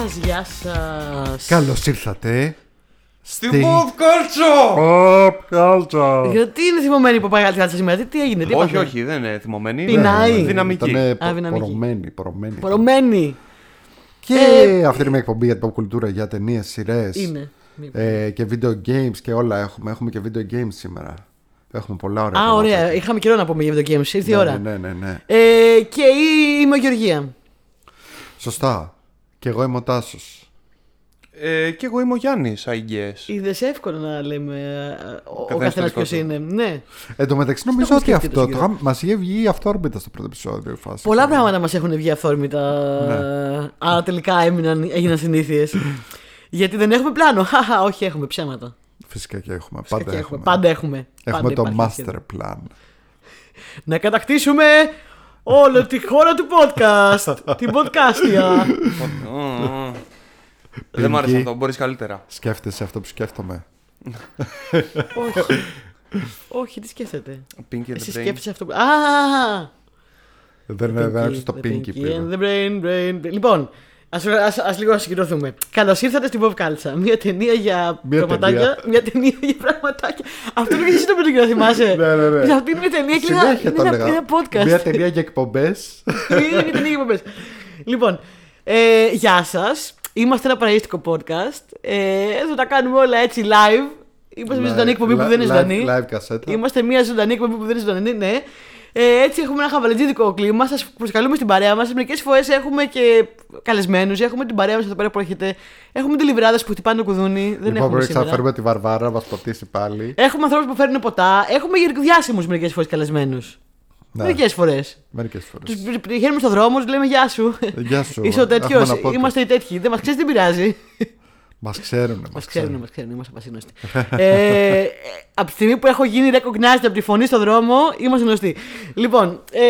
σας, γεια σας. Καλώς ήρθατε. Στην pop culture! Γιατί είναι θυμωμένη που πάει γαλιά σήμερα, τι, τι έγινε, τι Όχι, έπαθε; όχι, δεν είναι θυμωμένη. Πεινάει. είναι Δυναμική. Ήταν Α, δυναμική. πορωμένη, πορωμένη. Πορωμένη. Και Ε, αυτή είναι μια εκπομπή για την pop κουλτούρα, για ταινίες, σειρές. Είναι. Ε, και video games και όλα έχουμε. Έχουμε και video games σήμερα. Έχουμε πολλά ωραία. Α, πράγματα. ωραία. Είχαμε καιρό να πούμε για video games. Ήρθε η Ναι, ώρα. Ναι, ναι, ναι, ναι. Ε, και ή- είμαι ο Γεωργία. Σωστά. Και εγώ είμαι ο Τάσος. Ε, και εγώ είμαι ο Γιάννης, I guess. Είδες εύκολο να λέμε ε, ο, ο καθένας καθένας το δικό ποιο είναι. Ναι. Εν τω μεταξύ, νομίζω έχουμε ότι σκεφτεί αυτό τόσο καιρό. μας είχε βγει αυτόρμητα στο πρώτο επεισόδιο. η φάση. Πολλά πράγματα μας έχουν βγει αυθόρμητα. Ναι. Αλλά τελικά έμειναν, έγιναν συνήθειες. Γιατί δεν έχουμε πλάνο. Χαχα, όχι, έχουμε ψέματα. Φυσικά και έχουμε. Φυσικά Πάντα και έχουμε. Πάντα έχουμε. Έχουμε Πάντα το υπάρχει master σχέδιο. plan. Να κατακτήσουμε όλη τη χώρα του podcast. την podcastia. Ω, Δεν μ' άρεσε Pinky. αυτό, μπορείς καλύτερα. Σκέφτεσαι αυτό που σκέφτομαι. όχι. όχι, τι σκέφτεται; Pinky and Εσύ the Brain. σκέφτεσαι αυτό που. Α! Δεν The δεν Pinky, άκουσα το the Pinky Pinky πριν. and the brain, brain, brain. Λοιπόν, ας, ας, ας λίγο να συγκεντρωθούμε. Καλώς ήρθατε στην Pop Culture. Μια ταινία για Μια πραγματάκια. Μια ταινία για πραγματάκια. Αυτό είναι και εσύ το παιδί να θυμάσαι. Ναι, ναι, ναι. Αυτή είναι μια ταινία και ένα, Συνέχεια το είναι ένα, έλεγα. ένα podcast. Μια ταινία για εκπομπές. είναι μια ταινία για εκπομπές. Λοιπόν, ε, γεια σας. Είμαστε ένα παραγωγικό podcast. Ε, εδώ τα κάνουμε όλα έτσι live. Είμαστε μια ζωντανή εκπομπή που δεν είναι ζωντανή. Live κασέτα. Είμαστε μια ζωντανή εκπομπή που δεν είναι ζωντανή, ναι. Ε, έτσι έχουμε ένα χαβαλετζίδικο κλίμα. Σας προσκαλούμε στην παρέα μας. Μερικές φορές έχουμε και καλεσμένους. Έχουμε την παρέα μας εδώ πέρα που έρχεται. Έχουμε τηλεβράδε που χτυπάνε το κουδούνι. Δεν Λοιπόν, έχουμε πρέπει να σήμερα. φέρουμε τη Βαρβάρα να μας ποτίσει πάλι. Έχουμε ανθρώπους που φέρνουν ποτά. Έχουμε διάσημου μερικές φορές καλεσμένους. Ναι. Μερικές φορές. Μερικές φορές. Τους πηγαίνουμε στον δρόμο, του λέμε Γεια σου. Γεια σου. Είσαι ο τέτοιος. Έχουμε να πω Είμαστε οι τέτοιοι. Δεν μα ξέρεις, δεν πειράζει. Μας ξέρουν. Μας Μας ξέρουν, μας ξέρουν, είμαστε απασύνωστοι. ε, ε, από τη στιγμή που έχω γίνει recognized από τη φωνή στον δρόμο, είμαστε γνωστοί. Λοιπόν, ε,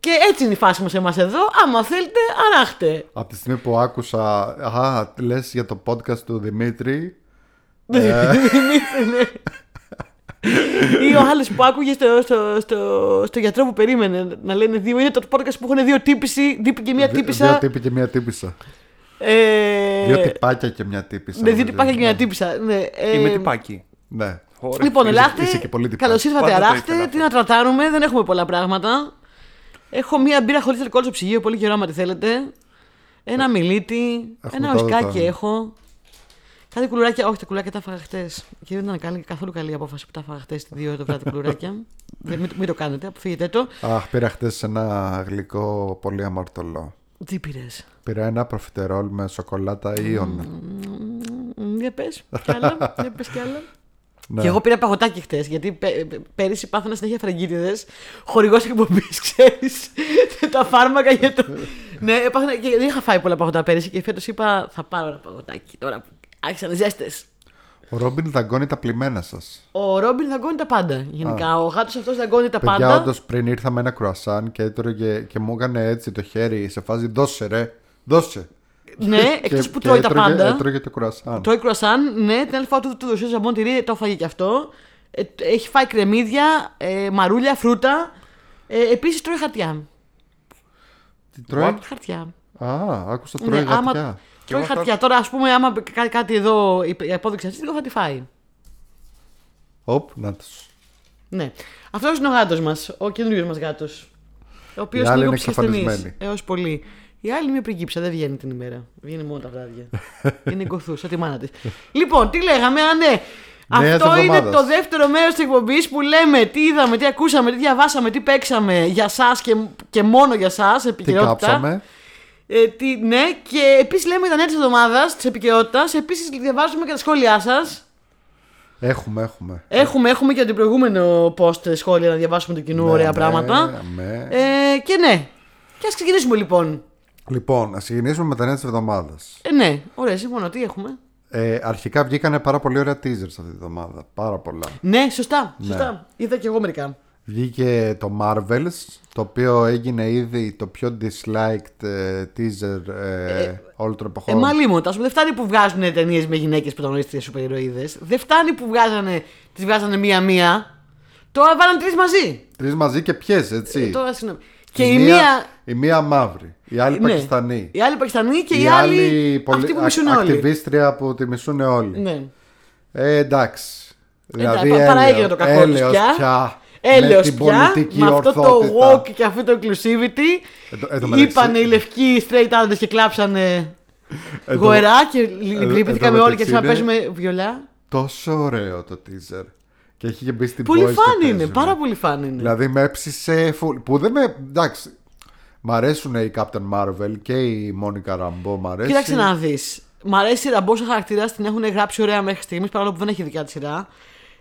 και έτσι είναι η φάση μας εμάς εδώ. Άμα θέλετε, αράχτε. Από τη στιγμή που άκουσα. Α, λες για το podcast του Δημήτρη. Ναι. Ή ο άλλος που άκουγε στο, στο, στο, στο γιατρό που περίμενε να λένε δύο. Είναι το podcast που έχουν δύο τύπηση, τύπη και μία Δι- τύπησα. Δύο τύποι και μία τύπησα. Ε, Δύο τυπάκια και μία τύπησα. Ναι, δύο νομίζω. τυπάκια και μία τύπησα. Ναι, ε, Είμαι τυπάκι. Ναι. Ωραία. Λοιπόν, Είσαι- ελάτε. είσαι και πολύ τυπάς. Καλώς ήρθατε, Πάντα το αράχτε. ήθελα Τι αυτό. να τρατάρουμε, δεν έχουμε πολλά πράγματα. Έχω μία μπύρα χωρίς αλκοόλ στο ψυγείο, πολύ καιρό άμα τη θέλετε. Ένα μιλίτι, Έχουμε ένα τώρα οσκάκι το- έχω. Κάτι κουλουράκια, όχι τα κουλουράκια τα έφαγα χτες. Και δεν ήταν καλή, καθόλου καλή η απόφαση που τα έφαγα χτες τη 2 το βράδυ κουλουράκια. δεν, μην, μην το κάνετε, αποφύγετε το. Αχ, πήρα χτες ένα γλυκό πολύ αμαρτωλό. Τι πήρες; Πήρα ένα προφιτερόλ με σοκολάτα Ιων. Για πες, κι άλλα. Για πες κι άλλα. Ναι. Και εγώ πήρα παγωτάκι χτες, γιατί πέ- πέ- πέρυσι πάθανα συνέχεια φραγκίτιδες. Χορηγός εκπομπής, ξέρεις. τα φάρμακα για το. ναι, έπαθα, και δεν είχα φάει πολλά παγωτά πέρυσι και φέτος είπα θα πάρω ένα παγωτάκι τώρα που άρχισαν ζέστες. Ο Ρόμπιν δαγκώνει τα πλημμένα σας. Ο Ρόμπιν δαγκώνει τα πάντα. Γενικά, ο γάτος αυτός δαγκώνει τα Παιδιά, πάντα. όντως πριν ήρθα με ένα κρουασάν και έτρωγε και μου έκανε έτσι το χέρι σε φάση δώσε ρε. Δώσε. ναι, εκτός Και- που και τρώει τα έτρωγε- πάντα. Έτρωγε το κρουασάν. Τρώει κρουασάν, ναι, την άλλη φορά του, του δώσες ζαμπόν τυρί, το έφαγε και αυτό. Ε, έχει φάει κρεμμύδια, ε, μαρούλια, φρούτα. Ε, Επίσης τρώει χαρτιά. Τι τρώει; Χαρτιά. Α, άκουσα Ναι, τρώει άμα- γατιά. Τρώει εγώ χαρτιά. Τώρα, ας πούμε, άμα κάνει κάτι εδώ, η η απόδειξη αυτή, δεν θα τη φάει. Οπ, να τους. Ναι. Αυτός είναι ο γάτος μας, ο καινούριο μας γάτος. Ο οποίος Οι είναι άλλοι λίγο είναι ψυχασθενή. εξαφανισμένοι. Έως πολύ. Η άλλη είναι μια πριγκίψα, δεν βγαίνει την ημέρα. Βγαίνει μόνο τα βράδια. είναι γκοθού, ό,τι μάνα της. λοιπόν, τι λέγαμε, α ναι. Νέας Αυτό είναι εβδομάδας. το δεύτερο μέρος της εκπομπής που λέμε τι είδαμε, τι ακούσαμε, τι διαβάσαμε, τι παίξαμε για εσά και, και μόνο για εσά. Τι Επικαιρότητα. κάψαμε. Ε, τι, ναι, και επίσης λέμε τα νέα τη εβδομάδας, της επικαιρότητας. Επίσης διαβάζουμε και τα σχόλιά σας. Έχουμε, έχουμε. Έχουμε, έχουμε και την προηγούμενο post σχόλια να διαβάσουμε το κοινού Ναι, ωραία ναι, πράγματα. ναι. Ε, και ναι. Και ας ξεκινήσουμε λοιπόν. Λοιπόν, α ξεκινήσουμε με τα νέα της εβδομάδας. Ε, ναι, ωραία, συμφωνώ. Τι έχουμε; Ε, αρχικά βγήκανε πάρα πολύ ωραία teasers αυτή τη εβδομάδα. Πάρα πολλά. Ναι, σωστά. Ναι. σωστά. Είδα και εγώ μερικά. Βγήκε το Marvels, το οποίο έγινε ήδη το πιο disliked ε, teaser ε, όλων των Ε, εποχών. μα μου, α πούμε, δεν φτάνει που βγάζουν ταινίες με γυναίκες πρωταγωνίστριε σούπερ ηρωίδε. Δεν φτάνει που βγάζανε, τις βγάζανε μία-μία. Τώρα βάλαν τρεις μαζί. Τρεις μαζί και ποιε, έτσι. Ε, τώρα, συγγνώμη. Και η μία. η μία μαύρη, η άλλη Ναι. Πακιστανή. Η άλλη Πακιστανή και η η άλλη. πολυ- Αυτή που ακ- μισούν όλοι. ακτιβίστρια που τη μισούν όλοι. Ναι. Ε, εντάξει. Δηλαδή, πα- παραέγινε έλεος- το κακό της έλεος πια. πια. με Έλεος την πια, πολιτική με αυτό το ορθότητα. walk και αυτό το inclusivity. Εν τω- εν τω μεταξύ- Είπανε οι λευκοί straight άντρες και κλάψανε Εν τω- γοερά και εν τω λυπηθήκαμε όλοι και μεταξύ να είναι- παίζουμε βιολά. Τόσο ωραίο το teaser. Και έχει και μπει στην Πολύ Boys και φαν είναι, παίζουνε. πάρα πολύ φαν είναι. Δηλαδή με έψησε full. Που δεν με. Εντάξει. Μ' αρέσουν οι Captain Marvel και η Μόνικα Ραμπό. Μ' αρέσει. Κοίταξε να δεις. Μ' αρέσει η Ραμπό σαν χαρακτήρα, την έχουν γράψει ωραία μέχρι στιγμής παρόλο που δεν έχει δικιά της σειρά.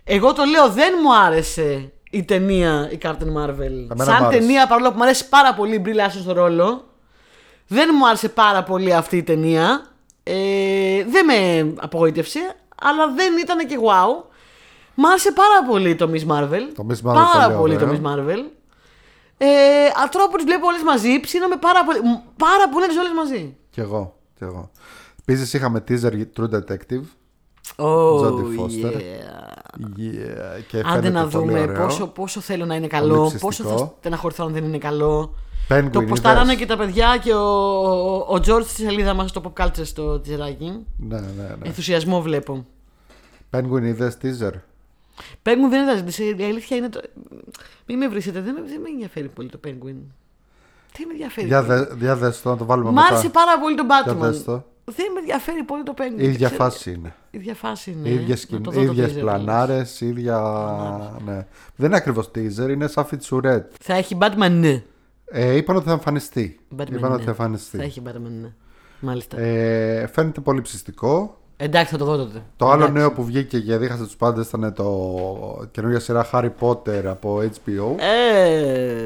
Εγώ το λέω, δεν μου άρεσε η ταινία η Captain Marvel. Εμένα σαν μ' άρεσε. ταινία, παρόλο που μου αρέσει πάρα πολύ η Brie Larson στο ρόλο, δεν μου άρεσε πάρα πολύ αυτή η ταινία. Ε, δεν με απογοήτευσε, αλλά δεν ήταν και wow. Μ' άρεσε πάρα πολύ το Miss Marvel. Το Miss Marvel πάρα πολύ πολύ το ωραίο. Miss Marvel. Ε, τώρα που τι βλέπω όλες μαζί, ψήνομαι πάρα πολύ. μ, Πάρα πολύ να τις όλε μαζί. Κι εγώ. Κι εγώ. Επίσης είχαμε teaser για True Detective. Oh, Jodie Foster. yeah. Yeah, και Άντε φαίνεται να πολύ δούμε ωραίο. πόσο, πόσο θέλω να είναι καλό, Πολύ πόσο θα ψιστικό. στεναχωρηθώ αν δεν είναι καλό. Penguin, το ποστάρανε είδες; και τα παιδιά και ο, ο, ο George στη σελίδα μας στο Pop Culture στο τυζεράκι. Ναι, ναι, ναι. Ενθουσιασμό βλέπω. Penguin είδες teaser; Penguin δεν είναι η αλήθεια είναι το... Μην με βρίσετε, δεν με, δεν με ενδιαφέρει πολύ το Penguin. Τι με ενδιαφέρει. Για, πολύ. δε, για δες το να το βάλουμε Μ' μετά. άρεσε πάρα πολύ το Για Batman. δες το. Δεν με ενδιαφέρει πολύ το Penguin. Η ίδια Ξέρω- φάση είναι. Η ίδια φάση είναι. ίδιες, Να σκην... το δω το ίδιες teaser, πλανάρες, ίδια... Ναι. Δεν είναι ακριβώς teaser, είναι σαν φιτσουρέτ. Θα έχει Batman, ναι. Ε, είπαν ότι θα εμφανιστεί. Batman, είπαν ναι. ότι θα εμφανιστεί. Θα έχει Batman, ναι. Μάλιστα. Ε, φαίνεται πολύ ψυστικό. Εντάξει, θα το δω τότε. Το άλλο Εντάξει. νέο που βγήκε για δίχασε τους πάντες ήταν το καινούργια σειρά Harry Potter από HBO. Ε,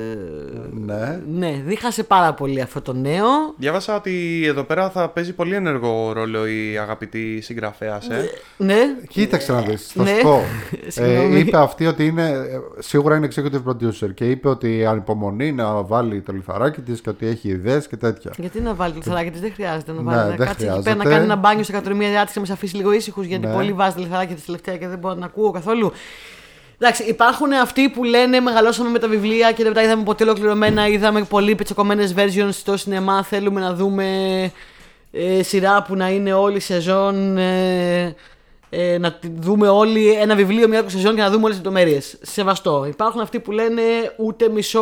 Ναι. ναι, δίχασε πάρα πολύ αυτό το νέο. Διάβασα ότι εδώ πέρα θα παίζει πολύ ενεργό ρόλο η αγαπητή συγγραφέας. Ε. Ναι. Κοίταξε να δεις, θα Ναι. σου πω. Συγγνώμη. ε, είπε αυτή ότι είναι, ε, σίγουρα είναι executive producer και είπε ότι ανυπομονεί να βάλει το λιθαράκι της και ότι έχει ιδέες και τέτοια. Γιατί να βάλει το λιθαράκι της, δεν χρειάζεται να Ναι, βάλει. να δεν κάτσει εκεί πέρα να χρειάζεται. κάνει ένα μπάνιο σε εκατομμύρια άτομα και να μα αφήσει λίγο ήσυχου γιατί Ναι. πολύ βάζεις το λιθαράκι τη τελευταία και δεν μπορώ να ακούω καθόλου. Εντάξει, υπάρχουν αυτοί που λένε μεγαλώσαμε με τα βιβλία και δεν τα είδαμε ποτέ ολοκληρωμένα. Είδαμε πολύ πετσοκομμένες versions στο σινεμά. Θέλουμε να δούμε ε, σειρά που να είναι όλη σεζόν. Ε, ε, να τη δούμε όλοι ένα βιβλίο μια σεζόν και να δούμε όλες τις λεπτομέρειες. Σεβαστό. Υπάρχουν αυτοί που λένε ούτε μισό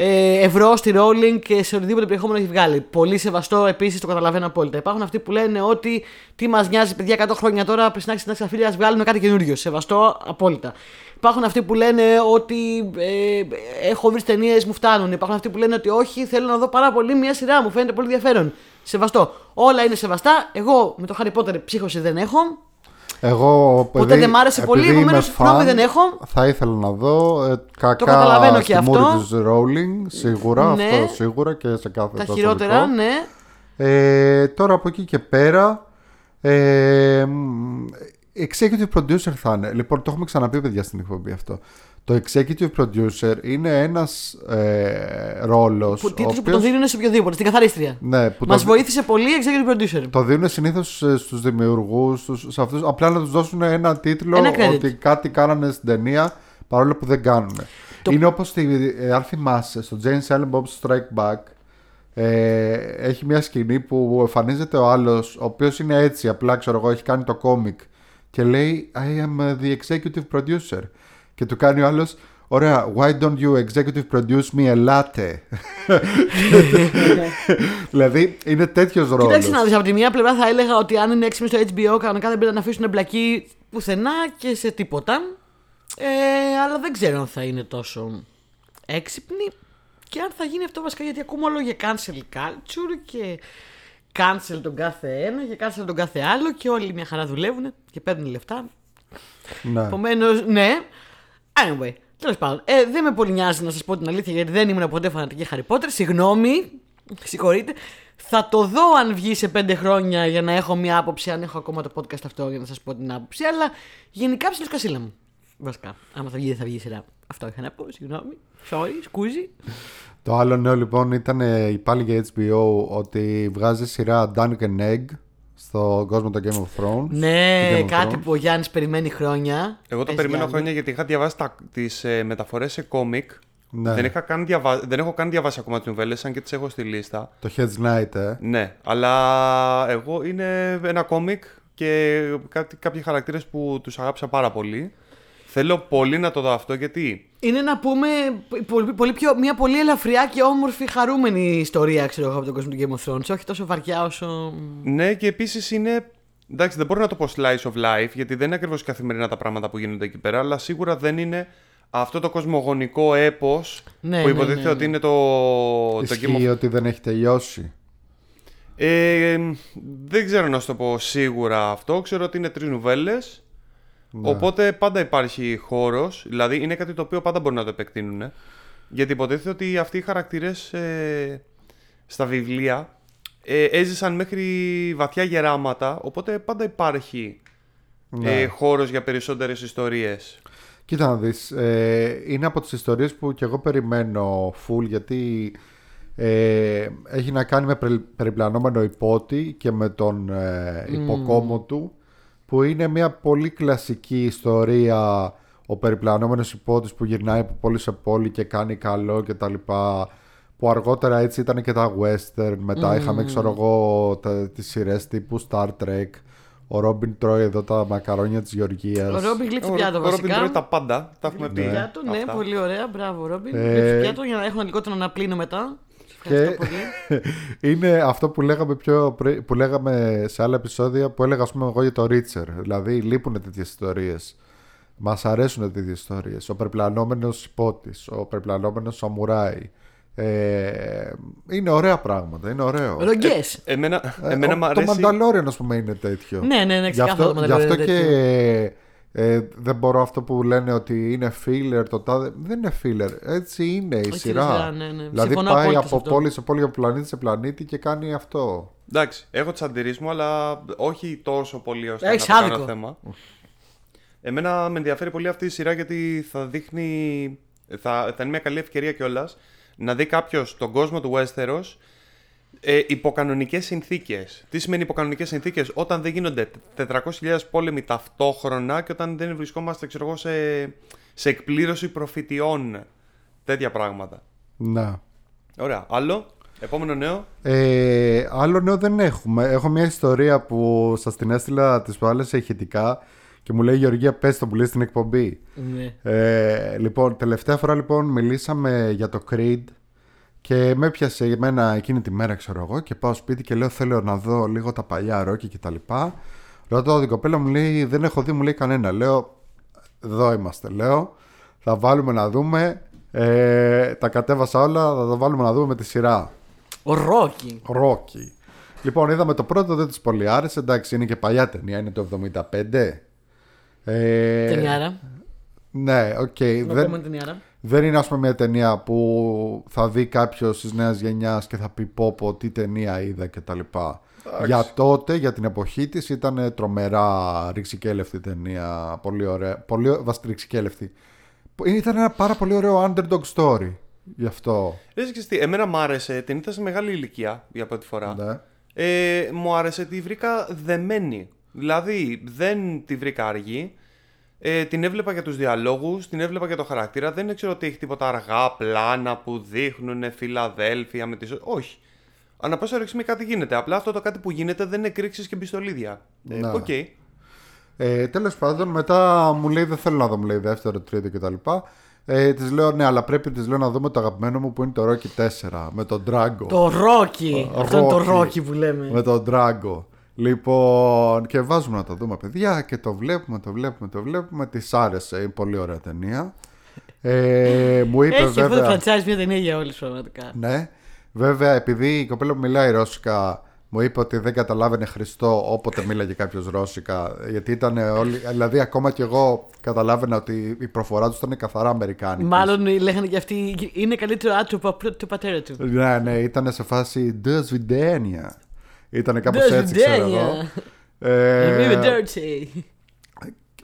ε, ευρώ στη Rowling και σε οτιδήποτε περιεχόμενο έχει βγάλει. Πολύ σεβαστό επίσης, το καταλαβαίνω απόλυτα. Υπάρχουν αυτοί που λένε ότι τι μας νοιάζει, παιδιά, 100 χρόνια τώρα πρέπει να έχει συντάξει αφίλια, α βγάλουμε κάτι καινούριο. Σεβαστό απόλυτα. Υπάρχουν αυτοί που λένε ότι ε, έχω βρει ταινίες, μου φτάνουν. Υπάρχουν αυτοί που λένε ότι όχι, θέλω να δω πάρα πολύ μια σειρά, μου φαίνεται πολύ ενδιαφέρον. Σεβαστό. Όλα είναι σεβαστά. Εγώ με το Harry Potter ψύχωση δεν έχω. Εγώ, Ποτέ επειδή- δεν μ' άρεσε πολύ, επειδή είμαι επομένως, φαν, γνώμη δεν έχω. Θα ήθελα να δω ε, κακά καταλαβαίνω και στη αυτό. μούρη της Rowling, σίγουρα, Ναι. αυτό σίγουρα και σε κάθε Τα προσωπικό. χειρότερα, ναι. Ε, τώρα από εκεί και πέρα ε, μ, Executive producer θα είναι Λοιπόν το έχουμε ξαναπεί παιδιά στην εκπομπή αυτό Το executive producer είναι ένας ε, ρόλος Που, ο τίτλος που οποίος- τον δίνουν σε οποιοδήποτε, στην καθαρίστρια. ναι, που Μας το, βοήθησε πολύ η executive producer. το δίνουν συνήθως ε, στους δημιουργούς στους, σε αυτούς, Απλά να τους δώσουν ένα τίτλο Ένα credit. Ότι κάτι κάνανε στην ταινία Παρόλο που δεν κάνουν Το- Είναι όπως στη, ε, αν θυμάσαι Στο Jane Silent Bob's Strike Back ε, έχει μια σκηνή που εμφανίζεται ο άλλος ο οποίος είναι έτσι απλά ξέρω εγώ έχει κάνει το κόμικ και λέει I am the executive producer και του κάνει ο άλλος Ωραία, why don't you executive produce me a latte? δηλαδή είναι τέτοιος ρόλος. Κοίταξε να δεις. Από τη μία πλευρά θα έλεγα ότι αν είναι έξυπνοι στο HBO, κανονικά δεν πρέπει να αφήσουν εμπλακή πουθενά και σε τίποτα. Ε, αλλά δεν ξέρω αν θα είναι τόσο έξυπνοι και αν θα γίνει αυτό βασικά γιατί ακούμε όλο για cancel culture και cancel τον κάθε ένα και cancel τον κάθε άλλο και όλοι μια χαρά δουλεύουν και παίρνουν λεφτά. Ναι. Επομένως, ναι. Anyway, τέλος πάντων. Ε, δεν με πολύ νοιάζει να σας πω την αλήθεια γιατί δεν ήμουν ποτέ φανατική Harry Potter. Συγγνώμη, συγχωρείτε. Θα το δω αν βγει σε πέντε χρόνια για να έχω μια άποψη, αν έχω ακόμα το podcast αυτό για να σας πω την άποψη. Αλλά γενικά ψηλός κασίλα μου. Βασικά. Άμα θα βγει, δεν θα βγει η σειρά. Αυτό είχα να πω. Συγγνώμη. Sorry, σκούζι. Το άλλο νέο λοιπόν ήταν ε, πάλι για HBO ότι βγάζει σειρά Dunk and Egg στον κόσμο των Game of Thrones. Ναι, Game of κάτι Thrones. που ο Γιάννης περιμένει χρόνια. Εγώ το Πες, περιμένω Γιάννη. χρόνια γιατί είχα διαβάσει τα, τις ε, μεταφορές σε κόμικ Ναι. Δεν, είχα καν διαβα... δεν έχω καν διαβάσει ακόμα τις νουβέλες, αν και τις έχω στη λίστα. Το Heads Night, ε. Ναι, αλλά εγώ είναι ένα κόμικ και κάτι, κάποιοι χαρακτήρες που τους αγάπησα πάρα πολύ. Θέλω πολύ να το δω αυτό γιατί Είναι να πούμε πολύ, πολύ πιο, μια πολύ ελαφριά και όμορφη χαρούμενη ιστορία ξέρω εγώ από τον κόσμο του Game of Thrones. Όχι τόσο βαριά όσο. Ναι, και επίσης είναι. Εντάξει, δεν μπορώ να το πω slice of life, γιατί δεν είναι ακριβώς καθημερινά τα πράγματα που γίνονται εκεί πέρα, αλλά σίγουρα δεν είναι αυτό το κοσμογονικό έπος Ναι, που ναι, υποτίθεται ναι, ναι. ότι είναι το, το Game Ισχύει of ότι δεν έχει τελειώσει. Ε, δεν ξέρω να σου το πω σίγουρα αυτό. Ξέρω ότι είναι τρεις νουβέλες. Ναι. Οπότε πάντα υπάρχει χώρος. Δηλαδή είναι κάτι το οποίο πάντα μπορεί να το επεκτείνουν. Γιατί υποτίθεται ότι αυτοί οι χαρακτήρες στα βιβλία ε, έζησαν μέχρι βαθιά γεράματα. Οπότε πάντα υπάρχει Ναι. ε, χώρος για περισσότερες ιστορίες. Κοίτα να δεις, ε, είναι από τις ιστορίες που και εγώ περιμένω full γιατί ε, έχει να κάνει με περι- περιπλανόμενο υπότι και με τον ε, υποκόμο του που είναι μια πολύ κλασική ιστορία ο περιπλανόμενος υπότης που γυρνάει από πόλη σε πόλη και κάνει καλό και τα λοιπά που αργότερα έτσι ήταν και τα western μετά είχαμε ξέρω εγώ τα, τις σειρές τύπου Star Trek ο Ρόμπιν τρώει εδώ τα μακαρόνια της Γεωργίας Ο Ρόμπιν γλύφει Ο, πιάτο ο Ρόμπιν βασικά. τρώει τα πάντα. Τα έχουμε πει. Πιάτο, ναι, αυτά. πολύ ωραία. Μπράβο, Ρόμπιν. Ε, Γλύφει πιάτο για να έχω λιγότερο να πλύνω μετά. Και Ευχαριστώ πολύ. είναι αυτό που λέγαμε, πιο πριν, που λέγαμε σε άλλα επεισόδια που έλεγα ας πούμε εγώ για το Ρίτσερ. Δηλαδή λείπουν τέτοιες ιστορίες. Μας αρέσουν τέτοιες ιστορίες. Ο περιπλανόμενο υπότης, ο περιπλανόμενο σαμουράι. Ε, είναι ωραία πράγματα. Είναι ωραίο. Ρογκές. Εμένα, Ε, εμένα ο- μ' Το αρέσει. Mandalorian, ας πούμε, είναι τέτοιο. Ναι, ναι, ναι, Γι' ξεκάθαρα αυτό, το γι' αυτό Mandalorian είναι και ε, δεν μπορώ αυτό που λένε ότι είναι filler το τάδε. Δεν είναι filler. Έτσι είναι η Έτσι είναι η σειρά. σειρά, ναι, ναι. Δηλαδή Συμφωνώ πάει απόλυτα σε από αυτό. πόλη σε πόλη, από πλανήτη σε πλανήτη και κάνει αυτό. Εντάξει, έχω τι αντιρρήσει μου, αλλά όχι τόσο πολύ ώστε Έχεις να το κάνω άδικο. θέμα. Εμένα με ενδιαφέρει πολύ αυτή η σειρά γιατί θα δείχνει. Θα, θα είναι μια καλή ευκαιρία κιόλας να δει κάποιος τον κόσμο του Westeros ε, υποκανονικές συνθήκες. Τι σημαίνει υποκανονικές συνθήκες; Όταν δεν γίνονται 400.000 πόλεμοι ταυτόχρονα και όταν δεν βρισκόμαστε ξέρω εγώ, σε, σε εκπλήρωση προφητιών. Τέτοια πράγματα. Να. Ωραία. Άλλο; Επόμενο νέο; Ε, άλλο νέο δεν έχουμε. Έχω μια ιστορία που σας την έστειλα τις προάλλες ηχητικά και μου λέει η Γεωργία, πες το που λέει στην εκπομπή. Ναι. Ε, λοιπόν, τελευταία φορά λοιπόν μιλήσαμε για το Creed και με έπιασε εμένα εκείνη τη μέρα, ξέρω εγώ, και πάω σπίτι και λέω: Θέλω να δω λίγο τα παλιά ρόκι και τα λοιπά. Ρωτάω την κοπέλα μου, λέει: Δεν έχω δει, μου λέει κανένα. Λέω: Εδώ είμαστε, λέω. Θα βάλουμε να δούμε. Ε, τα κατέβασα όλα, θα τα βάλουμε να δούμε με τη σειρά. Ο Ρόκι. Ρόκι. Λοιπόν, είδαμε το πρώτο, δεν τη πολύ άρεσε. Εντάξει, είναι και παλιά ταινία, είναι το 75. Ε, Ταινιάρα. Ναι, οκ. Να δεν, πούμε ταινιάρα. Δεν είναι, ας πούμε, μια ταινία που θα δει κάποιος της νέας γενιάς και θα πει πω, πω τι ταινία είδα κτλ. Για τότε, για την εποχή της, ήταν τρομερά ρηξικέλευθη ταινία. Πολύ ωραία. Πολύ βασικά ρηξικέλευθη. Ήταν ένα πάρα πολύ ωραίο underdog story. Γι' αυτό. Λες και τι, εμένα μου άρεσε, την είδα σε μεγάλη ηλικία για πρώτη φορά. Ναι. Ε, μου άρεσε, τη βρήκα δεμένη. Δηλαδή, δεν τη βρήκα αργή. Ε, την έβλεπα για τους διαλόγους, την έβλεπα για το χαρακτήρα. Δεν ξέρω ότι έχει τίποτα αργά πλάνα που δείχνουν Φιλαδέλφια με τις... Όχι. Ανά πάσα στιγμή κάτι γίνεται. Απλά αυτό το κάτι που γίνεται δεν είναι εκρήξεις και πιστολίδια. Ε, Να. Οκ. Ε, Τέλος πάντων, μετά μου λέει: Δεν θέλω να δω, μου λέει δεύτερο, τρίτο κτλ. Ε, της λέω: Ναι, αλλά πρέπει της λέω να δούμε το αγαπημένο μου που είναι το Rocky 4 με τον Drago. Το Ρόκι. Ο- Αυτό είναι το Rocky. Ρόκι που λέμε. Με τον Drago. Λοιπόν, και βάζουμε να το δούμε, παιδιά, και το βλέπουμε, το βλέπουμε, το βλέπουμε. Της άρεσε, είναι πολύ ωραία ταινία. Ε, μου είπε Έχει αυτό το βέβαια. franchise μια ταινία για όλους πραγματικά. Ναι. Βέβαια, επειδή η κοπέλα μου μιλάει ρώσικα, μου είπε ότι δεν καταλάβαινε Χριστό όποτε μίλαγε κάποιος ρώσικα. Γιατί ήταν όλοι. Δηλαδή, ακόμα κι εγώ καταλάβαινα ότι η προφορά τους ήταν καθαρά Αμερικάνικης. Μάλλον λέγανε και αυτοί είναι καλύτερο άτομο από του πατέρα του. Ναι, ναι, ήταν σε φάση Dos Videnia. Ήταν κάπως Dos έτσι, ξέρω Videnia. εγώ. Ε, Είμαι Ε, dirty.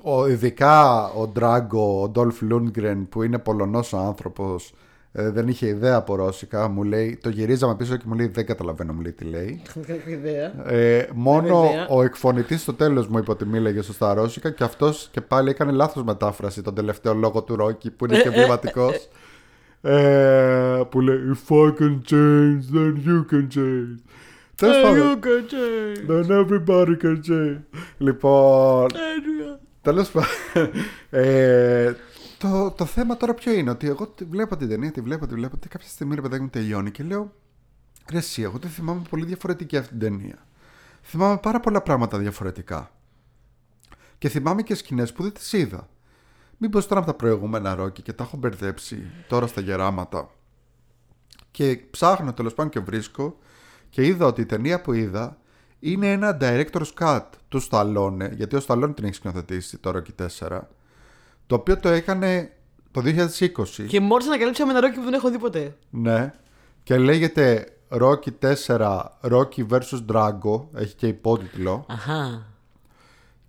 ο, ειδικά ο Ντράγκο, ο Ντόλφ Λούντγκρεν που είναι Πολωνός ο άνθρωπος ε, δεν είχε ιδέα από ρώσικα μου λέει, το γυρίζαμε πίσω και μου λέει δεν καταλαβαίνω μου λέει τι λέει Δεν έχω ιδέα. ε, μόνο ιδέα. ο εκφωνητής στο τέλος μου είπε ότι μίλαγε σωστά ρώσικα και αυτός και πάλι έκανε λάθος μετάφραση τον τελευταίο λόγο του Ρόκι που είναι και εμβληματικός Ε, που λέει If I can change, then you can change. Τέλος Hey, πάντων. you can change. Then everybody can change. Λοιπόν, Adrian. τέλος πάντων. Ε, το, το θέμα τώρα ποιο είναι, ότι εγώ τη βλέπω την ταινία, τη βλέπω, τη βλέπω, και κάποια στιγμή ρε παιδάκι μου τελειώνει και λέω Ρε εσύ, εγώ τη θυμάμαι πολύ διαφορετική αυτή την ταινία. Θυμάμαι πάρα πολλά πράγματα διαφορετικά. Και θυμάμαι και σκηνές που δεν τις είδα. Μήπως τώρα από τα προηγούμενα ρόκι και τα έχω μπερδέψει τώρα στα γεράματα. Και ψάχνω τέλος πάντων και βρίσκω και είδα ότι η ταινία που είδα είναι ένα director's cut του Σταλόνε, γιατί ο Σταλόνε την έχει σκηνοθετήσει το Rocky 4, το οποίο το έκανε το 2020. Και μόλις ανακαλύψαμε ένα ρόκι που δεν έχω δει ποτέ. Ναι. Και λέγεται Rocky 4 Rocky vs Drago, έχει και υπότιτλο. Αχά.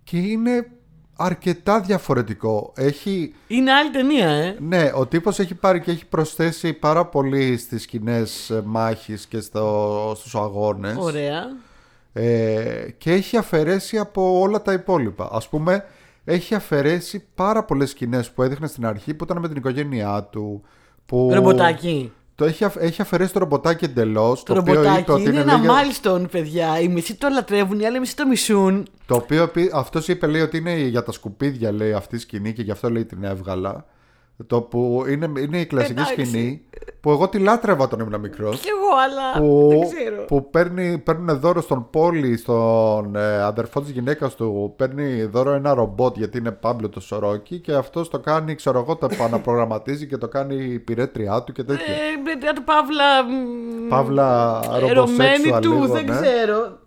Και είναι αρκετά διαφορετικό. Έχει, Είναι άλλη ταινία, ε. ναι, ο τύπος έχει πάρει και έχει προσθέσει πάρα πολύ στις σκηνές ε, μάχης και στο, στους αγώνες. Ωραία. Ε, και έχει αφαιρέσει από όλα τα υπόλοιπα. Ας πούμε, έχει αφαιρέσει πάρα πολλές σκηνές που έδειχνε στην αρχή που ήταν με την οικογένειά του. Που... Ρομποτάκι. Το έχει, αφ- έχει αφαιρέσει το ρομποτάκι εντελώς. Το, ρομποτάκι είναι, ένα milestone, παιδιά. Οι μισοί το λατρεύουν, οι άλλοι μισοί το μισούν. Το οποίο αυτός είπε λέει ότι είναι για τα σκουπίδια λέει αυτή η σκηνή και γι' αυτό λέει την έβγαλα. Το που είναι, είναι η κλασική Εντάξει. σκηνή που εγώ τη λάτρευα όταν ήμουν μικρός. Κι εγώ, αλλά Που, δεν ξέρω. που παίρνει, παίρνουν δώρο στον Πόλη, στον ε, αδερφό της γυναίκας του, παίρνει δώρο ένα ρομπότ γιατί είναι πάμπλο το σωρόκι και αυτός το κάνει, ξέρω εγώ, το επαναπρογραμματίζει και το κάνει η πυρέτριά του και τέτοια. Ε, παιδιά του Παύλα. μ, Παύλα ερωμένη ρομποσέξουαλ του, λίγο, δεν ναι. ξέρω.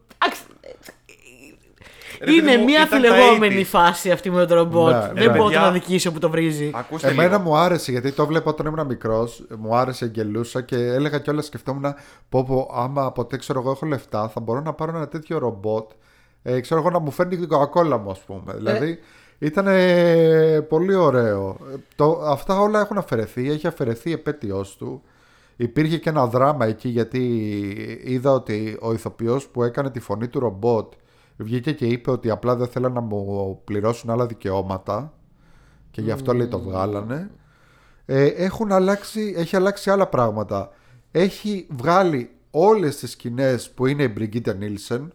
Άξ, Ρε Είναι παιδί μου, μια ήταν αφιλεγόμενη τα 80s. φάση αυτή με τον ρομπότ. Ναι, δεν ναι. μπορώ να Παιδιά. τον αδικήσω που το βρίζει. Ακούστε Εμένα λίγο. μου άρεσε γιατί το βλέπω όταν ήμουν μικρός. Μου άρεσε, γελούσα και έλεγα κιόλας σκεφτόμουν πω, πω άμα ποτέ ξέρω εγώ έχω λεφτά θα μπορώ να πάρω ένα τέτοιο ρομπότ. Ε, ξέρω εγώ να μου φέρνει την κοκακόλα μου, ας πούμε. Δηλαδή ήταν πολύ ωραίο. Ε, Το, αυτά όλα έχουν αφαιρεθεί. Έχει αφαιρεθεί η επέτειός του. Υπήρχε και ένα δράμα εκεί γιατί είδα ότι ο ηθοποιός που έκανε τη φωνή του ρομπότ βγήκε και είπε ότι απλά δεν θέλαν να μου πληρώσουν άλλα δικαιώματα και γι' αυτό λέει το βγάλανε. Ε, έχουν αλλάξει, έχει αλλάξει άλλα πράγματα. Έχει βγάλει όλες τις σκηνές που είναι η Μπριγκίτα Νίλσεν.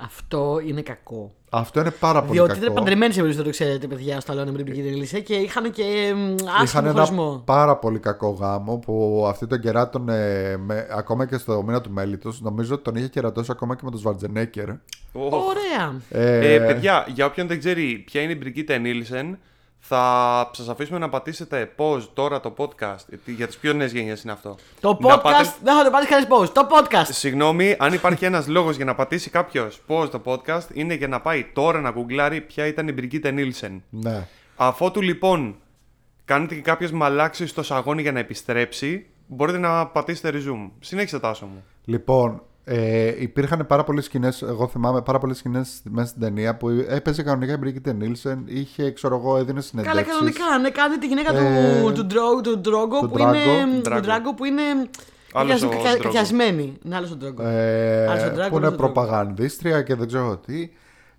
Αυτό είναι κακό. Αυτό είναι πάρα πολύ Διότι κακό. ήταν παντρεμένοι σε περίπτωση, το ξέρετε, παιδιά, στο Αλόνι με την Πικίνη Λυσέ και είχαν και μ, Είχαν άσχημο ένα χωρισμό. πάρα πολύ κακό γάμο που αυτή τον κεράτωνε με, ακόμα και στο μήνα του μέλητος. Νομίζω ότι τον είχε κερατώσει ακόμα και με τον Σβαρτζενέκερ. Οχ. Ωραία. Ε, Ε, παιδιά, για όποιον δεν ξέρει ποια είναι η Μπριγκίτα Νίλσεν, θα σας αφήσουμε να πατήσετε pause τώρα το podcast. γιατί Για τις πιο νέες γενιές είναι αυτό. Το Να podcast. πάτε- Δεν θα το πάρει κανείς πώ. Το podcast. Συγγνώμη, αν υπάρχει ένας λόγος για να πατήσει κάποιος pause το podcast, είναι για να πάει τώρα να γκουγκλάρει ποια ήταν η Μπριγκίτα Νίλσεν. ναι. Αφότου λοιπόν κάνετε και κάποιο μαλάξεις στο σαγόνι για να επιστρέψει, μπορείτε να πατήσετε resume. Συνέχισε τάσο μου. Λοιπόν, ε, υπήρχαν πάρα πολλές σκηνές. Εγώ θυμάμαι πάρα πολλές σκηνές μέσα στην ταινία που έπαιζε κανονικά η Μπρίγκιτε Νίλσεν. Είχε, ξέρω εγώ, έδινε Καλά, συνεντεύξει. κανονικά. Ναι, κάνει τη γυναίκα Ε, του, του, Ντρό- του Ντρόγκο του που είναι. Ντράγκο. Του Ντράγκο που είναι. Άλλος καθια- ο καθια- Ντρόγκο. Καθιασμένη. Είναι άλλος ο Ντρόγκο. Ε, Άλλος ο Drago, που άλλος είναι ο Drago. προπαγανδίστρια και δεν ξέρω τι.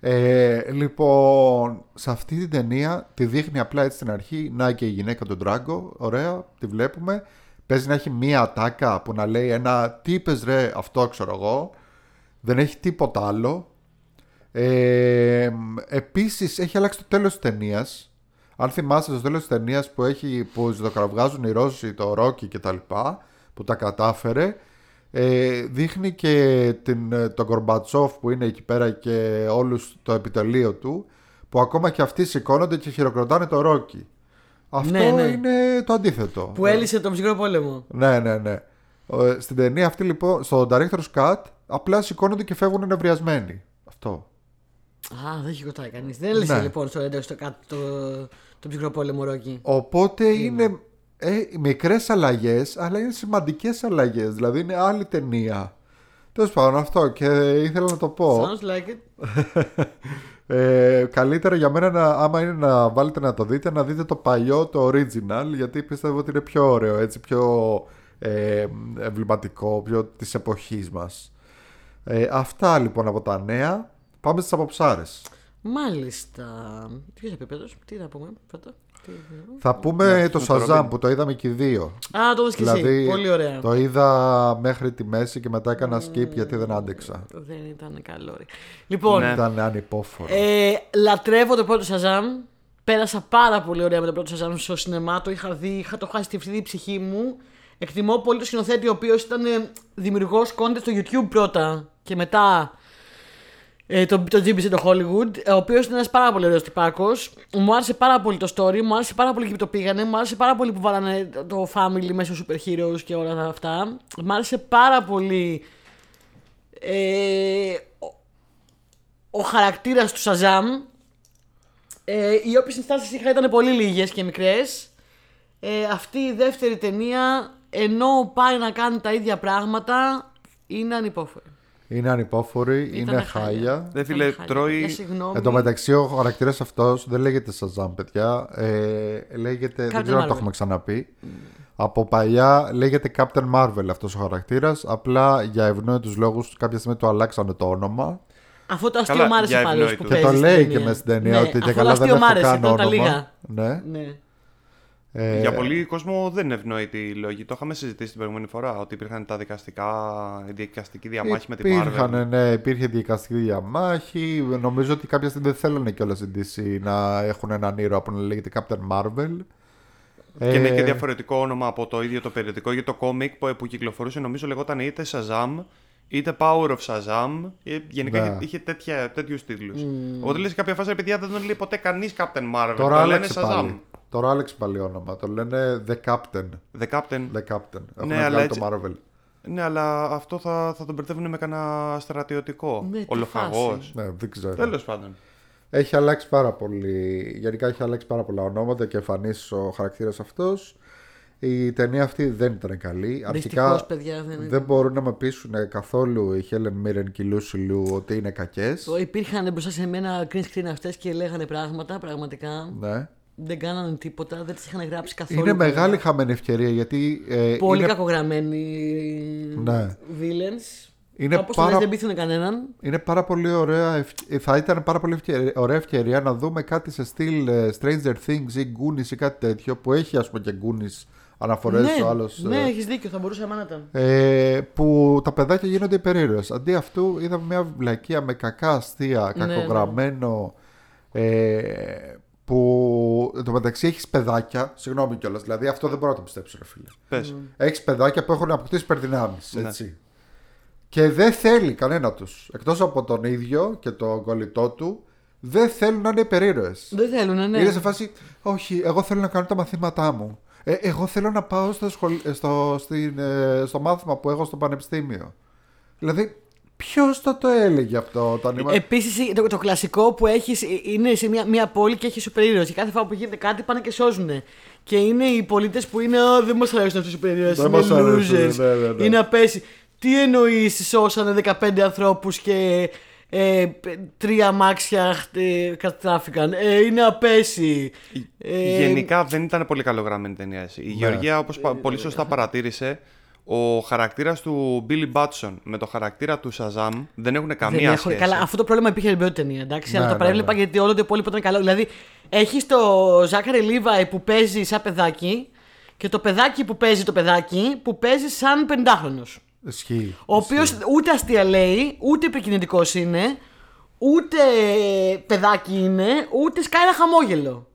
Ε, λοιπόν, σε αυτή την ταινία τη δείχνει απλά έτσι στην αρχή. Να και η γυναίκα του Ντράγκο, ωραία, τη βλέπουμε. Παίζει να έχει μία ατάκα που να λέει ένα τι είπες ρε, αυτό ξέρω εγώ. Δεν έχει τίποτα άλλο. Ε, επίσης έχει αλλάξει το τέλος της ταινίας. Αν θυμάστε το τέλος της ταινίας που, έχει, που ζωδοκραυγάζουν οι Ρώσοι το Ρόκι και τα λοιπά, που τα κατάφερε, ε, δείχνει και την, ε, τον Κορμπατσόφ που είναι εκεί πέρα και όλους το επιτελείο του, που ακόμα και αυτοί σηκώνονται και χειροκροτάνε το Ρόκι. Αυτό Ναι, ναι. είναι το αντίθετο. Που έλυσε τον ψυχρό πόλεμο. Ναι, ναι, ναι. Ε, Στην ταινία αυτή λοιπόν, στο Director's Cut, απλά σηκώνονται και φεύγουν νευριασμένοι. Αυτό. Α, δεν έχει κοτάει κανείς. Δεν έλυσε Ναι. λοιπόν στο έντεο το, κάτω- το, το ψυχρό πόλεμο Ρόκι. Οπότε είναι; ε, μικρές αλλαγές, αλλά είναι σημαντικές αλλαγές. Δηλαδή είναι άλλη ταινία. Τέλος πάντων αυτό και ήθελα να το πω. Sounds like it. Ε, καλύτερα για μένα να, άμα είναι να βάλετε να το δείτε, να δείτε το παλιό, το original, γιατί πιστεύω ότι είναι πιο ωραίο, έτσι, πιο ε, εμβληματικό, πιο της εποχής μας. Ε, αυτά λοιπόν από τα νέα. Πάμε στις αποψάρες. Μάλιστα. Ποιος επίπεδος, τι να πούμε πρώτα; Τι... Θα πούμε Ναι, το με το Shazam Robin. που το είδαμε και οι δύο. Α, το δεις και Δηλαδή εσύ. Πολύ ωραία. το είδα μέχρι τη μέση και μετά έκανα skip γιατί δεν άντεξα. Δεν ήταν καλό. Ρε. Λοιπόν, Ναι. Ήταν ανυπόφορο. ε, λατρεύω το πρώτο Shazam. Πέρασα πάρα πολύ ωραία με το πρώτο Shazam στο σινεμά. Το είχα δει, είχα το χάσει τη η ψυχή μου. Εκτιμώ πολύ το σκηνοθέτη, ο οποίος ήταν δημιουργός content στο YouTube πρώτα και μετά ε, το, το GBC το Hollywood, ε, ο οποίος είναι ένας πάρα πολύ ωραίος τυπάκος. Μου άρεσε πάρα πολύ το story, μου άρεσε πάρα πολύ και που το πήγανε, μου άρεσε πάρα πολύ που βάλανε το family μέσα στους super heroes και όλα αυτά. Μου άρεσε πάρα πολύ ε, ο, ο χαρακτήρας του Shazam. Ε, οι όποιες συνστάσεις είχα ήταν πολύ λίγες και μικρές. Ε, αυτή η δεύτερη ταινία, ενώ πάει να κάνει τα ίδια πράγματα, είναι ανυπόφορη. Είναι ανυπόφορη, Ήταν είναι χάλια. Δε φίλε, Ήταν χάλια. τρώει- Για συγγνώμη. Εν τω μεταξύ, ο χαρακτήρας αυτός δεν λέγεται Shazam, παιδιά. Ε, λέγεται. δεν Captain ξέρω αν Marvel. το έχουμε ξαναπεί. Από παλιά λέγεται Captain Marvel αυτός ο χαρακτήρας. Απλά για ευνόητους λόγους κάποια στιγμή του αλλάξανε το όνομα. Αυτό το αστείο Καλά, μου άρεσε για πάντως που ευνόητους. Και παίζει το στην λέει ταινία. και μέσα στην ταινία Ναι, ότι και αυτό καλά το δεν αστείο έχω μ' άρεσε, καν τώρα τα όνομα. λίγα. Ναι. Ναι. Ε, Για πολύ κόσμο δεν ευνοείται η λόγη. Το είχαμε συζητήσει την προηγούμενη φορά ότι υπήρχαν τα δικαστικά, η δικαστική διαμάχη με την Υπήρχαν, Marvel. ναι, υπήρχε δικαστική διαμάχη. Νομίζω ότι κάποια στιγμή δεν θέλανε κιόλας στην DC να έχουν έναν ήρωα που να λέγεται Captain Marvel. Και είναι και Ε, διαφορετικό όνομα από το ίδιο το περιοδικό για το κόμικ που, που κυκλοφορούσε, νομίζω λεγόταν είτε Shazam είτε Power of Shazam. Ε, Γενικά Ναι. είχε, είχε τέτοια, τέτοιους τίτλους. Οπότε λες σε κάποια φάση, «Ρε παιδιά, δεν τον λέει ποτέ κανείς Captain Marvel. Τώρα το λένε άλλαξε Shazam. πάλι. Τώρα άλλαξε πάλι όνομα. Το λένε The Captain. The Captain. The Captain. Έχουν Ναι, βγάλει αλλά το Marvel. Ναι, αλλά αυτό θα, θα τον μπερδεύουν με κανένα στρατιωτικό. Ναι, τι Ολοφαγός. φάση. Ναι, δεν ξέρω. Τέλος πάντων. Έχει αλλάξει πάρα πολύ. Γενικά έχει αλλάξει πάρα πολλά ονόματα και εμφανίσεις ο χαρακτήρας αυτός. Η ταινία αυτή δεν ήταν καλή. Δυστυχώς, παιδιά, δεν δεν ήταν. μπορούν να με πείσουν καθόλου η Helen Mirren και η Lucy Liu ότι είναι κακές. Το υπήρχαν μπροστά σε μένα green screen αυτές και λέγανε πράγματα πραγματικά. Ναι. Δεν κάνανε τίποτα, δεν τις είχαν γράψει καθόλου. Είναι καλά. μεγάλη χαμένη ευκαιρία γιατί. ε, Πολύ είναι, κακογραμμένοι Ναι. villains. Είναι Όπως το πάρα- λες, δεν πείθουν κανέναν. είναι πάρα πολύ ωραία. ευ- Θα ήταν πάρα πολύ ευκαιρία, ωραία ευκαιρία να δούμε κάτι σε στυλ ε, Stranger Things ή Goonies ή κάτι τέτοιο που έχει ας πούμε και Goonies αναφορές ναι, ο άλλος. ναι, ε, έχεις δίκιο, θα μπορούσε να ήταν. ε, που τα παιδάκια γίνονται υπερήρωες. Αντί αυτού είδαμε μια βλακεία με κακά αστεία, Ναι, κακογραμμένο. Ε, που εν τω μεταξύ έχεις παιδάκια. Συγγνώμη κιόλας. Δηλαδή αυτό δεν μπορώ να το πιστέψω, ρε φίλε. Πες. Έχεις παιδάκια που έχουν αποκτήσει υπερδυνάμει. Ναι. Έτσι. Και δεν θέλει κανένα τους. Εκτός από τον ίδιο και τον κολλητό του, δεν θέλουν να είναι υπερήρωες. Δεν θέλουν, ναι. Είναι σε φάση, όχι, εγώ θέλω να κάνω τα μαθήματά μου. Ε, εγώ θέλω να πάω στο, σχολ... ε, στο, στην, ε, στο μάθημα που έχω στο πανεπιστήμιο. Δηλαδή, ποιος το το έλεγε αυτό όταν ήμουν. Επίσης, το, το κλασικό που έχεις είναι σε μια, μια πόλη και έχεις σούπερ ήρωες. Και κάθε φορά που γίνεται κάτι πάνε και σώζουν. Και είναι οι πολίτες που είναι. «Α, δεν μας αρέσουν αυτοί οι σούπερ ήρωες, Δεν Είναι μας αρέσουν, losers. ναι, ναι, ναι. Είναι απέσι. Τι εννοείς, σώσανε 15 ανθρώπους και ε, π- τρία αμάξια ε, καταστράφηκαν. Ε, είναι απέσι. Ε, Γενικά δεν ήταν πολύ καλογραμμένη ταινία. έτσι. Η Γεωργία, όπως πολύ σωστά παρατήρησε, ο χαρακτήρας του Billy Batson με το χαρακτήρα του Shazam δεν έχουν καμία δεν έχω- σχέση. Καλά, αυτό το πρόβλημα υπήρχε στην πρώτη ταινία, εντάξει, Ναι, αλλά το ναι, παρέβλεπα ναι. γιατί όλο το υπόλοιπο ήταν καλό. Δηλαδή, έχει το Ζάκαρη Λίβαη που παίζει σαν παιδάκι και το παιδάκι που παίζει το παιδάκι που παίζει σαν 50χρονο. Ισχύει. Ο οποίος ούτε αστεία λέει, ούτε επικοινωνικό είναι, ούτε παιδάκι είναι, ούτε σκάει ένα χαμόγελο.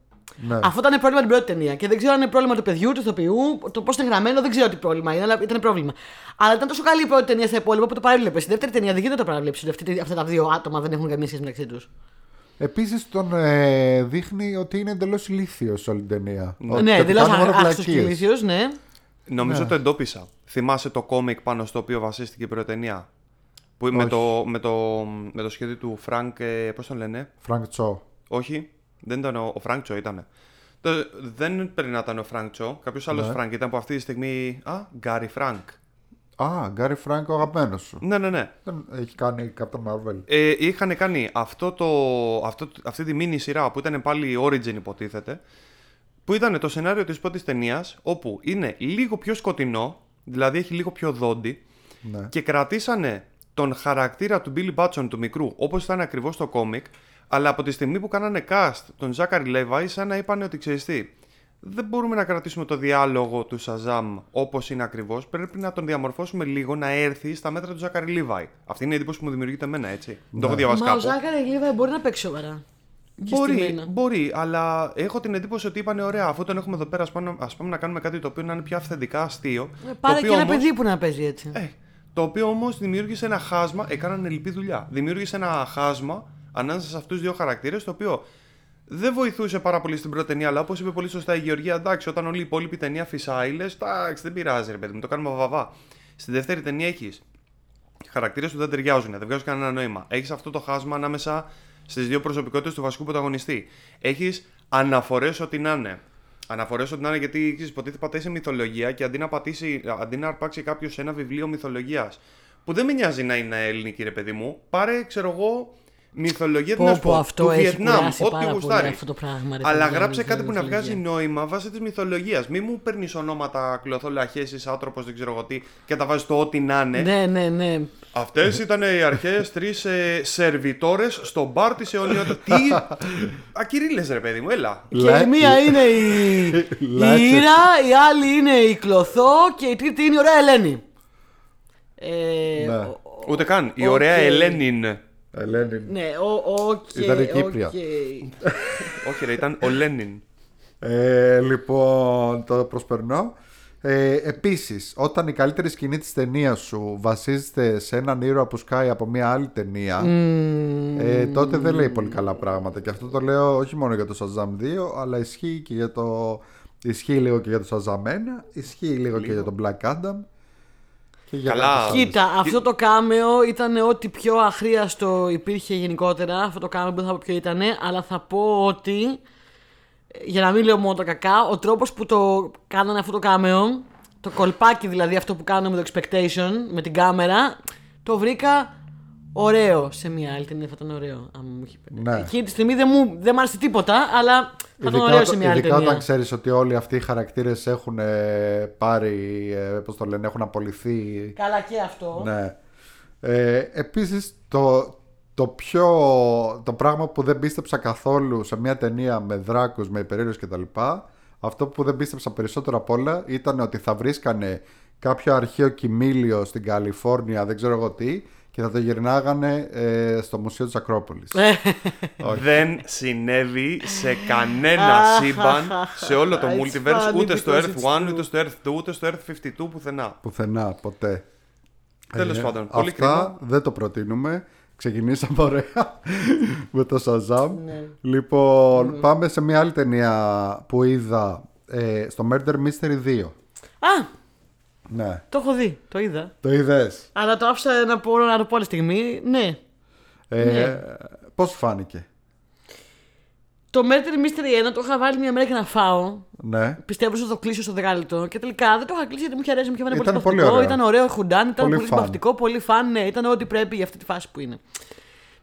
Ναι. Αυτό ήταν πρόβλημα την πρώτη ταινία. Και δεν ξέρω αν είναι πρόβλημα του παιδιού, του ηθοποιού, το πώς είναι γραμμένο, δεν ξέρω τι πρόβλημα είναι, αλλά ήταν πρόβλημα. Αλλά ήταν τόσο καλή η πρώτη ταινία στα υπόλοιπα που το παρέβλεπες. Στη δεύτερη ταινία δεν γίνεται να το παραβλέψεις ότι αυτή- αυτά τα δύο άτομα δεν έχουν καμία σχέση μεταξύ τους. Επίσης τον ε, δείχνει ότι είναι εντελώς ηλίθιος όλη την ταινία. Ότι Ναι, ότι δηλαδή κάνει μόνο άχστο και βλακείες. ηλίθιος, ναι. Νομίζω το εντόπισα. Θυμάσαι το κόμικ πάνω στο οποίο βασίστηκε η πρώτη ταινία; Που με Όχι. το, με, το, με το σχέδιο του Φρανκ. Ε, Πώς τον λένε; Φρανκ Τσό. Όχι, δεν ήταν ο, ο Φρανκ Τσο, ήταν. Το, δεν πρέπει να ήταν ο Φρανκ Τσο. Κάποιος άλλος Ναι. Φρανκ ήταν που αυτή τη στιγμή. Α, Γκάρι Φρανκ. Α, Γκάρι Φρανκ, ο αγαπημένος σου. Ναι, ναι, ναι. Δεν έχει κάνει Captain Marvel. Ε, είχαν κάνει αυτό το, αυτό, αυτή τη μίνι σειρά που ήταν πάλι Origin υποτίθεται που ήταν το σενάριο της πρώτης ταινίας, όπου είναι λίγο πιο σκοτεινό δηλαδή έχει λίγο πιο δόντι Ναι. και κρατήσανε τον χαρακτήρα του Billy Batson του μικρού όπως ήταν ακριβώς στο κόμικ Αλλά από τη στιγμή που κάνανε cast τον Ζάκαρη Λέβαϊ, σαν να είπαν ότι ξέρεις τι, δεν μπορούμε να κρατήσουμε το διάλογο του Σαζάμ όπως είναι ακριβώς. Πρέπει να τον διαμορφώσουμε λίγο να έρθει στα μέτρα του Ζάκαρη Λίβαϊ. Αυτή είναι η εντύπωση που μου δημιουργείται εμένα, έτσι. Δεν το έχω διαβάσει Μα ο κάπου. Ζάκαρη Λίβα μπορεί να παίξει σοβαρά. Και Μπορεί, στημένα. μπορεί, αλλά έχω την εντύπωση ότι είπανε ωραία, αφού τον έχουμε εδώ πέρα, ας πάμε, ας πάμε να κάνουμε κάτι το οποίο να είναι πιο αυθεντικά αστείο. Ε, το Πάρε οποίο και ένα όμως- παιδί που να παίζει έτσι. Ε, το οποίο όμως δημιούργησε ένα χάσμα, έκαναν ελληπή δουλειά. Δημιούργησε ένα χάσμα ανάμεσα σε αυτούς του δύο χαρακτήρες, το οποίο δεν βοηθούσε πάρα πολύ στην πρώτη ταινία, αλλά όπως είπε πολύ σωστά η Γεωργία, εντάξει, όταν όλη η υπόλοιπη ταινία φυσάει, λε, εντάξει, δεν πειράζει, ρε παιδί μου, το κάνουμε βαβαβά. Στη δεύτερη ταινία έχεις χαρακτήρες που δεν ταιριάζουν, δεν βγάζουν κανένα νόημα. Έχεις αυτό το χάσμα ανάμεσα στις δύο προσωπικότητες του βασικού πρωταγωνιστή. Έχεις αναφορές ό,τι να είναι. Αναφορές ό,τι να είναι γιατί ξέρεις, υποτίθεται πατάει σε μυθολογία και αντί να, πατήσει, αντί να αρπάξει κάποιος ένα βιβλίο μυθολογίας που δεν με νοιάζει να είναι ελληνική, ρε παιδί μου, πάρε, ξέρω εγώ, μυθολογία τι να Πω σου πω πω, αυτό του έχει Βιετνάμ, κουράσει ό,τι πάρα πολύ γουστάρει. αυτό το πράγμα. ρε Αλλά παιδιά, γράψε με κάτι τη που να μυθολογία. βγάζει νόημα βάσει της μυθολογίας. Μην μου παίρνεις ονόματα κλωθόλαχέσει, άνθρωπο, δεν ξέρω εγώ τι, και τα βάζεις το ό,τι να είναι. Ναι, ναι, ναι. Αυτές ήταν οι αρχές τρεις ε, σερβιτόρες στο μπαρ της αιωνιότητας. Τι; Ακυρίλες, ρε παιδί μου, έλα. Και Λα- η μία είναι η, η Λάτσε. Ήρα, η άλλη είναι η Κλωθό και η τρίτη είναι η ωραία Ελένη. Ε, Ναι. ο- ο- Ούτε καν. Η ωραία οκ. Ελένιν. Ελένη. Ναι, ο- οκ. Ήταν η Κύπρια. οκ. Όχι, ρε, ήταν ο Λένιν. Ε, λοιπόν, το προσπερνώ. Ε, επίσης, όταν η καλύτερη σκηνή της ταινίας σου βασίζεται σε έναν ήρωα που σκάει από μια άλλη ταινία, ε, τότε δεν λέει πολύ καλά πράγματα. Και αυτό το λέω όχι μόνο για το Shazam 2, αλλά ισχύει και για το... Ισχύει λίγο και για το Shazam 1, ισχύει λίγο, και για τον Black Adam. Και για Καλά. κάποιες άλλες. Κοίτα, αυτό το κάμεο ήταν ό,τι πιο αχρίαστο υπήρχε γενικότερα. Αυτό το κάμεο που δεν θα πω ποιο ήταν, αλλά θα πω ότι. Για να μην λέω μόνο τα κακά, ο τρόπος που το κάνανε αυτό το κάμεο, το κολπάκι δηλαδή αυτό που κάνουμε με το expectation, με την κάμερα, το βρήκα ωραίο σε μια άλλη ταινία. Θα ήταν ωραίο. Αν μου είχε πει. Ναι. Εκείνη τη στιγμή δεν μου, δεν μ' άρεσε τίποτα, αλλά θα ήταν Ειδικά, ωραίο σε όταν- μια άλλη ειδικά ταινία. όταν ξέρεις ότι όλοι αυτοί οι χαρακτήρες έχουν ε, πάρει, ε, πώς το λένε, έχουν απολυθεί Καλά και αυτό. Ναι. Ε, επίσης το, το πιο το πράγμα που δεν πίστεψα καθόλου σε μια ταινία με δράκους, με υπερήρωες κτλ. Αυτό που δεν πίστεψα περισσότερο απ' όλα ήταν ότι θα βρίσκανε κάποιο αρχαίο κοιμήλιο στην Καλιφόρνια, δεν ξέρω εγώ τι, και θα το γυρνάγανε ε, στο Μουσείο της Ακρόπολης. Ε. Δεν συνέβη σε κανένα Αχ, σύμπαν αχ, σε όλο το αχ, it's multiverse, funny ούτε στο because Earth it's 1, true. ούτε στο Earth 2, ούτε στο Earth 52, πουθενά. Πουθενά, ποτέ. Τέλος πάντων, πολύ Αυτά κρίμα. δεν το προτείνουμε. Ξεκινήσαμε ωραία με το Shazam. Ναι. Λοιπόν, πάμε σε μια άλλη ταινία που είδα ε, στο Murder Mystery 2. Α, Ναι. το έχω δει, το είδα. Το είδες. Αλλά το άφησα να, πω, να το πω άλλη στιγμή. Ναι. Ε, Ναι. Πώς σου φάνηκε; Το Murder Mystery 1 το είχα βάλει μια μέρα για να φάω. Ναι. Πιστεύω ότι θα το κλείσω στο δεκάλεπτο. Και τελικά δεν το είχα κλείσει γιατί μου είχε αρέσει, μου είχε φανεί πολύ Ήταν πολύ συμπαθητικό. ωραίο. Ήταν ωραίο χουντάν, ήταν Πολύ πολύ, φαν. συμπαθητικό, πολύ φαν. Ναι, ήταν ό,τι πρέπει για αυτή τη φάση που είναι.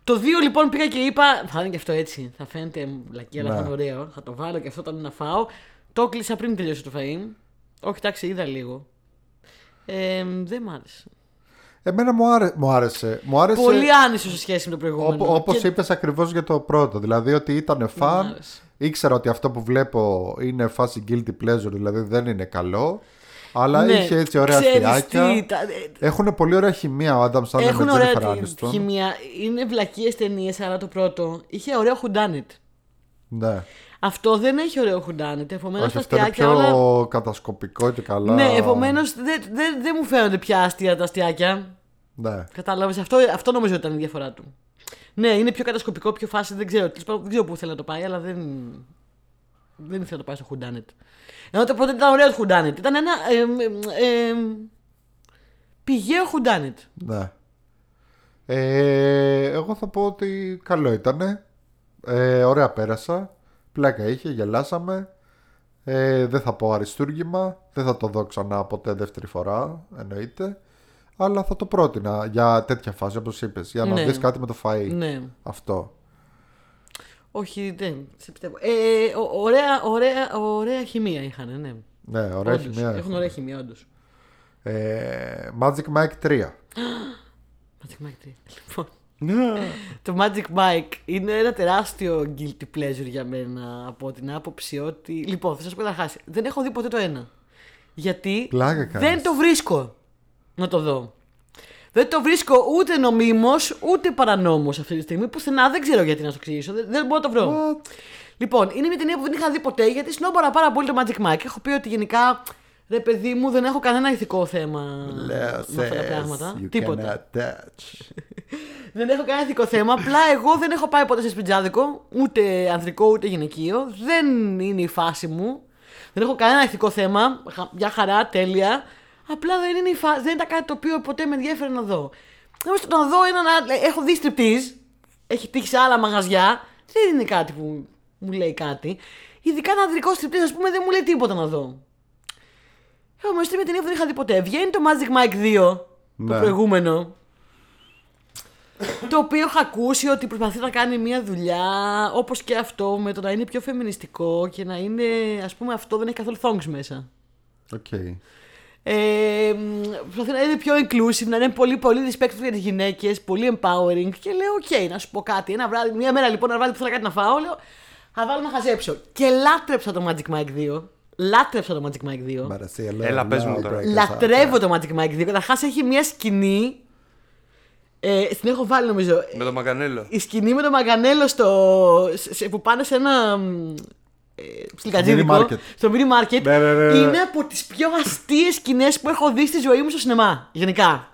Το 2 λοιπόν πήγα και είπα. Θα είναι και αυτό έτσι. Θα φαίνεται βλακή, αλλά Ναι. θα είναι ωραίο. Θα το βάλω και αυτό όταν να φάω. Το κλείσα πριν τελειώσει το φαΐ. Όχι, εντάξει, είδα λίγο. Ε, δεν μ' άρεσε. Εμένα μου, άρε- μου άρεσε. Μου άρεσε Πολύ άνισο σε σχέση με το προηγούμενο. Όπω όπως Και- είπες ακριβώς για το πρώτο. Δηλαδή ότι ήταν φαν. άρεσε. Ήξερα ότι αυτό που βλέπω είναι φάση guilty pleasure, δηλαδή δεν είναι καλό. Αλλά Ναι, είχε έτσι ωραία ξέρεις αστιάκια. τι, τα- ε, Έχουν πολύ ωραία χημεία ο Άνταμ Σάντλερ με Έχουν την ωραία Jennifer τη- Aniston. χημεία. Είναι βλακίες ταινίες, αλλά το πρώτο είχε ωραίο χουντάνιτ. Ναι. Αυτό δεν έχει ωραίο χουντάνιτ. Επομένως Όχι, τα αυτό είναι αστιάκια πιο όλα. κατασκοπικό και καλά. Ναι, επομένως δεν δεν- δεν μου φαίνονται πια αστεία τα αστιάκια. Ναι. Κατάλαβες. Αυτό, αυτό νομίζω ήταν η διαφορά του. Ναι, είναι πιο κατασκοπικό, πιο φάση. Δεν ξέρω, τέλος πάντων, δεν ξέρω πού θέλει να το πάει, αλλά δεν. Δεν ήθελα να το πάει στο χουντάνιτ. Ενώ το πρώτο ήταν ωραίο το χουντάνιτ. Ήταν ένα. Ε, ε, ε, πηγαίο χουντάνιτ. ναι. Ε, εγώ θα πω ότι καλό ήταν. Ε, ωραία πέρασα. Πλάκα είχε, γελάσαμε. Ε, δεν θα πω αριστούργημα. Δεν θα το δω ξανά ποτέ δεύτερη φορά, εννοείται. Αλλά θα το πρότεινα για τέτοια φάση, όπως είπες. Για να Ναι. δεις κάτι με το φαΐ. Ναι. Αυτό. Όχι, δεν σε πιστεύω. Ε, ο- ωραία, ωραία, ωραία χημεία είχαν, ναι. Ναι, ωραία Όντως, χημεία. Έχουν ωραία χημεία, όντως. Ε, Magic Mike 3. Magic Mike 3. Λοιπόν. το Magic Mike είναι ένα τεράστιο guilty pleasure για μένα από την άποψη ότι. Λοιπόν, θα σας πω καταρχά, δεν έχω δει ποτέ το ένα. Γιατί Πλάκα κάνεις. δεν το βρίσκω να το δω. Δεν το βρίσκω ούτε νομίμως ούτε παρανόμως αυτή τη στιγμή. Πουθενά δεν ξέρω γιατί να σου εξηγήσω. Δεν, δεν μπορώ να το βρω. What? Λοιπόν, είναι μια ταινία που δεν είχα δει ποτέ γιατί σνόμπορα πάρα πολύ το Magic Mike. Έχω πει ότι γενικά ρε παιδί μου δεν έχω κανένα ηθικό θέμα με αυτά τα πράγματα. You Τίποτα. cannot touch. Δεν έχω κανένα ηθικό θέμα. Απλά εγώ δεν έχω πάει ποτέ σε σπιτζάδικο, ούτε ανδρικό ούτε γυναικείο. Δεν είναι η φάση μου. Δεν έχω κανένα ηθικό θέμα. Χα- Μια χαρά, τέλεια. Απλά δεν, είναι η φάση, δεν ήταν κάτι το οποίο ποτέ με ενδιαφέρει να δω. Όμως το να δω έναν. ά- Έχω δει στριπτίζ. Έχει τύχει σε άλλα μαγαζιά. Δεν είναι κάτι που μου λέει κάτι. Ειδικά ένα ανδρικό στριπτίζ, ας πούμε, δεν μου λέει τίποτα να δω. Όμως είναι μια ταινία που δεν είχα δει ποτέ. Βγαίνει το Magic Mike 2, το Ναι. προηγούμενο. το οποίο έχω ακούσει ότι προσπαθεί να κάνει μια δουλειά όπως και αυτό με το να είναι πιο φεμινιστικό και να είναι ας πούμε αυτό δεν έχει καθόλου thongs μέσα. Οκ. Ε, μ, προσπαθεί να είναι πιο inclusive, να είναι πολύ πολύ respectful για τις γυναίκες, πολύ empowering και λέω οκ να σου πω κάτι. Ένα βράδυ, μια μέρα λοιπόν ένα βράδυ που θέλω κάτι να φάω λέω θα βάλω να χαζέψω. Και λάτρεψα το Magic Mike 2. Λάτρεψα το Magic Mike 2. Μαρασίλα, Έλα, πες μου τώρα. Lawbreakers, Λατρεύω το Magic Mike 2. Καταρχάς έχει μια σκηνή. Ε, την έχω βάλει νομίζω. Με το Μαγκανέλο. Η σκηνή με το Μαγκανέλο στο, σε- σε- που πάνε σε ένα. μ, Ε, ψιλικατζίδικο, Mini market. στο mini market. Ναι, ναι, ναι, ναι. Είναι από τις πιο αστείες σκηνές που έχω δει στη ζωή μου στο σινεμά. Γενικά.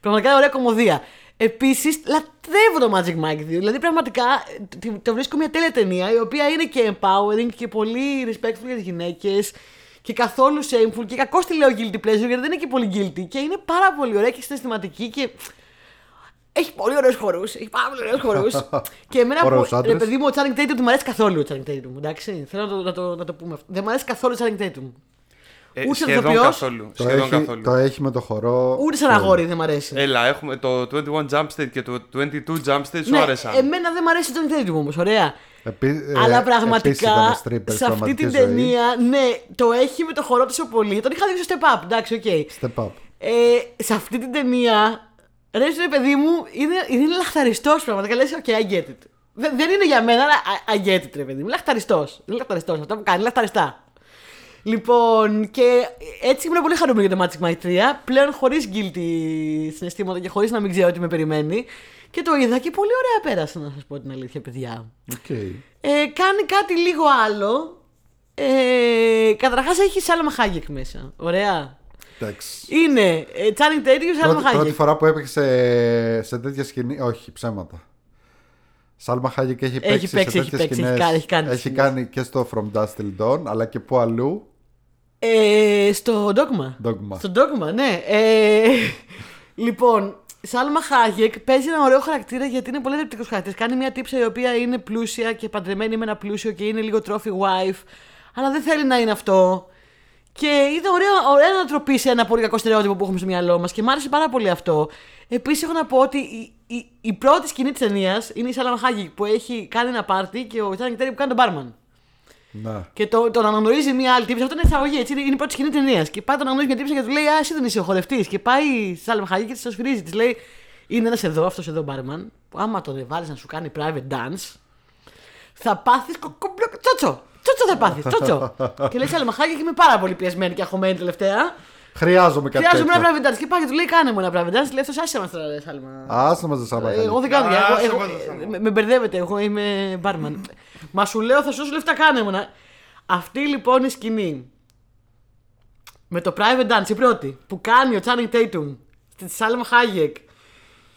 Πραγματικά είναι ωραία κομμωδία. Επίσης, λατρεύω το Magic Mike 2. Δηλαδή, πραγματικά ε, το- το βρίσκω μια τέλεια ταινία η οποία είναι και empowering και πολύ respectful για τις γυναίκες και καθόλου shameful και κακώ τη λέω guilty pleasure γιατί δεν είναι και πολύ guilty και είναι πάρα πολύ ωραία και συναισθηματική και έχει πολύ ωραίους χορούς. Έχει πάρα πολύ ωραίους χορούς. και εμένα Ωραίους που. άντρες. Ρε παιδί μου, ο Channing Tatum δεν μου αρέσει καθόλου ο Channing Tatum. Εντάξει, θέλω να το, να το, να το πούμε αυτό. Δεν μου αρέσει καθόλου ο Channing Tatum. Ε, Ούτε σχεδόν ηθοποιός. καθόλου. Το Σχεδόν έχει, καθόλου. το έχει με το χορό. Ούτε σαν αγόρι δεν μου αρέσει. Έλα, έχουμε το 21 Jump Street και το 22 Jump Street σου ναι, άρεσαν. εμένα δεν μου αρέσει ο Channing Tatum όμως, ωραία. Επί, ε, Αλλά επίσης πραγματικά ήταν stripper σε αυτή πραγματική την ζωή. ταινία, ναι, το έχει με το χορό τόσο πολύ. Τον είχα δει στο Step Up, εντάξει, OK. Step up. Ε, σε αυτή την ταινία, ρε ρε παιδί μου, είναι, είναι λαχταριστός πραγματικά. Λες, OK, I get it. Δεν, δεν είναι για μένα, αλλά I, I get it, ρε παιδί μου. Λαχταριστός. Είναι λαχταριστός. Αυτό που κάνει, λαχταριστά. Λοιπόν, και έτσι ήμουν πολύ χαρούμενη για το Magic Mike 3. Πλέον χωρίς guilty συναισθήματα και χωρίς να μην ξέρω τι με περιμένει. Και το είδα και πολύ ωραία πέρασε, να σας πω την αλήθεια, παιδιά. Οκ. Ε, κάνει κάτι λίγο άλλο. Ε, Καταρχάς έχει Σάλμα Χάγεκ μέσα. Ωραία. Εντάξει. Είναι ε, Channing Tatum και Σάλμα Πρώτη, πρώτη Χάγεκ. φορά που έπαιξε σε, σε τέτοια σκηνή. Όχι, ψέματα. Σάλμα Χάγεκ έχει παίξει, Έχει παίξει, σε έχει τέτοιες παίξει, σκηνές. έχει κάνει- έχει κάνει Έχει σκηνές. κάνει και στο From Dusk Till Dawn, αλλά και που αλλού. Ε, στο Dogma. Dogma. Στο Dogma, ναι. Ε, λοιπόν, Σάλμα Χάγεκ παίζει ένα ωραίο χαρακτήρα γιατί είναι πολύ δεπτικό χαρακτήρας. Κάνει μια τύψα η οποία είναι πλούσια και παντρεμένη με ένα πλούσιο και είναι λίγο trophy wife, αλλά δεν θέλει να είναι αυτό. Και είναι ωραία, ωραία ανατροπή σε ένα πολύ κακό στερεότυπο που έχουμε στο μυαλό μας και μου άρεσε πάρα πολύ αυτό. Επίσης, έχω να πω ότι η, η, η πρώτη σκηνή της ταινίας είναι η Σάλμα Χάγεκ που έχει κάνει ένα πάρτι και ο Τσάνι που κάνει τον μπάρμαν. Να. Και το, τον αναγνωρίζει μια άλλη τύψη. Αυτό είναι εισαγωγή, έτσι. Είναι είναι η πρώτη σκηνή ταινίας. Και πάει τον αναγνωρίζει μια τύψη και του λέει Α, εσύ δεν είσαι ο χορευτής. Και πάει στη Σάλμα Χάγη και της το σφυρίζει. Της λέει Είναι ένας εδώ, αυτός εδώ μπάρμαν, που άμα τον βάλεις να σου κάνει private dance, θα πάθεις κοκκομπλο. Τσότσο! Τσότσο θα πάθεις, τσότσο! και λέει Σάλμα Χάγη και είμαι πάρα πολύ πιασμένη και αγχωμένη τελευταία. Χρειάζομαι κάτι Χρειάζομαι ένα τέτοιο. private dance. Και πάει και του λέει Κάνε μου ένα private dance. Λέει αυτός άσε μας τώρα, ρε, Σάλμα. Άσε μας, Σάλμα Ε, Χάγεκ. Εγώ δεν κάνω. Α, Εγώ, άσε εγώ, μας, άσε με, με μπερδεύετε, εγώ είμαι μπάρμαν. Μα σου λέω, θα σου δώσω λεφτά, κάνε μου. να- Αυτή λοιπόν η σκηνή με το private dance, η πρώτη, που κάνει ο Channing Tatum στη Σάλμα Χάγεκ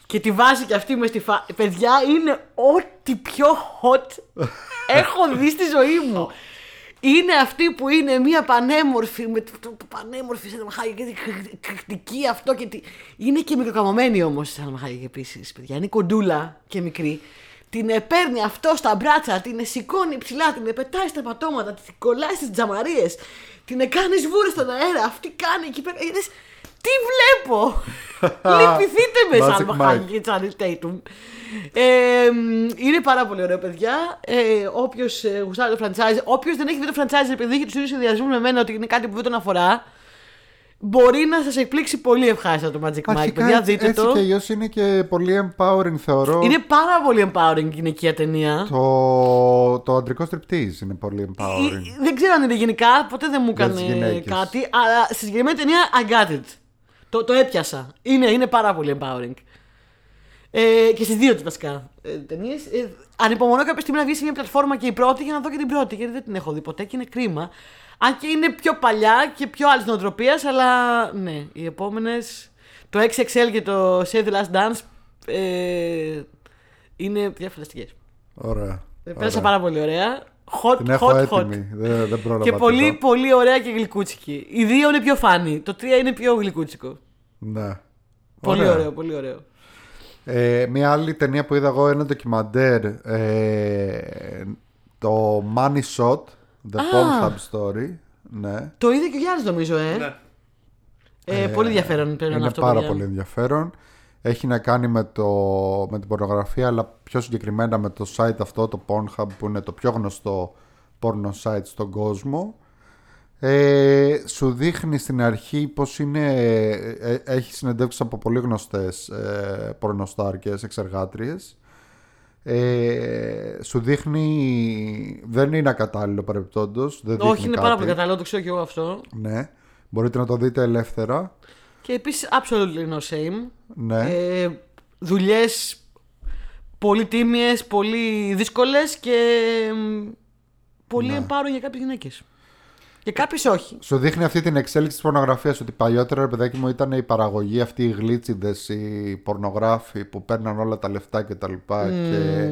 και τη βάζει και αυτή με στη φα... Παιδιά, είναι ό,τι πιο hot έχω δει στη ζωή μου. Είναι αυτή που είναι μια πανέμορφη, με το, το, το πανέμορφη Σάλμα Χάγεκ και κριτική αυτό και τη... Είναι και μικροκαμωμένη όμως η Σάλμα Χάγεκ επίσης, παιδιά. Είναι κοντούλα και μικρή. Την ε, παίρνει αυτό στα μπράτσα, την ε, σηκώνει ψηλά, την ε, πετάει στα πατώματα, την κολλάει στις τζαμαρίες, την ε, κάνει σβούρες στον αέρα. Αυτή κάνει εκεί πέρα. είδες, τι βλέπω! Λυπηθείτε με Magic Σάλμα Mike. Χάγεκ και Channing Tatum. Ε, μ, είναι πάρα πολύ ωραίο, παιδιά. Ε, Όποιος ε, γουστάρει το franchise, όποιος δεν έχει δει το franchise επειδή έχει τους ίδιους συνδυασμούς με μένα ότι είναι κάτι που δεν τον αφορά. μπορεί να σας εκπλήξει πολύ ευχάριστα το Magic Mike. Αρχικά Παιδιά, έτσι, δείτε έτσι το. και αλλιώς είναι και πολύ empowering θεωρώ. Είναι πάρα πολύ empowering γυναικεία ταινία. Το, το αντρικό striptease είναι πολύ Ε, empowering. Δεν ξέρω αν είναι γενικά, ποτέ δεν μου Για τις έκανε γυναίκες. κάτι, αλλά στη συγκεκριμένη ταινία I got it. Το, το έπιασα. Είναι, είναι πάρα πολύ empowering. Ε, και στις δύο του βασικά ε, ταινίες. Ε, ανυπομονώ κάποια στιγμή να βγει σε μια πλατφόρμα και η πρώτη για να δω και την πρώτη, γιατί δεν την έχω δει ποτέ και είναι κρίμα. Αν και είναι πιο παλιά και πιο άλλης νοοτροπίας, αλλά ναι, οι επόμενες. Το XXL και το Save the Last Dance ε, είναι διαφορετικέ. Ωραία. Πέρασα Ωραία. πάρα πολύ ωραία. Hot, Την έχω hot, έτοιμη. hot. Δεν, δεν πρόλαβα. Και να πολύ, τη δω. πολύ ωραία και γλυκούτσικη. Οι δύο είναι πιο φάνη. Το τρία είναι πιο γλυκούτσικο. Ναι. Πολύ Ωραία. ωραίο, πολύ ωραίο. Ε, μια άλλη ταινία που είδα εγώ είναι ντοκιμαντέρ. Ε, το Money Shot. The Α. Pornhub Story. Ναι. Το είδε και ο Γιάννης νομίζω, ε. Ναι. ε, πολύ ενδιαφέρον πρέπει να είναι Είναι αυτό. πάρα παιδιά. πολύ ενδιαφέρον. Έχει να κάνει με, το, με την πορνογραφία, αλλά πιο συγκεκριμένα με το site αυτό, το Pornhub, που είναι το πιο γνωστό porno site στον κόσμο. Ε, σου δείχνει στην αρχή πως είναι, ε, ε, έχει συνεντεύξεις από πολύ γνωστές ε, πορνοστάρκες, εξεργάτριες. Ε, σου δείχνει, δεν είναι ακατάλληλο παρεπτόντως, δεν Όχι, δείχνει είναι κάτι. πάρα πολύ κατάλληλο, το ξέρω και εγώ αυτό. Ναι, μπορείτε να το δείτε ελεύθερα. Και επίσης, absolutely no shame. Ναι. Ε, Δουλειές πολύ τίμιες, πολύ δύσκολες και μ, πολύ Ναι. empowering για κάποιες γυναίκες. Και κάποιες όχι. Σου δείχνει αυτή την εξέλιξη της πορνογραφίας. Ότι παλιότερα, ρε παιδάκι μου, ήταν η παραγωγή αυτή, οι γλίτσιδε, οι πορνογράφοι που παίρναν όλα τα λεφτά κτλ. Και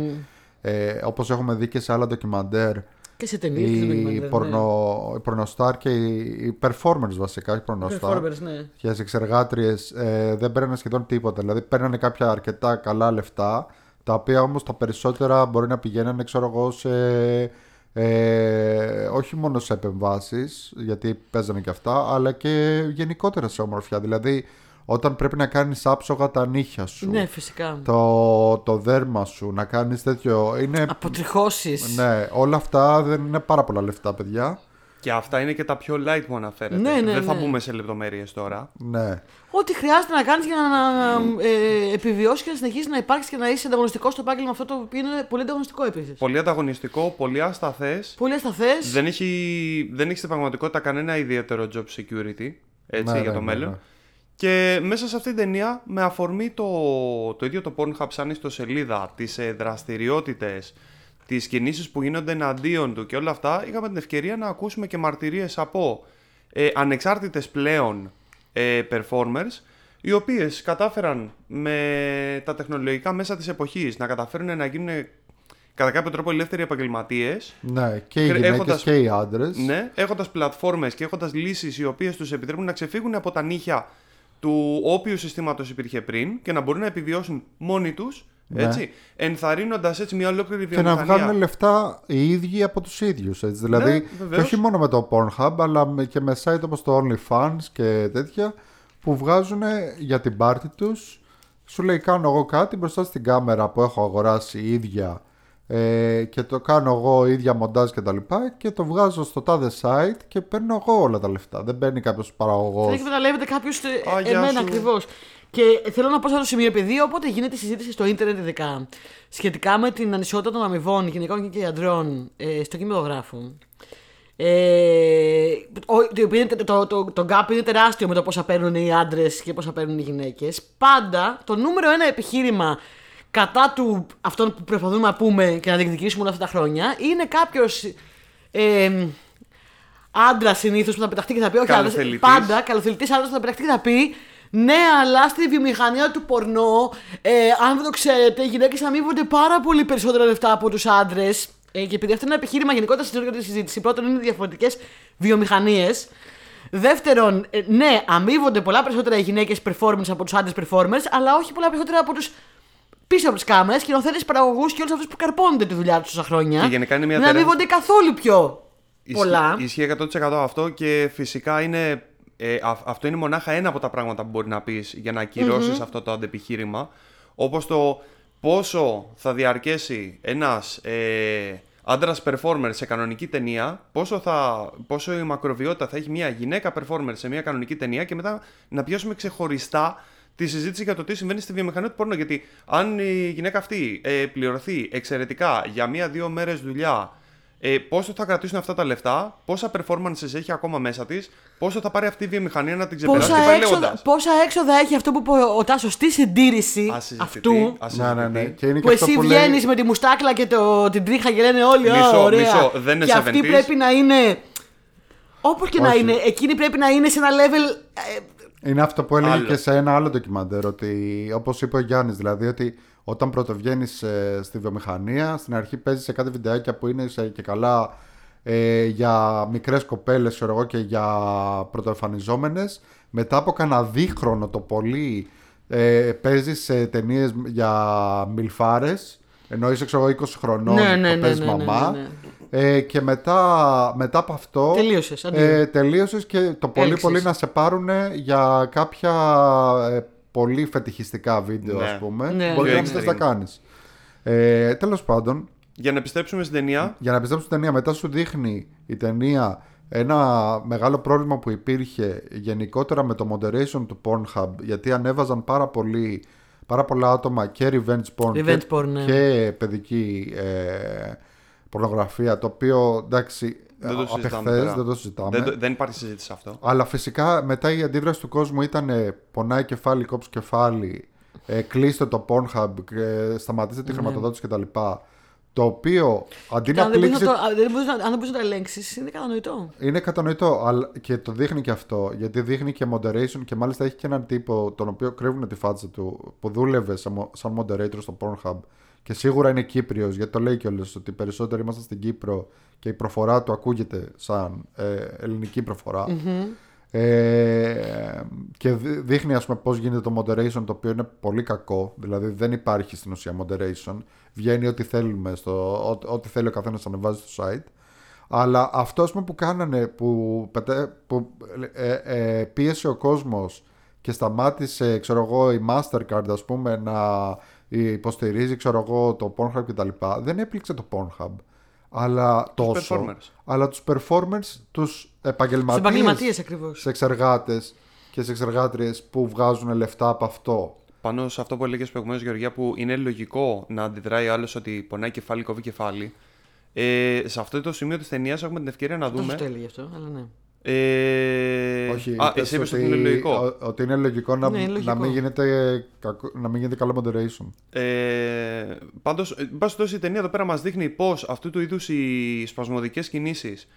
ε, όπως έχουμε δει και σε άλλα ντοκιμαντέρ, Και σε ταινίες. και σε οι, ντοκιμαντέρ, ναι. πορνο, οι πορνοστάρ και οι, οι performers βασικά, οι πορνοστάρ. Performers, ναι. Και οι εξεργάτριες ε, δεν παίρνανε σχεδόν τίποτα. Δηλαδή παίρνανε κάποια αρκετά καλά λεφτά, τα οποία όμως τα περισσότερα μπορεί να πηγαίνανε, ξέρω εγώ, σε. Ε, όχι μόνο σε επεμβάσεις γιατί παίζανε και αυτά αλλά και γενικότερα σε ομορφιά δηλαδή όταν πρέπει να κάνεις άψογα τα νύχια σου Ναι, φυσικά. το, το δέρμα σου να κάνεις τέτοιο είναι, Αποτριχώσεις. ναι, όλα αυτά δεν είναι πάρα πολλά λεφτά παιδιά Και αυτά είναι και τα πιο light που αναφέρετε. Ναι, ναι, Δεν θα ναι. μπούμε σε λεπτομέρειες τώρα. ναι Ό,τι χρειάζεται να κάνεις για να ε, επιβιώσεις και να συνεχίσεις να υπάρχεις και να είσαι ανταγωνιστικός στο επάγγελμα αυτό το οποίο είναι πολύ ανταγωνιστικό επίσης. Πολύ ανταγωνιστικό, πολύ ασταθές. Πολύ ασταθές. Δεν έχει, δεν έχει στην πραγματικότητα κανένα ιδιαίτερο job security έτσι, Ναι, για ναι, το ναι, μέλλον. Ναι. Και μέσα σε αυτή την ταινία, με αφορμή το, το ίδιο το Pornhub σαν ιστοσελίδα, τις ε, δραστηριότητες, τις κινήσεις που γίνονται εναντίον του και όλα αυτά, είχαμε την ευκαιρία να ακούσουμε και μαρτυρίες από ε, ανεξάρτητες πλέον ε, performers, οι οποίες κατάφεραν με τα τεχνολογικά μέσα της εποχής να καταφέρουν να γίνουν κατά κάποιο τρόπο ελεύθεροι επαγγελματίες ναι και οι Χρ- γυναίκες έχοντας- και οι άντρες ναι, έχοντας πλατφόρμες και έχοντας λύσεις οι οποίες τους επιτρέπουν να ξεφύγουν από τα νύχια του όποιου συστήματος υπήρχε πριν και να μπορούν να επιβιώσουν μόνοι τους. Ναι. Έτσι, ενθαρρύνοντας έτσι μια ολόκληρη και να βιομηχανία. βγάλουν λεφτά οι ίδιοι από τους ίδιους έτσι. δηλαδή Ναι, και βεβαίως. όχι μόνο με το Pornhub αλλά με- και με site όπως το OnlyFans και τέτοια που βγάζουν για την πάρτι τους σου λέει κάνω εγώ κάτι μπροστά στην κάμερα που έχω αγοράσει η ίδια ε, και το κάνω εγώ ίδια μοντάζ και τα λοιπά και το βγάζω στο τάδε site και παίρνω εγώ όλα τα λεφτά δεν μπαίνει κάποιος παραγωγός Δεν εκμεταλλεύεται κάποιος Α, γεια εμένα σου. ακριβώς. Και θέλω να πω σε αυτό το σημείο, επειδή όποτε γίνεται συζήτηση στο ίντερνετ ειδικά σχετικά με την ανισότητα των αμοιβών γυναικών και αντρών ε, στο κινηματογράφο. Ε, ο- το, οποίο είναι- το, το, το gap είναι τεράστιο με το πόσα παίρνουν οι άντρες και πόσα παίρνουν οι γυναίκες. Πάντα το νούμερο ένα επιχείρημα κατά του αυτών που προσπαθούμε να πούμε και να διεκδικήσουμε όλα αυτά τα χρόνια είναι κάποιος. Ε, άντρας συνήθως που θα πεταχτεί και θα πει: Όχι, άντρας, Καλοθελητής. πάντα καλοθελητής άντρα που θα πεταχτεί και θα πει: Ναι, αλλά στη βιομηχανία του πορνό, ε, αν δεν το ξέρετε, οι γυναίκες αμείβονται πάρα πολύ περισσότερα λεφτά από τους άντρες. Ε, και επειδή αυτό είναι ένα επιχείρημα γενικότερα στην όλη της συζήτησης, πρώτον είναι διαφορετικές βιομηχανίες. Δεύτερον, ε, ναι, αμείβονται πολλά περισσότερα οι γυναίκες performers από τους άντρες performers, αλλά όχι πολλά περισσότερα από τους πίσω από τις κάμερες, σκηνοθέτε, παραγωγούς και όλους αυτούς που καρπώνονται τη δουλειά τους τόσα χρόνια. Και γενικά είναι μια Δεν τεράστια- αμείβονται καθόλου πιο Ισχύει- πολλά. Ισχύει 100% αυτό και φυσικά είναι, ε, α- αυτό είναι μονάχα ένα από τα πράγματα που μπορεί να πεις για να ακυρωσεις αυτό το αντεπιχείρημα. Όπως το πόσο θα διαρκέσει ένας ε, άντρας performer σε κανονική ταινία, πόσο, θα, πόσο η μακροβιότητα θα έχει μια γυναίκα performer σε μια κανονική ταινία και μετά να πιάσουμε ξεχωριστά τη συζήτηση για το τι συμβαίνει στη βιομηχανία του πόρνο. Γιατί αν η γυναίκα αυτή ε, πληρωθεί εξαιρετικά για μία-δύο μέρες δουλειά, ε, πόσο θα κρατήσουν αυτά τα λεφτά, πόσα performances έχει ακόμα μέσα της, πόσο θα πάρει αυτή η βιομηχανία να την ξεπεράσει Πόσα και πάει έξοδα, λέγοντας. πόσα έξοδα έχει αυτό που είπε ο Τάσος στη συντήρηση Ασυζητητή, αυτού. Ναι, ασυζητητή. ναι, ναι. Και είναι Που και αυτό εσύ που βγαίνεις λέει... με τη μουστάκλα και το, την τρίχα και λένε όλοι Μισό, «Α, ωραία. μισό, δεν είναι και αυτή 70s. πρέπει να είναι. Όπως και να Όχι. είναι, εκείνη πρέπει να είναι σε ένα level. Ε, Είναι αυτό που έλεγε Άλλο. και σε ένα άλλο ντοκιμαντέρ, ότι όπως είπε ο Γιάννης, δηλαδή ότι όταν πρωτοβγαίνεις στη βιομηχανία, στην αρχή παίζεις σε κάτι βιντεάκια που είναι σε, και καλά ε, για μικρές κοπέλες, ξέρω εγώ, και για πρωτοεμφανιζόμενε. Μετά από κανένα δίχρονο το πολύ ε, παίζεις σε ταινίες για μιλφάρες. Ενώ είσαι ξέρω, εγώ, 20 χρονών, Ναι, ναι, το ναι, παίζεις ναι, ναι, μαμά. Ναι, ναι. Ε, και μετά, μετά από αυτό. Τελείωσες, αντίο. Ε, τελείωσες και το πολύ Έλξες. πολύ να σε πάρουν για κάποια ε, πολύ φετιχιστικά βίντεο, Ναι. ας πούμε. Ναι, μπορεί ναι, να ναι. μην θες να κάνεις. Ε, τέλος πάντων, Για να επιστρέψουμε στην ταινία. για να πιστέψω στην ταινία, μετά σου δείχνει η ταινία ένα μεγάλο πρόβλημα που υπήρχε γενικότερα με το moderation του Pornhub, γιατί ανέβαζαν πάρα, πολύ, πάρα πολλά άτομα και revenge porn, Revenge και, porn, ναι. και παιδική ε, πορνογραφία, το οποίο εντάξει, Δεν το απ' συζητάμε. εχθές τώρα. δεν το συζητάμε. Δεν, το- δεν υπάρχει συζήτηση σε αυτό. Αλλά φυσικά μετά η αντίδραση του κόσμου ήταν ε, πονάει κεφάλι, κόψει κεφάλι, ε, κλείστε το Pornhub, ε, σταματήστε τη χρηματοδότηση κτλ. Το οποίο αντί και να αν δεν μπορείς πλήξει. να το- αν δεν μπορείς να- αν δεν μπορείς να το ελέγξεις, είναι κατανοητό. Είναι κατανοητό αλλά και το δείχνει και αυτό. Γιατί δείχνει και moderation και μάλιστα έχει και έναν τύπο τον οποίο κρύβουν τη φάτσα του που δούλευε σαν, μο- σαν moderator στο Pornhub. Και σίγουρα είναι Κύπριος γιατί το λέει κιόλας ότι περισσότεροι είμαστε στην Κύπρο και η προφορά του ακούγεται σαν ε, ελληνική προφορά. Ε, και δει- δείχνει ας πούμε πώς γίνεται το moderation το οποίο είναι πολύ κακό. Δηλαδή δεν υπάρχει στην ουσία moderation. Βγαίνει ό,τι θέλουμε στο, ό, ό,τι θέλει ο καθένας να ανεβάζει στο site. Αλλά αυτό ας πούμε, που κάνανε που, πετέ- που ε, ε, πίεσε ο κόσμος και σταμάτησε ξέρω εγώ η Mastercard ας πούμε να υποστηρίζει ξέρω εγώ το Pornhub κτλ δεν έπληξε το Pornhub αλλά τόσο performers. αλλά τους performers τους Στου επαγγελματίες επαγγελματίες ακριβώς. σε εξεργάτες και σε εξεργάτριες που βγάζουν λεφτά από αυτό. Πάνω σε αυτό που έλεγες προηγουμένως, Γεωργία, που είναι λογικό να αντιδράει άλλος ότι πονάει κεφάλι, κόβει κεφάλι. Ε, σε αυτό το σημείο της ταινίας έχουμε την ευκαιρία να Δεν δούμε. το έλεγε αυτό, αλλά ναι. Ε, Όχι, α, πες εσύ είπες ότι είναι λογικό. ο- ότι είναι λογικό να, Ναι, είναι λογικό. να, μην, γίνεται, κακό- να μην γίνεται καλό moderation. Ε, Πάντως, εν πάση περιπτώσει, η ταινία εδώ πέρα μας δείχνει πώς αυτού του είδους οι σπασμωδικές κινήσεις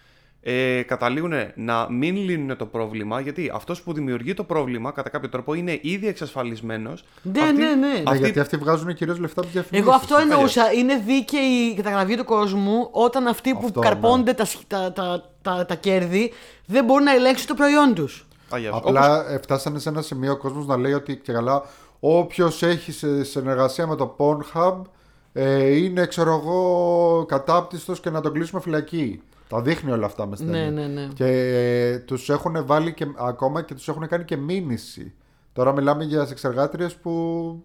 ε, καταλήγουν να μην λύνουν το πρόβλημα. Γιατί αυτός που δημιουργεί το πρόβλημα, κατά κάποιο τρόπο, είναι ήδη εξασφαλισμένος. Ναι, ναι, ναι. Ναι, Αυτή- γιατί αυτοί βγάζουν κυρίως λεφτά από διαφημίσεις. Εγώ αυτό εννοούσα. Είναι δίκαιη η καταγραφή του κόσμου όταν αυτοί που Αυτό, καρπώνται τα, σχ- τα, τα, τα, τα κέρδη δεν μπορούν να ελέγξουν το προϊόν τους. Απλά ε, φτάσανε σε ένα σημείο ο κόσμος να λέει ότι και καλά όποιος έχει σε συνεργασία με το Pornhub ε, είναι ξέρω εγώ κατάπτυστος και να τον κλείσουμε φυλακή. Τα δείχνει όλα αυτά μες στην Ναι, ταινία. ναι, ναι. Και ε, τους έχουν βάλει και ακόμα και τους έχουν κάνει και μήνυση. Τώρα μιλάμε για εξεργάτριες που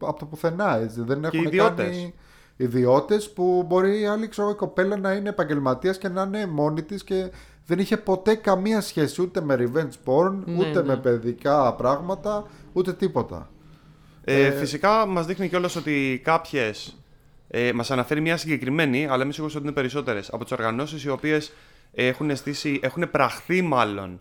από το πουθενά έτσι. Δεν έχουν ιδιώτες. κάνει ιδιώτες που μπορεί η άλλη ξέρω, η κοπέλα να είναι επαγγελματίας και να είναι μόνη της και δεν είχε ποτέ καμία σχέση ούτε με revenge porn, Ναι, ούτε ναι. με παιδικά πράγματα, ούτε τίποτα. Ε, φυσικά μας δείχνει κιόλας ότι κάποιες. Ε, μας αναφέρει μια συγκεκριμένη, αλλά είμαι σίγουρος ότι είναι περισσότερες, από τις οργανώσεις οι οποίες έχουν, στήσει, έχουν πραχθεί μάλλον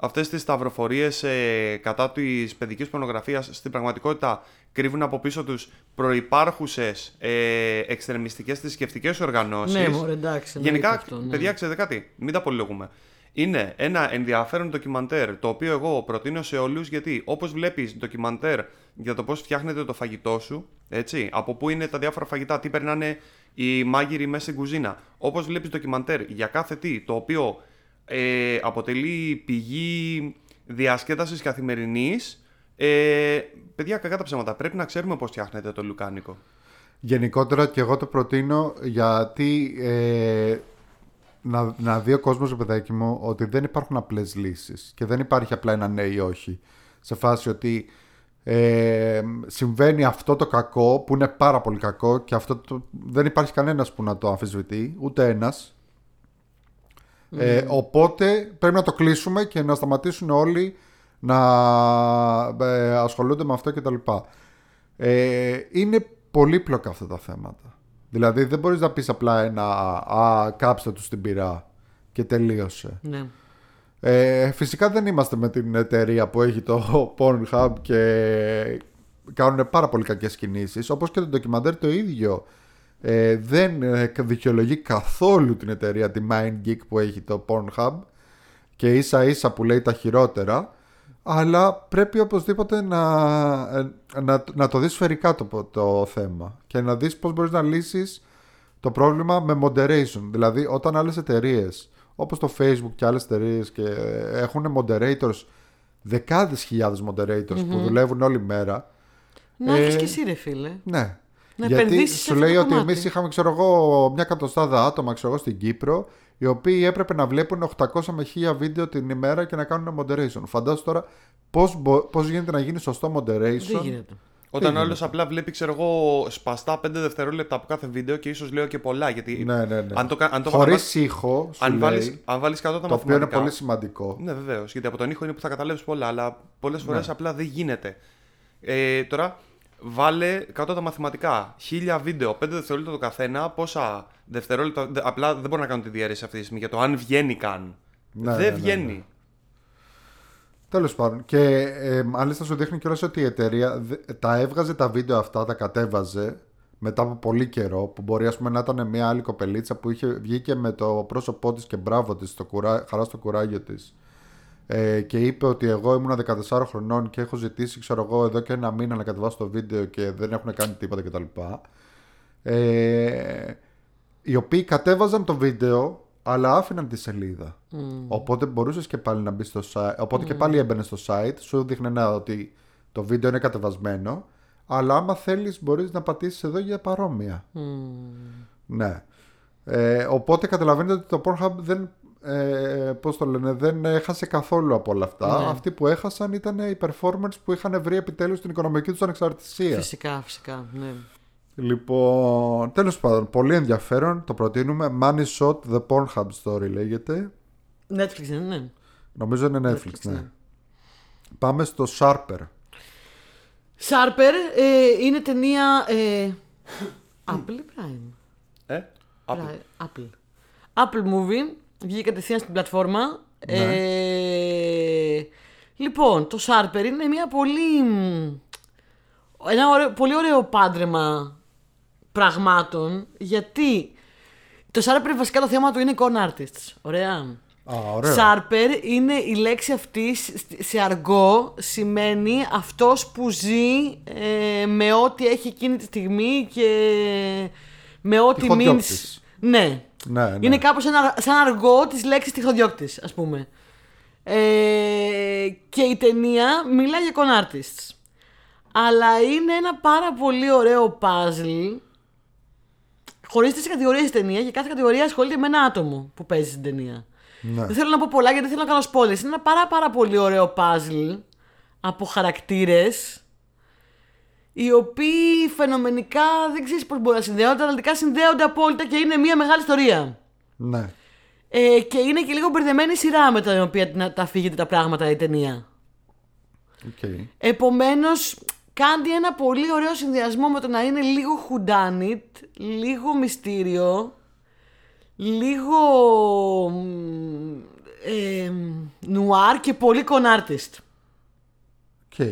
αυτές τις σταυροφορίες ε, κατά της παιδικής πορνογραφίας. Στην πραγματικότητα κρύβουν από πίσω τους προπάρχουσε ε, εξτρεμιστικές θρησκευτικές οργανώσεις. Ναι, μωρέ, εντάξει. εννοείται Γενικά, αυτό, ναι. παιδιά, ξέρετε κάτι, μην τα πολυλογούμε. Είναι ένα ενδιαφέρον ντοκιμαντέρ το οποίο εγώ προτείνω σε όλους γιατί όπως βλέπεις ντοκιμαντέρ για το πώς φτιάχνεται το φαγητό σου, έτσι, από πού είναι τα διάφορα φαγητά, τι περνάνε οι μάγειροι μέσα στην κουζίνα. Όπως βλέπεις ντοκιμαντέρ για κάθε τι το οποίο ε, αποτελεί πηγή διασκέδασης καθημερινής. Ε, παιδιά, κακά τα ψέματα. Πρέπει να ξέρουμε πώς φτιάχνεται το λουκάνικο. Γενικότερα και εγώ το προτείνω γιατί ε, να, να δει ο κόσμος, ρε παιδάκι μου, ότι δεν υπάρχουν απλές λύσεις και δεν υπάρχει απλά ένα ναι ή όχι. Σε φάση ότι ε, συμβαίνει αυτό το κακό που είναι πάρα πολύ κακό και αυτό το, δεν υπάρχει κανένας που να το αμφισβητεί, ούτε ένας. Ε, οπότε πρέπει να το κλείσουμε και να σταματήσουν όλοι να ε, ασχολούνται με αυτό κτλ. Ε, είναι πολύπλοκα αυτά τα θέματα. Δηλαδή δεν μπορείς να πεις απλά ένα «Α, κάψτε τους στην πυρά» και τελείωσε. Ναι. Ε, φυσικά δεν είμαστε με την εταιρεία που έχει το Pornhub και κάνουν πάρα πολύ κακές κινήσεις. Όπως και το ντοκιμαντέρ το ίδιο. Ε, δεν ε, δικαιολογεί καθόλου την εταιρεία τη MindGeek που έχει το Pornhub. Και ίσα ίσα που λέει τα χειρότερα. Αλλά πρέπει οπωσδήποτε να, ε, να, να το δεις σφαιρικά το, το θέμα. Και να δεις πώς μπορείς να λύσεις το πρόβλημα με moderation. Δηλαδή όταν άλλες εταιρείες όπως το Facebook και άλλες εταιρείες και έχουν moderators δεκάδες χιλιάδες moderators που δουλεύουν όλη μέρα Να Ε, έχεις και εσύ, ρε φίλε. ναι. Να Γιατί επενδύσεις σε σου αυτό λέει το ότι κομμάτι. εμείς είχαμε, ξέρω εγώ, μια εκατοστάδα άτομα ξέρω εγώ, στην Κύπρο, οι οποίοι έπρεπε να βλέπουν 800 με 1000 βίντεο την ημέρα και να κάνουν moderation. Φαντάζομαι τώρα πώς πώς γίνεται να γίνει σωστό moderation. Δεν γίνεται. Όταν ο άλλο απλά βλέπει, ξέρω εγώ, σπαστά 5 δευτερόλεπτα από κάθε βίντεο και ίσως λέω και πολλά. Γιατί Ναι, ναι, ναι. αν το, κα- αν το Χωρίς κατα- ήχο, σου αν λέει, βάλεις, αν βάλεις κάτω τα το οποίο είναι μαθηματικά. πολύ σημαντικό. Ναι, βεβαίως. Γιατί από τον ήχο είναι που θα καταλάβεις πολλά, αλλά πολλές φορές Ναι. απλά δεν γίνεται. Ε, τώρα, βάλε κάτω τα μαθηματικά. Χίλια βίντεο, 5 δευτερόλεπτα το καθένα. Πόσα δευτερόλεπτα. δε- Απλά δεν μπορώ να κάνω τη διαίρεση αυτή τη στιγμή για το αν βγαίνει καν. Ναι, δεν ναι, ναι, βγαίνει. Τέλος πάντων. Και ε, μάλιστα σου δείχνει κιόλας ότι η εταιρεία δε- τα έβγαζε τα βίντεο αυτά, τα κατέβαζε μετά από πολύ καιρό. Που μπορεί ας πούμε, να ήταν μια άλλη κοπελίτσα που είχε βγήκε με το πρόσωπό της και μπράβο της, κουρά, χαρά στο κουράγιο της. Ε, και είπε ότι εγώ ήμουν 14 χρονών και έχω ζητήσει, ξέρω εγώ, εδώ και ένα μήνα να κατεβάσω το βίντεο και δεν έχουν κάνει τίποτα κτλ. Ε, οι οποίοι κατέβαζαν το βίντεο αλλά άφηναν τη σελίδα. Οπότε μπορούσες και πάλι να μπεις στο site. Οπότε και πάλι έμπαινε στο site, σου δείχνει ένα ότι το βίντεο είναι κατεβασμένο. Αλλά άμα θέλεις, μπορείς να πατήσεις εδώ για παρόμοια. Ναι. Ε, οπότε καταλαβαίνετε ότι το Pornhub δεν. Ε, πώς το λένε, δεν έχασε καθόλου από όλα αυτά. Ναι. Αυτοί που έχασαν ήταν οι performers που είχαν βρει επιτέλους την οικονομική τους ανεξαρτησία. Φυσικά, φυσικά. Ναι. Λοιπόν, τέλος πάντων, πολύ ενδιαφέρον, το προτείνουμε. Money Shot, The Pornhub Story λέγεται. Netflix δεν είναι. ναι. Νομίζω είναι Netflix, Netflix, ναι. ναι. Πάμε στο Sharper. Sharper ε, είναι ταινία. Ε, Apple ή Prime; Ε, Apple. Prime, Apple. Apple Movie. Βγήκε κατευθείαν στην πλατφόρμα. Ε, λοιπόν, το Sharper είναι μια πολύ. Ένα ωραίο, πολύ ωραίο πάντρεμα πραγμάτων γιατί το Sharper βασικά το θέμα του είναι con artists. Ωραία. Α, ωραίο. Σάρπερ είναι η λέξη αυτή σ- σε αργό σημαίνει αυτός που ζει ε, με ό,τι έχει εκείνη τη στιγμή και με ό,τι Τυχοδιώκτης. means... Ναι. Ναι, ναι. Είναι κάπως σαν, σαν αργό της λέξης τυχοδιώκτης, ας πούμε. Ε, και η ταινία μιλάει για con artists. Αλλά είναι ένα πάρα πολύ ωραίο puzzle. Χωρίζεται σε κατηγορίες η ταινίας και κάθε κατηγορία ασχολείται με ένα άτομο που παίζει στην ταινία. Ναι. Δεν θέλω να πω πολλά γιατί δεν θέλω να κάνω spoilers. Είναι ένα πάρα πάρα πολύ ωραίο puzzle από χαρακτήρες οι οποίοι φαινομενικά δεν ξέρεις πώς μπορεί να συνδέονται, αλλά τελικά συνδέονται απόλυτα και είναι μια μεγάλη ιστορία. Ναι. Ε, και είναι και λίγο μπερδεμένη η σειρά με την οποία να τα φύγετε τα πράγματα η ταινία. Οκ. Επομένως, κάνει ένα πολύ ωραίο συνδυασμό με το να είναι λίγο whodunit, λίγο μυστήριο, λίγο μ, ε, νουάρ και πολύ con artist. OK.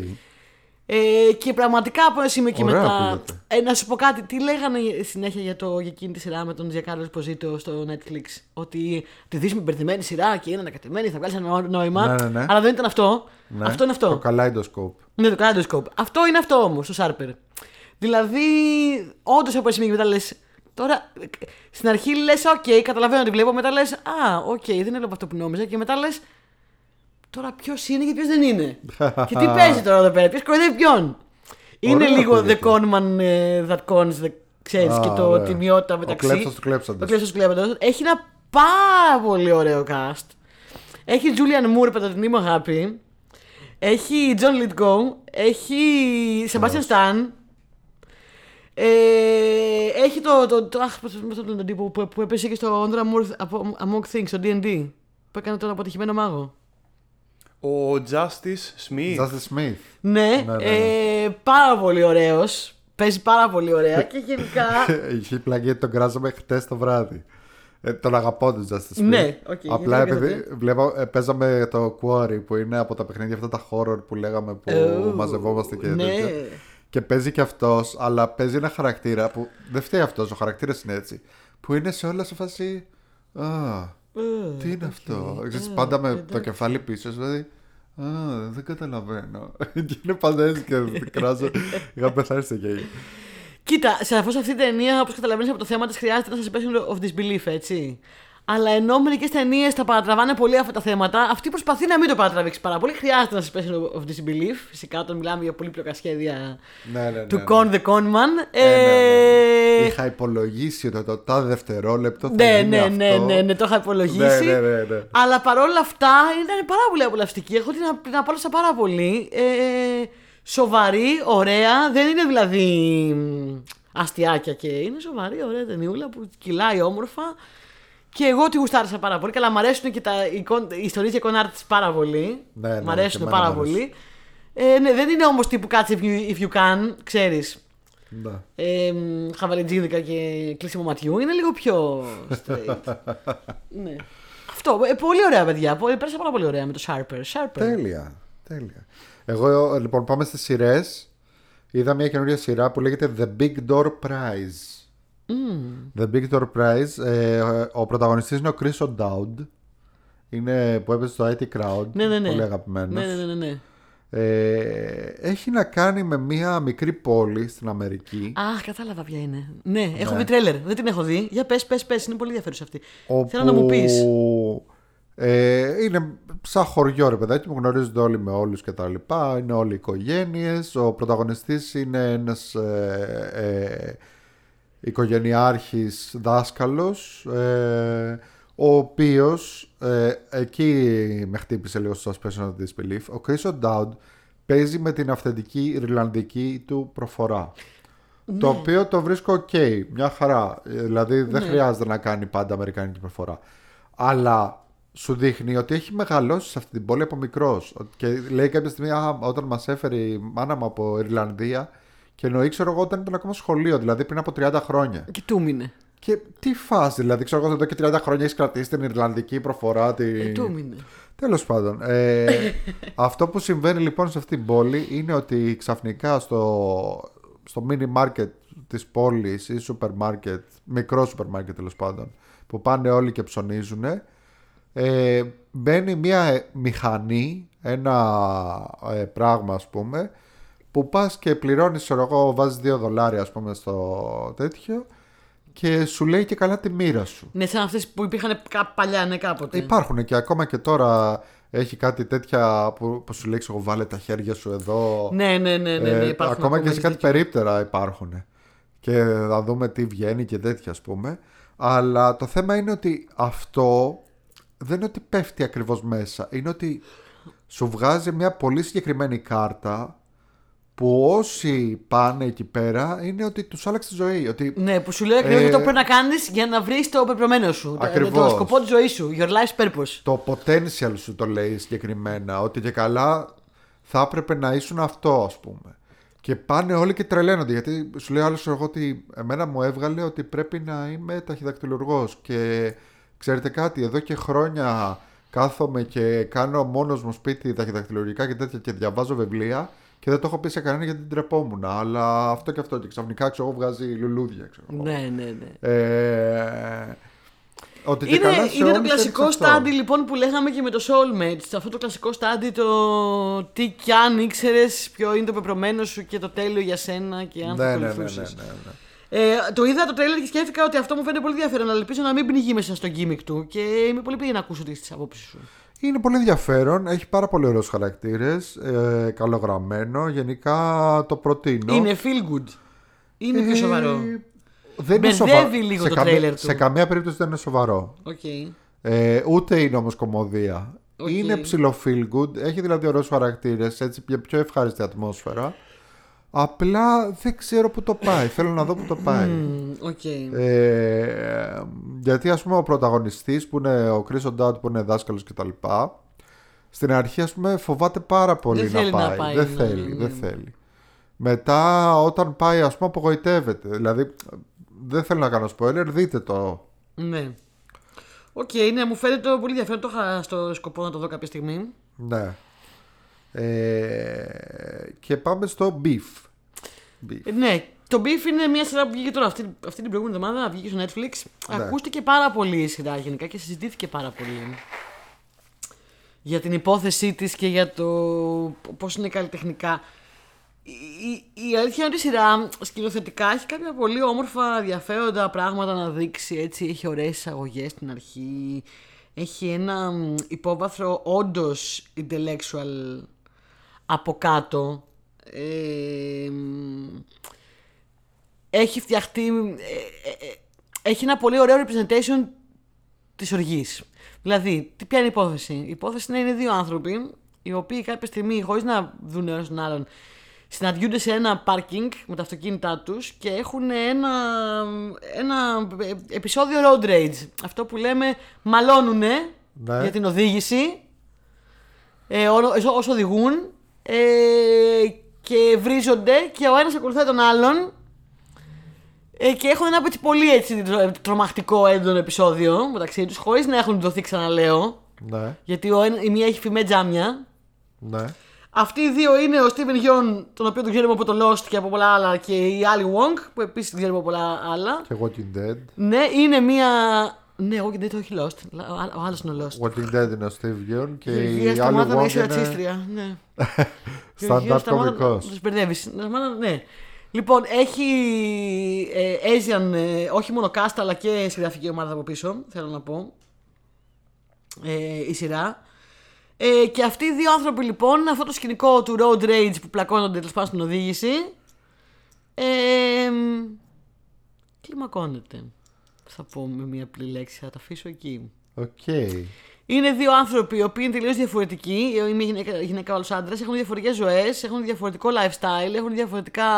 Ε, και πραγματικά από ένα σημείο και Ωραία μετά. ακούγεται. Ε, να σου πω κάτι, τι λέγανε συνέχεια για, το, για εκείνη τη σειρά με τον Τζιανκάρλο Εσποζίτο στο Netflix; Ότι τη δεις με μπερδεμένη σειρά και είναι ανακατεμένη, θα βγάλεις ένα νό- νόημα. Ναι, ναι, ναι. Αλλά δεν ήταν αυτό. Ναι. Αυτό είναι αυτό. Το Kaleidoscope. Ναι, το Kaleidoscope. Αυτό είναι αυτό όμως, το Sharper. Δηλαδή, όντως από ένα σημείο και μετά λες. Τώρα, στην αρχή λες, οκ, καταλαβαίνω ότι βλέπω. Μετά λες, Α, οκ, δεν έβλεπα αυτό που νόμιζα. Και μετά λες, Τώρα ποιος είναι και ποιος δεν είναι. και τι παίζει τώρα εδώ πέρα, ποιος κοροϊδεύει ποιον. Είναι Ωραίο λίγο the ακούγεται. conman ε, that cons, the, ξέρεις, Α, και το ωραία. τιμιότητα Ο μεταξύ. κλέψας του κλέψαντος. Ο κλέψας του κλέπαντος. Έχει ένα πάρα πολύ ωραίο cast. Έχει Julian Moore, παντοτινή μου αγάπη. Έχει John Lithgow, έχει Sebastian Stan. Ε, έχει το. το, το αχ, πώς πώς τον λένε τον τύπο που, που έπεσε και στο Honor Among, Among Things, στο DD. Που έκανε τον αποτυχημένο μάγο. Ο Justice Smith. Justice Smith. Ναι, Ναι, ναι, Ε, πάρα πολύ ωραίος. Παίζει πάρα πολύ ωραία και γενικά. Είχε πλαγεί γιατί τον κράζαμε χτες το βράδυ. Ε, τον αγαπώ τον Justice Smith. Ναι, οκ, Απλά γιατί επειδή λέγατε. βλέπω, ε, παίζαμε το Quarry που είναι από τα παιχνίδια αυτά τα horror που λέγαμε που Ου, μαζευόμαστε και ναι. τέτοια. Και παίζει και αυτός, αλλά παίζει ένα χαρακτήρα που δεν φταίει αυτός, ο χαρακτήρας είναι έτσι. Που είναι σε όλα σε φάση. Α, Ε, τι είναι αυτό. Ξέρεις, ε, πάντα με το εντάξει. κεφάλι πίσω, δηλαδή. Α, δεν καταλαβαίνω. και είναι πάντα έτσι και κράζω. Είχα πεθάνει στο γέλιο. Κοίτα, σαφώ αυτή η ταινία, όπως καταλαβαίνεις από το θέμα της, χρειάζεται ένα suspension of disbelief, έτσι. Αλλά ενώ μερικές ταινίες τα παρατραβάνε πολύ αυτά τα θέματα, αυτή προσπαθεί να μην το παρατραβήξει πάρα πολύ. Χρειάζεται ένα suspension of disbelief. Φυσικά, όταν μιλάμε για πολύπλοκα σχέδια Ναι, ναι, ναι. του ναι. Con the Conman. Ε, ναι, ναι. Ε, Είχα υπολογίσει ότι το τάδε δευτερόλεπτο θα Ναι, γίνει ναι, αυτό. ναι, ναι, ναι, το είχα υπολογίσει. Ναι, ναι, ναι, ναι. Αλλά παρόλα αυτά ήταν πάρα πολύ απολαυστική. Εγώ την, α- την απόλαυσα πάρα πολύ. Ε, σοβαρή, ωραία. Δεν είναι δηλαδή μ, αστιάκια και είναι σοβαρή, ωραία ταινιούλα που κυλάει όμορφα. Και εγώ τη γουστάρισα πάρα πολύ. Καλά, μου αρέσουν και τα εικόν, οι ιστορίες και εικόνα της πάρα πολύ. Ναι, ναι, μ' αρέσουν και εμένα πάρα μ' αρέσουν. πολύ. Ε, ναι, δεν είναι όμως τύπου κάτσε if you, if you can, ξέρεις. Ναι. Ε, μ, χαβαλιτζίδικα και κλείσιμο ματιού. Είναι λίγο πιο straight. ναι. Αυτό. Ε, πολύ ωραία, παιδιά. Πολύ- Πέρασα πάρα πολύ ωραία με το Sharper. Sharper. Τέλεια. Τέλεια. Εγώ λοιπόν πάμε στις σειρές. Είδα μια καινούργια σειρά που λέγεται The Big Door Prize. The Big Door Prize. Ε, ο πρωταγωνιστής είναι ο Chris O'Dowd. Είναι που έπαιζε στο IT Crowd. Ναι, ναι, ναι. Πολύ αγαπημένος. Ναι, ναι, ναι, ναι, ναι. Ε, έχει να κάνει με μια μικρή πόλη στην Αμερική. Αχ, κατάλαβα ποια είναι. Ναι, έχω Ναι. δει τρέλερ. Δεν την έχω δει. Για πες, πες, πες. Είναι πολύ ενδιαφέρουσα αυτή. όπου, Θέλω να μου πεις. Ε, είναι σαν χωριό ρε παιδάκι μου, γνωρίζονται όλοι με όλους και τα λοιπά, είναι όλοι οικογένειες. Ο πρωταγωνιστής είναι ένας ε, ε, οικογενειάρχης δάσκαλος, ε, ο οποίος ε, εκεί με χτύπησε λίγο στο suspension of disbelief. Ο Chris O'Dowd παίζει με την αυθεντική Ιρλανδική του προφορά. Το οποίο το βρίσκω ok, μια χαρά. Ε, Δηλαδή δεν χρειάζεται να κάνει πάντα Αμερικάνικη προφορά. Αλλά σου δείχνει ότι έχει μεγαλώσει σε αυτή την πόλη από μικρός. Και λέει κάποια στιγμή, Α, όταν μας έφερε η μάνα μου από Ιρλανδία, και εννοεί, ξέρω εγώ, όταν ήταν ακόμα σχολείο, δηλαδή πριν από 30 χρόνια. Και τούμινε. Και τι φάση, δηλαδή, ξέρω εγώ, εδώ και 30 χρόνια έχεις κρατήσει την Ιρλανδική προφορά. Τη... Ε, τούμινε. Τέλος πάντων, ε, αυτό που συμβαίνει λοιπόν σε αυτή την πόλη είναι ότι ξαφνικά στο, στο mini market της πόλης ή σούπερ μάρκετ, μικρό σούπερ μάρκετ τέλος πάντων, που πάνε όλοι και ψωνίζουν, ε, μπαίνει μια ε, μηχανή, ένα ε, πράγμα ας πούμε, που πας και πληρώνεις, ξέρω εγώ, βάζεις 2 δολάρια ας πούμε στο τέτοιο και σου λέει και καλά τη μοίρα σου. Ναι, σαν αυτές που υπήρχαν κα- παλιά, ναι, κάποτε. Υπάρχουν και ακόμα και τώρα έχει κάτι τέτοια που, που σου λέει εγώ βάλε τα χέρια σου εδώ. Ναι, ναι, ναι, ναι, ναι, Ε, υπάρχουν ακόμα και σε έχεις κάτι δίκιο. περίπτερα υπάρχουν. Και θα δούμε τι βγαίνει και τέτοια ας πούμε. Αλλά το θέμα είναι ότι αυτό δεν είναι ότι πέφτει ακριβώς μέσα. Είναι ότι σου βγάζει μια πολύ συγκεκριμένη κάρτα που όσοι πάνε εκεί πέρα είναι ότι τους άλλαξε τη ζωή. Ότι Ναι, που σου λέει ακριβώς Ε, αυτό που πρέπει να κάνεις για να βρεις το πεπρωμένο σου. Το- Το, Ακριβώς. σκοπό της ζωής σου. Your life's purpose. το potential σου το λέει συγκεκριμένα ότι και καλά θα έπρεπε να ήσουν αυτό ας πούμε και πάνε όλοι και τρελαίνονται γιατί σου λέει άλλος εγώ ότι εμένα μου έβγαλε ότι πρέπει να είμαι ταχυδακτηλουργός και ξέρετε κάτι εδώ και χρόνια κάθομαι και κάνω μόνος μου σπίτι ταχυδακτηλουργικά και τέτοια και διαβάζω βιβλία και δεν το έχω πει σε κανένα γιατί την τρεπόμουν αλλά αυτό και αυτό και ξαφνικά ξέρω εγώ βγάζει λουλούδια ξέρω εγώ. Ναι, ναι, ναι. Ε, ότι και Είναι, καλά σε είναι το όλους κλασικό έδειξε αυτό. στάντι λοιπόν που λέγαμε και με το Soulmates. Αυτό το κλασικό στάντι το τι κι αν ήξερες ποιο είναι το πεπρωμένο σου και το τέλειο για σένα και αν Ναι, θα ναι, ναι, ναι, ακολουθούσες. ναι, ναι. Ε, το είδα το τρέλερ και σκέφτηκα ότι αυτό μου φαίνεται πολύ ενδιαφέρον, αλλά ελπίζω να μην πνιγεί μέσα στο gimmick του και είμαι πολύ πήγε να ακούσω τις απόψεις σου. Είναι πολύ ενδιαφέρον, έχει πάρα πολύ ωραίους χαρακτήρες, ε, καλογραμμένο, γενικά το προτείνω. Είναι feel good. Είναι πιο Ε, σοβαρό. Δεν είναι Μπερδεύει σοβαρό. λίγο σε το καμία- τρέιλερ του. Σε καμία περίπτωση δεν είναι σοβαρό. Οκ. Ε, ούτε είναι όμως κωμωδία. Οκ. Είναι ψιλο feel good. Έχει δηλαδή ωραίους χαρακτήρες, έτσι μια πιο ευχάριστη ατμόσφαιρα. Απλά δεν ξέρω που το πάει. Θέλω να δω που το πάει. Μμμ, Οκ. Ε, γιατί ας πούμε ο πρωταγωνιστής που είναι ο Chris O'Dowd που είναι δάσκαλος και τα λοιπά στην αρχή ας πούμε φοβάται πάρα πολύ Δεν να, θέλει να πάει. πάει, δεν ναι, θέλει, ναι. δεν θέλει. Μετά όταν πάει ας πούμε απογοητεύεται. Δηλαδή δεν θέλω να κάνω spoiler, δείτε το. Ναι. Οκ, ναι, μου φαίνεται πολύ ενδιαφέρον. Το είχα στο σκοπό να το δω κάποια στιγμή. Ναι. Ε, και πάμε στο Beef. Beef. Ε, ναι, το Beef είναι μια σειρά που βγήκε τώρα αυτή, αυτή την προηγούμενη εβδομάδα, βγήκε στο Netflix. Ναι. Ακούστηκε πάρα πολύ η σειρά γενικά και συζητήθηκε πάρα πολύ. Για την υπόθεσή της και για το πώς είναι καλλιτεχνικά. Η, η, η αλήθεια είναι ότι η σειρά σκηνοθετικά έχει κάποια πολύ όμορφα ενδιαφέροντα πράγματα να δείξει. Έτσι, έχει ωραίες εισαγωγές στην αρχή. Έχει ένα μ, υπόβαθρο όντως intellectual από κάτω. Ε, μ, έχει φτιαχτεί. ε, ε, ε, έχει ένα πολύ ωραίο representation της οργής. Δηλαδή, τι ποια είναι η υπόθεση; Η υπόθεση είναι, είναι δύο άνθρωποι οι οποίοι κάποια στιγμή, χωρίς να δουν ένας τον άλλον, συναντιούνται σε ένα πάρκινγκ με τα αυτοκίνητά τους και έχουν ένα, ένα επεισόδιο road rage. Αυτό που λέμε μαλώνουνε Ναι. για την οδήγηση ε, ό- όσο, όσο οδηγούν ε, και βρίζονται και ο ένας ακολουθάει τον άλλον ε, και έχουν ένα έτσι πολύ έτσι τρο- τρομακτικό έντονο επεισόδιο μεταξύ τους χωρίς να έχουν δοθεί ξαναλέω Ναι, γιατί ο, ένα- η μία έχει φημέ τζάμια ναι. αυτοί οι δύο είναι ο Steven Yeun, τον οποίο τον ξέρουμε από το Lost και από πολλά άλλα, και η Ali Wong, που επίσης την ξέρουμε από πολλά άλλα. Και Walking Dead. Ναι, είναι μία. Ναι, εγώ και δεν το έχει Lost. Ο άλλος είναι ο Lost. Walking Dead είναι ο Steve Yeun και Γεια η άλλη σταμάτα να Wong είσαι είναι ρατσίστρια. Ναι. stand-up κωμικός. Του μπερδεύεις. Ναι. Λοιπόν, έχει ε, Asian, ε, όχι μόνο cast αλλά και συγγραφική ομάδα από πίσω, θέλω να πω. Ε, η σειρά. Ε, και αυτοί οι δύο άνθρωποι λοιπόν, αυτό το σκηνικό του road rage που πλακώνονται τέλος πάντων στην οδήγηση. Ε, μ, κλιμακώνεται. Θα πω με μία απλή λέξη, θα τα αφήσω εκεί. Οκ. Είναι δύο άνθρωποι οι οποίοι είναι τελείως διαφορετικοί. Η μία γυναίκα, γυναίκα ο άλλο άντρας. Έχουν διαφορετικές ζωές, έχουν διαφορετικό lifestyle, έχουν διαφορετικά.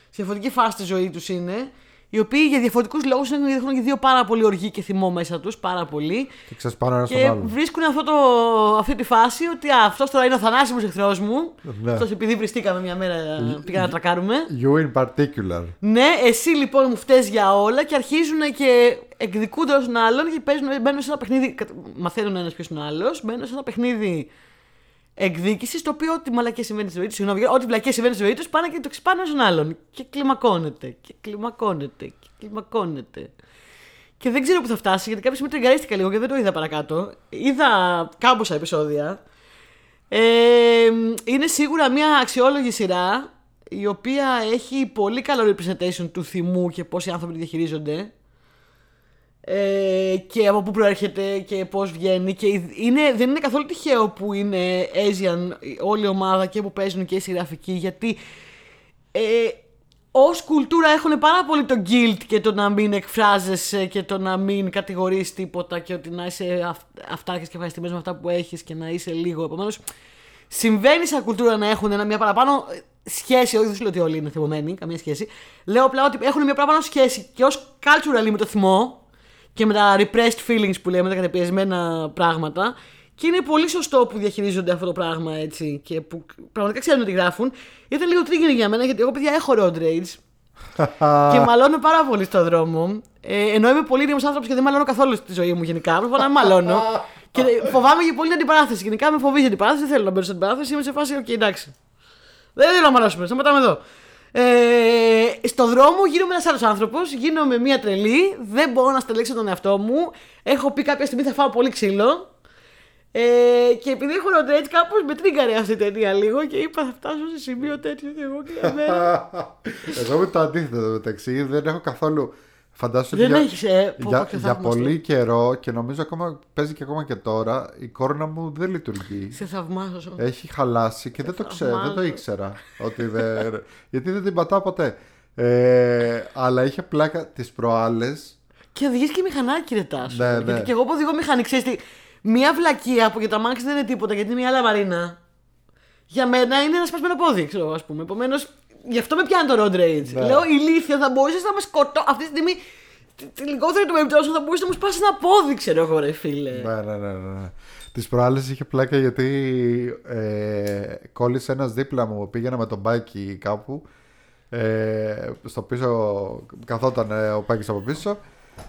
σε διαφορετική φάση της ζωής τους είναι. Οι οποίοι για διαφορετικούς λόγους έχουν και δύο πάρα πολύ οργή και θυμό μέσα τους. Πάρα πολύ. Και ξεσπάνε ένας στον Και άλλον. βρίσκουν αυτό το, αυτή τη φάση ότι αυτός τώρα είναι ο θανάσιμος εχθρός μου. Ναι. Αυτός επειδή βριστήκαμε μια μέρα, πήγα να τρακάρουμε. You in particular. Ναι, εσύ λοιπόν μου φταίει για όλα και αρχίζουν και εκδικούνται ένα τον άλλον και παίζουν, μπαίνουν σε ένα παιχνίδι. κατα- Μαθαίνουν ένας ποιος είναι ο άλλος, μπαίνουν σε ένα παιχνίδι εκδίκησης, το οποίο ό,τι μαλακές συμβαίνει στη ζωή τους, συγγνώμη, ό,τι βλακές συμβαίνει στη ζωή τους, πάνε και το ξυπάνε ένα τον άλλον. Και κλιμακώνεται, και κλιμακώνεται, και κλιμακώνεται. Και δεν ξέρω πού θα φτάσει, γιατί κάποια στιγμή τριγκαρίστηκα λίγο και δεν το είδα παρακάτω. Είδα κάμποσα επεισόδια. Ε, είναι σίγουρα μια αξιόλογη σειρά η οποία έχει πολύ καλό representation του θυμού και πώς οι άνθρωποι τη διαχειρίζονται ε, και από πού προέρχεται και πώς βγαίνει και είναι, δεν είναι καθόλου τυχαίο που είναι Asian όλη η ομάδα και που παίζουν και οι συγγραφικοί γιατί ε, ως κουλτούρα έχουν πάρα πολύ το guilt και το να μην εκφράζεσαι και το να μην κατηγορείς τίποτα και ότι να είσαι αυ, αυτάρχης και ευχαριστημένος με αυτά που έχεις και να είσαι λίγο. Επομένως, συμβαίνει σαν κουλτούρα να έχουν ένα, μια παραπάνω σχέση, όχι δεν σου λέω ότι όλοι είναι θυμωμένοι, καμία σχέση. Λέω απλά ότι έχουν μια παραπάνω σχέση και ως cultural με το θυμό και με τα repressed feelings που λέμε, τα καταπιεσμένα πράγματα. Και είναι πολύ σωστό που διαχειρίζονται αυτό το πράγμα έτσι και που πραγματικά ξέρουν τι γράφουν. Ήταν λίγο triggering για μένα γιατί εγώ παιδιά έχω road rage και μαλώνω πάρα πολύ στον δρόμο. Ε, ενώ είμαι πολύ ήρεμος άνθρωπος και δεν μαλώνω καθόλου στη ζωή μου γενικά. Πρέπει να μην μαλώνω. και φοβάμαι και πολύ την αντιπαράθεση. Γενικά με φοβίζει η αντιπαράθεση. Δεν θέλω να μπαίνω στην αντιπαράθεση. Είμαι σε φάση, οκ, εντάξει. Δεν θέλω να μαλώσουμε. Σταματάμε εδώ. Ε, στο δρόμο γίνομαι ένας άλλος άνθρωπος. Γίνομαι μία τρελή. Δεν μπορώ να ελέγξω τον εαυτό μου. Έχω πει κάποια στιγμή θα φάω πολύ ξύλο. Ε, και επειδή έχω road rage, κάπως με τρίγκαρε αυτή η ταινία λίγο και είπα θα φτάσω σε σημείο τέτοιο και εγώ και μια μέρα. Εγώ με το αντίθετο μεταξύ δεν έχω καθόλου. Φαντάζομαι Δεν για, έχεις, ε, πω, πω, για, και για θαύμαστο. πολύ καιρό και νομίζω ακόμα παίζει και ακόμα και τώρα η κόρνα μου δεν λειτουργεί. Σε θαυμάζω. Έχει χαλάσει και δεν το ξέρω, δεν το θαυμάζω. ήξερα. ότι δεν, γιατί δεν την πατάω ποτέ. Ε, αλλά είχε πλάκα τις προάλλες. Και οδηγεί και μηχανάκι, ρε Τάσο. Ναι, ναι. Γιατί και εγώ που οδηγώ μηχανή, ξέρεις τι. Μία βλακεία που για το αμάξι δεν είναι τίποτα γιατί είναι μια λαβαρίνα. Για μένα είναι ένα σπασμένο πόδι, ξέρω ας πούμε. Επομένως, γι' αυτό με πιάνει το road rage. Ναι. Λέω ηλίθεια, θα μπορούσες να με σκοτώ. Αυτή τη στιγμή, τη, τη λιγότερη των περιπτώσεων θα μπορούσες να μου σπάσεις ένα πόδι, ξέρω εγώ, ρε φίλε. Ναι, ναι, ναι, ναι. Τις προάλλες είχε πλάκα γιατί ε, κόλλησε ένας δίπλα μου, πήγαινα με τον μπάκι κάπου, ε, στο πίσω, καθόταν ε, ο μπάκης από πίσω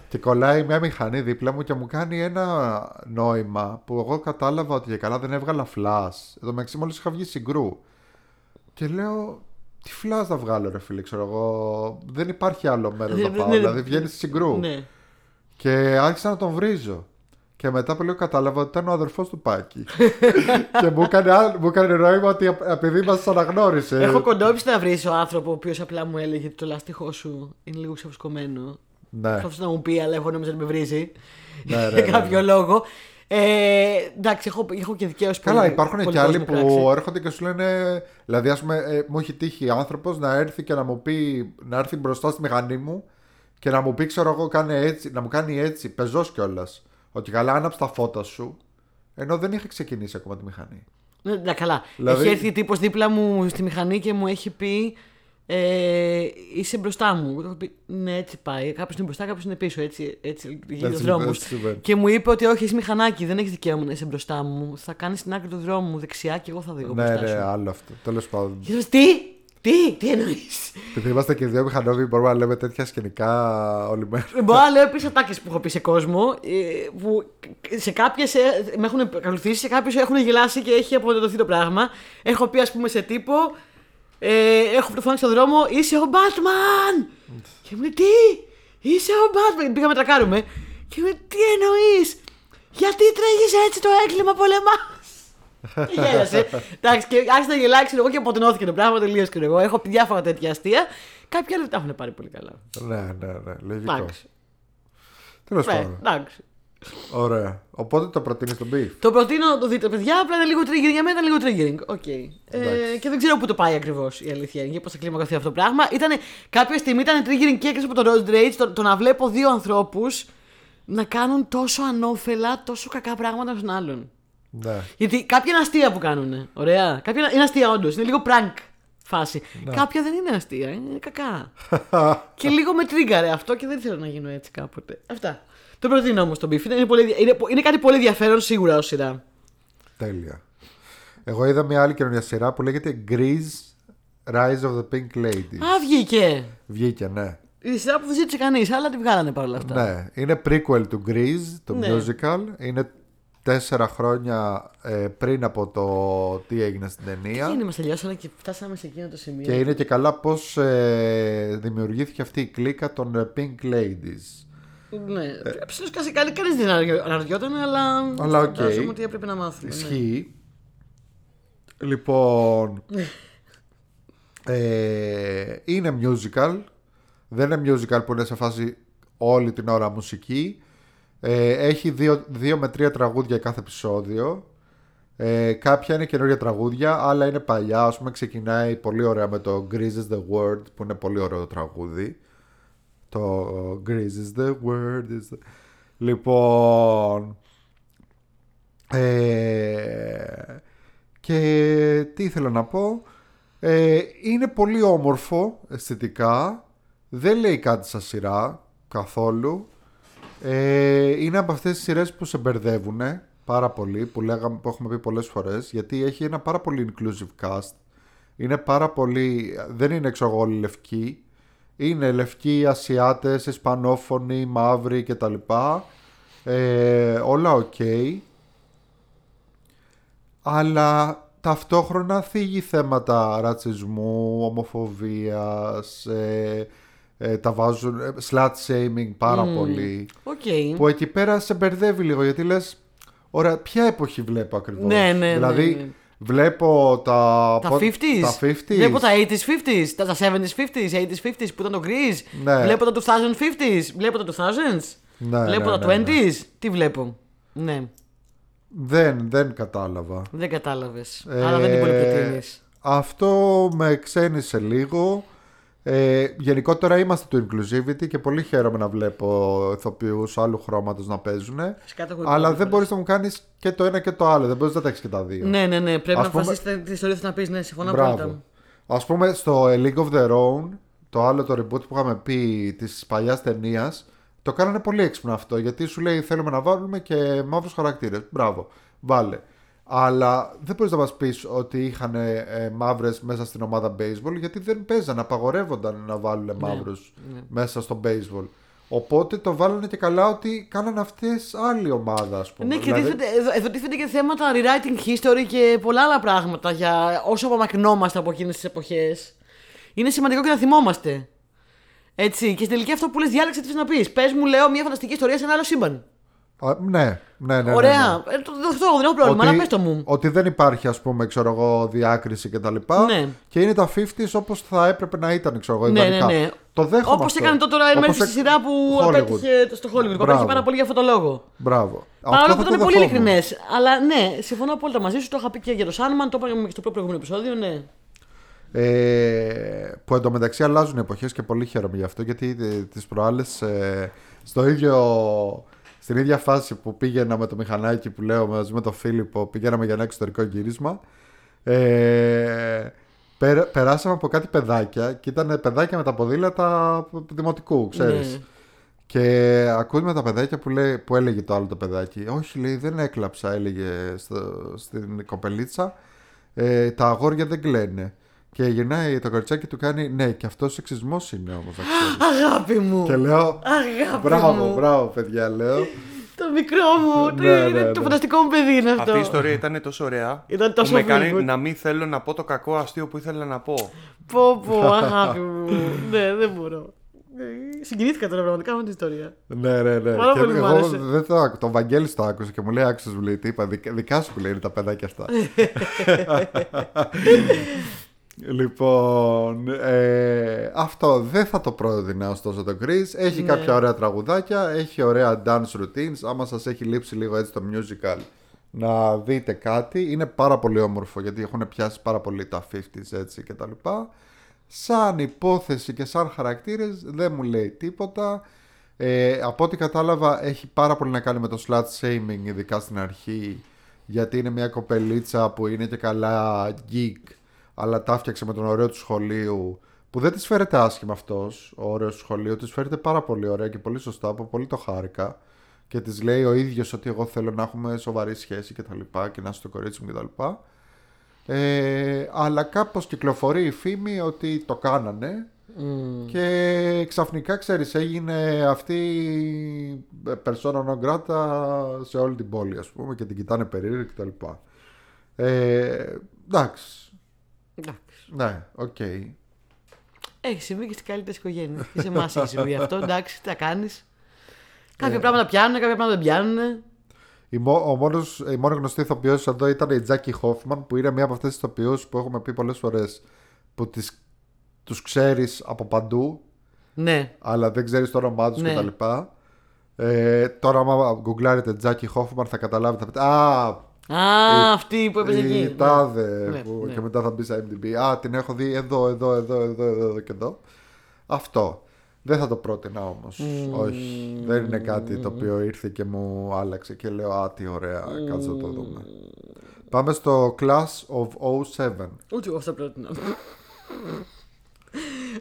και κολλάει μια μηχανή δίπλα μου και μου κάνει ένα νόημα που εγώ κατάλαβα ότι για καλά δεν έβγαλα φλάς. Εδώ μεταξύ μόλις είχα βγει συγκρού. Και λέω, τι φλάς θα βγάλω ρε φίλε, ξέρω εγώ, δεν υπάρχει άλλο μέρος να Ναι, πάω, ναι, δηλαδή βγαίνεις συγκρού. Ναι. Και άρχισα να τον βρίζω. Και μετά από λίγο κατάλαβα ότι ήταν ο αδερφός του Πάκη. και μου έκανε, άλλο- μου έκανε νόημα ότι απ- επειδή μας αναγνώρισε. Έχω κοντόψει να βρεις ο άνθρωπο ο οποίος απλά μου έλεγε ότι το λάστιχό σου είναι λίγο ξεφουσκωμένο. Ναι, Θα να μου πει, αλλά εγώ νόμιζα ότι με βρίζει. ναι, ναι, Για ναι, κάποιο ναι. λόγο. Ε, εντάξει, έχω, έχω και δικαίως Καλά, υπάρχουν και άλλοι που έρχονται και σου λένε. Δηλαδή, ας πούμε, ε, μου έχει τύχει άνθρωπος να έρθει και να μου πει, να έρθει μπροστά στη μηχανή μου και να μου πει, ξέρω εγώ, κάνε έτσι, να μου κάνει έτσι, πεζός κιόλας. Ότι καλά, άναψε τα φώτα σου. Ενώ δεν είχε ξεκινήσει ακόμα τη μηχανή. Ναι, καλά. Δηλαδή- Έχει έρθει τύπος δίπλα μου στη μηχανή και μου έχει πει. Ε, είσαι μπροστά μου. Του έχω πει, ναι, έτσι πάει. Κάποιος είναι μπροστά, κάποιος είναι πίσω. Έτσι, έτσι γίνεται ο Έτσι, δρόμος. έτσι συμβαίνει. Και μου είπε ότι όχι, είσαι μηχανάκι, δεν έχεις δικαίωμα να είσαι μπροστά μου. Θα κάνεις την άκρη του δρόμου δεξιά και εγώ θα δω ναι, μπροστά ναι, σου. άλλο αυτό. Τέλος πάντων. Και λέω, τι, τι, τι εννοείς; Επειδή είμαστε και δύο μηχανόβοι, μπορούμε να λέμε τέτοια σκηνικά όλη μέρα. Μπορώ να λέω επίσης ατάκες που έχω πει σε κόσμο ε, που σε κάποιες με έχουν ακολουθήσει, σε κάποιε έχουν γελάσει και έχει αποδεδοθεί το πράγμα. Έχω πει, ας πούμε, σε τύπο. Ε, έχω φωνάξει στον δρόμο, είσαι ο Batman! και μου λέει, τι, είσαι ο Batman! Πήγαμε να τρακάρουμε. Και μου λέει, τι εννοείς, γιατί τρέχεις έτσι το έγκλημα πολεμάς; Και γέλασε. Εντάξει, και άρχισε να γελάει, ξέρω εγώ, και αποτενώθηκε το πράγμα τελείω. Εγώ έχω πει διάφορα τέτοια αστεία. Κάποιοι άλλοι τα έχουν πάρει πολύ καλά. ναι, ναι, ναι, λογικό. Εντάξει. Τέλος Ναι, πάντων. εντάξει. Ωραία. Οπότε το προτείνεις το Beef; Το προτείνω να το δείτε, παιδιά. Απλά είναι λίγο triggering για μένα, είναι λίγο triggering. OK. Ε, Εντάξει. και δεν ξέρω πού το πάει ακριβώς η αλήθεια είναι, για πώς θα κλιμακωθεί αυτό το πράγμα. Ήτανε, κάποια στιγμή ήταν triggering και έξω από το Road Rage το, το να βλέπω δύο ανθρώπους να κάνουν τόσο ανώφελα, τόσο κακά πράγματα στον άλλον. Ναι. Γιατί κάποια είναι αστεία που κάνουν. Ωραία. Κάποια είναι αστεία όντως. Είναι λίγο prank φάση. Κάποια δεν είναι αστεία. Είναι κακά. και λίγο με τρίγκαρε αυτό και δεν θέλω να γίνω έτσι κάποτε. Αυτά. Το προτείνω όμως τον Beef. Είναι, πολύ, είναι, είναι κάτι πολύ ενδιαφέρον σίγουρα ως σειρά. Τέλεια. Εγώ είδα μια άλλη καινούργια σειρά που λέγεται Grease Rise of the Pink Lady. Α, βγήκε. Βγήκε, ναι. Η σειρά που δεν ζήτησε κανείς, αλλά τη βγάλανε παρόλα αυτά. Ναι, είναι prequel του Grease, το Ναι. musical. Είναι τέσσερα χρόνια ε, πριν από το τι έγινε στην ταινία. Τι είναι, μα τελειώσανε και φτάσαμε σε εκείνο το σημείο. Και είναι και καλά πώς ε, δημιουργήθηκε αυτή η κλίκα των ε, Pink Ladies. Ναι. Ψιλο- κανεί κανείς δεν αναρωτιό- αναρωτιόταν, αλλά. Αλλά οκ. φαντάζομαι ότι έπρεπε να μάθουμε. ναι. Ισχύει. Λοιπόν. ε, είναι musical. Δεν είναι musical που είναι σε φάση όλη την ώρα μουσική. Ε, έχει δύο, δύο με τρία τραγούδια κάθε επεισόδιο. Ε, κάποια είναι καινούργια τραγούδια, άλλα είναι παλιά. Ας πούμε ξεκινάει πολύ ωραία με το Grease is the Word που είναι πολύ ωραίο τραγούδι. Το Grease is the Word is the... Λοιπόν... Ε, και τι ήθελα να πω. Ε, είναι πολύ όμορφο αισθητικά. Δεν λέει κάτι σαν σειρά καθόλου. Ε, είναι από αυτές τις σειρές που σε μπερδεύουν πάρα πολύ, που, λέγαμε, που έχουμε πει πολλές φορές, γιατί έχει ένα πάρα πολύ inclusive cast. Είναι πάρα πολύ... Δεν είναι ξέρω 'γώ όλοι λευκοί. Είναι λευκοί, ασιάτες, ισπανόφωνοι, μαύροι κτλ. Ε, όλα οκ. Αλλά ταυτόχρονα θίγει θέματα ρατσισμού, ομοφοβίας, ε, ε, τα βάζουν, ε, slut shaming πάρα πολύ. Οκ. Που εκεί πέρα σε μπερδεύει λίγο γιατί λες, ωραία, ποια εποχή βλέπω ακριβώς; Ναι, ναι, ναι, δηλαδή, ναι. Βλέπω τα... Τα πο- 50s. Τα 50s. Βλέπω τα 80s 50s, τα τα 70s 50s, 80s 50s που ήταν το Grease. Ναι. Βλέπω τα 2050s, βλέπω τα 2000s. Ναι, βλέπω ναι, τα ναι, 20s. Τι βλέπω; Ναι, Δεν, δεν κατάλαβα. δεν κατάλαβες. Ε, Άρα δεν την πολύ προτείνει. Αυτό με ξένησε λίγο. Ε, γενικότερα είμαστε του inclusivity και πολύ χαίρομαι να βλέπω ηθοποιούς άλλου χρώματος να παίζουν. Φυσικά το έχω Αλλά δει δεν μπορείς να μου κάνεις και το ένα και το άλλο. Δεν μπορείς να τα έχεις και τα δύο. Ναι, ναι, ναι. Πρέπει Ας να πούμε- αποφασίσεις την ιστορία που θα πεις. Ναι, συμφωνώ Μπράβο. απόλυτα. Α πούμε στο A League of Their Own, το άλλο το reboot που είχαμε πει της παλιάς ταινίας, το κάνανε πολύ έξυπνο αυτό. Γιατί σου λέει θέλουμε να βάλουμε και μαύρους χαρακτήρες. Μπράβο, βάλε. Αλλά δεν μπορείς να μας πεις ότι είχαν ε, μαύρες μέσα στην ομάδα baseball γιατί δεν παίζαν, απαγορεύονταν να βάλουν Ναι, μαύρους μέσα στο baseball. Οπότε το βάλανε και καλά ότι κάνανε αυτές άλλη ομάδα, ας πούμε. Ναι, και Δηλαδή- τίθεται, εδώ, εδώ τίθεται και θέματα rewriting history και πολλά άλλα πράγματα για όσο απομακρυνόμαστε από εκείνες τις εποχές. Είναι σημαντικό και να θυμόμαστε. Έτσι, και στην τελική αυτό που λες, διάλεξε τι θες να πεις. Πες μου, λέω, μια φανταστική ιστορία σε ένα άλλο σύμπαν. Α, ναι, ναι, ναι, ναι, Ωραία. ναι. Ε, το, το, το, δεν έχω πρόβλημα, αλλά πες το μου. ότι δεν υπάρχει ας πούμε ξέρω εγώ διάκριση και τα λοιπά Ναι. και είναι τα 50s όπως θα έπρεπε να ήταν ξέρω εγώ Ναι, ιδανικά. ναι, ναι. Το δέχομαι Όπως αυτό. έκανε τότε ο Ryan Όπως Murphy στη έκ- σειρά που Hollywood. απέτυχε στο Hollywood. Που Μπράβο. απέτυχε πάρα πολύ για αυτό το λόγο. Μπράβο. Παρόλο Αυτό που θα ήταν το πολύ δεχόμουν. ειλικρινές. Αλλά ναι, συμφωνώ απόλυτα μαζί σου. Το είχα πει και για το Σάνμαν, το είπα και στο προηγούμενο επεισόδιο, ναι. Ε, που εντωμεταξύ αλλάζουν εποχές και πολύ χαίρομαι γι' αυτό γιατί ε, τις προάλλες ε, στο ίδιο, στην ίδια φάση που πήγαινα με το μηχανάκι που λέω μαζί με τον Φίλιππο πηγαίναμε για ένα εξωτερικό γύρισμα ε, περα- περάσαμε από κάτι παιδάκια και ήταν παιδάκια με τα ποδήλατα δημοτικού ξέρεις Ναι. Και ακούμε τα παιδάκια που, λέει, που έλεγε το άλλο το παιδάκι. Όχι, λέει, δεν έκλαψα, έλεγε στο, στην κοπελίτσα. Ε, τα αγόρια δεν κλαίνε. Και γυρνάει το κοριτσάκι του κάνει Ναι, και αυτός σεξισμός είναι όμως. Αγάπη μου. και λέω Αγάπη Μπράβο, μου. μπράβο, παιδιά, λέω. Το μικρό μου. το, Ναι, είναι ναι, το ναι. φανταστικό μου παιδί είναι αυτό. Αυτή η ιστορία ήταν τόσο ωραία. Ήταν τόσο που με κάνει feel good. να μην θέλω να πω το κακό αστείο που ήθελα να πω. Πω, πω, αγάπη μου. ναι, δεν μπορώ. Ε, Συγκινήθηκα τώρα πραγματικά με την ιστορία. Ναι, ναι, ναι. Πάρα και πολύ μ' εγώ άρεσε. δεν το άκου- τον Βαγγέλης το άκουσε και μου λέει Άξιος, μου λέει τι είπα, δικα, δικά σου που λέει είναι τα παιδάκια αυτά. λοιπόν, ε, αυτό δεν θα το πρόδεινα ωστόσο το Chris. Έχει Ναι. κάποια ωραία τραγουδάκια, έχει ωραία dance routines. Άμα σας έχει λείψει λίγο έτσι το musical, να δείτε κάτι. Είναι πάρα πολύ όμορφο γιατί έχουν πιάσει πάρα πολύ τα 50s έτσι και τα λοιπά. Σαν υπόθεση και σαν χαρακτήρες δεν μου λέει τίποτα. Ε, από ό,τι κατάλαβα έχει πάρα πολύ να κάνει με το slut shaming ειδικά στην αρχή γιατί είναι μια κοπελίτσα που είναι και καλά geek αλλά τα φτιάξε με τον ωραίο του σχολείου που δεν της φέρεται άσχημα αυτός ο ωραίος του σχολείου της φέρεται πάρα πολύ ωραία και πολύ σωστά που πολύ το χάρηκα. Και της λέει ο ίδιος ότι εγώ θέλω να έχουμε σοβαρή σχέση και τα λοιπά και να είσαι το κορίτσι μου και τα λοιπά. Ε, αλλά κάπως κυκλοφορεί η φήμη ότι το κάνανε. Και ξαφνικά ξέρεις έγινε αυτή η persona non grata σε όλη την πόλη ας πούμε και την κοιτάνε περίεργα και τα λοιπά. Ε, εντάξει, Εντάξει. ναι, οκ. Έχει συμβεί και στις καλύτερες οικογένειες. Και σε εμάς έχει συμβεί αυτό. Εντάξει, τι θα κάνεις. Κάποια Ε. πράγματα πιάνουν, κάποια πράγματα δεν πιάνουν. Η, μο- ο μόνος, η μόνη γνωστή ηθοποιός εδώ ήταν η Τζάκι Χόφμαν που είναι μία από αυτές τις ηθοποιούς που έχουμε πει πολλές φορές που τις, τους ξέρεις από παντού Ναι. αλλά δεν ξέρεις το όνομά τους Ναι. κτλ. Ε, τώρα άμα γκουγκλάρετε Τζάκι Χόφμαν θα καταλάβετε θα πείτε, Α, Α, αυτή που έπαιζε η εκεί. τάδε Ναι, που, ναι. και μετά θα μπει στα MDB. Α, την έχω δει εδώ, εδώ, εδώ, εδώ, εδώ, εδώ και εδώ. Αυτό. Δεν θα το πρότεινα όμως. Όχι. Δεν είναι κάτι το οποίο ήρθε και μου άλλαξε και λέω Α, τι ωραία. Κάτσε να το δούμε. Πάμε στο Class of 07. Ούτε εγώ αυτό πρότεινα.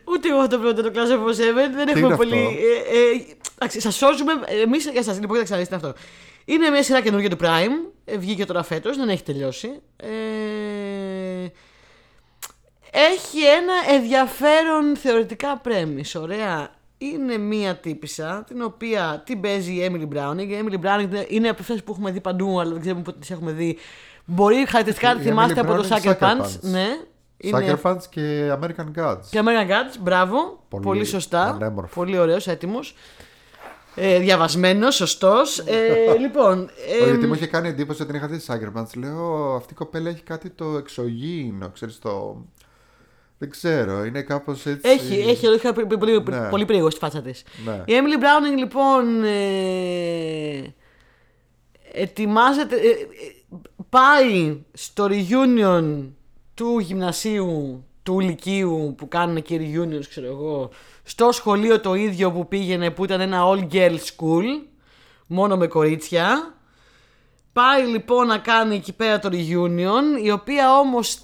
Ούτε εγώ αυτό πρότεινα το Class of 7. Δεν έχουμε είναι πολύ. αυτό; Ε, ε, εντάξει, σας σώζουμε. Εμείς για εσά. Λοιπόν, κοιτάξτε, να δείτε αυτό. Είναι μια σειρά καινούργια του Prime. Ε, Βγήκε τώρα φέτος, δεν έχει τελειώσει. Ε, έχει ένα ενδιαφέρον θεωρητικά premise. Ωραία. Είναι μία τύπησα την οποία την παίζει η Emily Browning. Η Emily Browning είναι από αυτές που έχουμε δει παντού, αλλά δεν ξέρουμε πότε τις έχουμε δει. Μπορεί χαρακτηριστικά να τη Η θυμάστε Emily από το Browning Sucker Sucker Punch. Punch. Ναι. Είναι Sucker Punch και American Gods. και American Gods, μπράβο. Πολύ, Πολύ σωστά. ανέμορφο. Πολύ ωραίος, έτοιμος. Ε, διαβασμένος, σωστός. Ε, λοιπόν, Όχι, ε, γιατί μου είχε κάνει εντύπωση ότι την είχα δει στη Sucker Punch. Λέω αυτή η κοπέλα έχει κάτι το εξωγήινο. Ξέρεις το. Δεν ξέρω, είναι κάπως έτσι. έχει, έχει, έχει πολύ, πολύ, Ναι. πολύ περίεργο στη φάτσα της. Ναι. Η Emily Browning, λοιπόν, ε, ετοιμάζεται, ε, ε, πάει στο reunion του γυμνασίου του Λυκείου που κάνουν και reunions, ξέρω εγώ, στο σχολείο το ίδιο που πήγαινε που ήταν ένα all girl school, μόνο με κορίτσια. Πάει λοιπόν να κάνει εκεί πέρα το reunion, η οποία όμως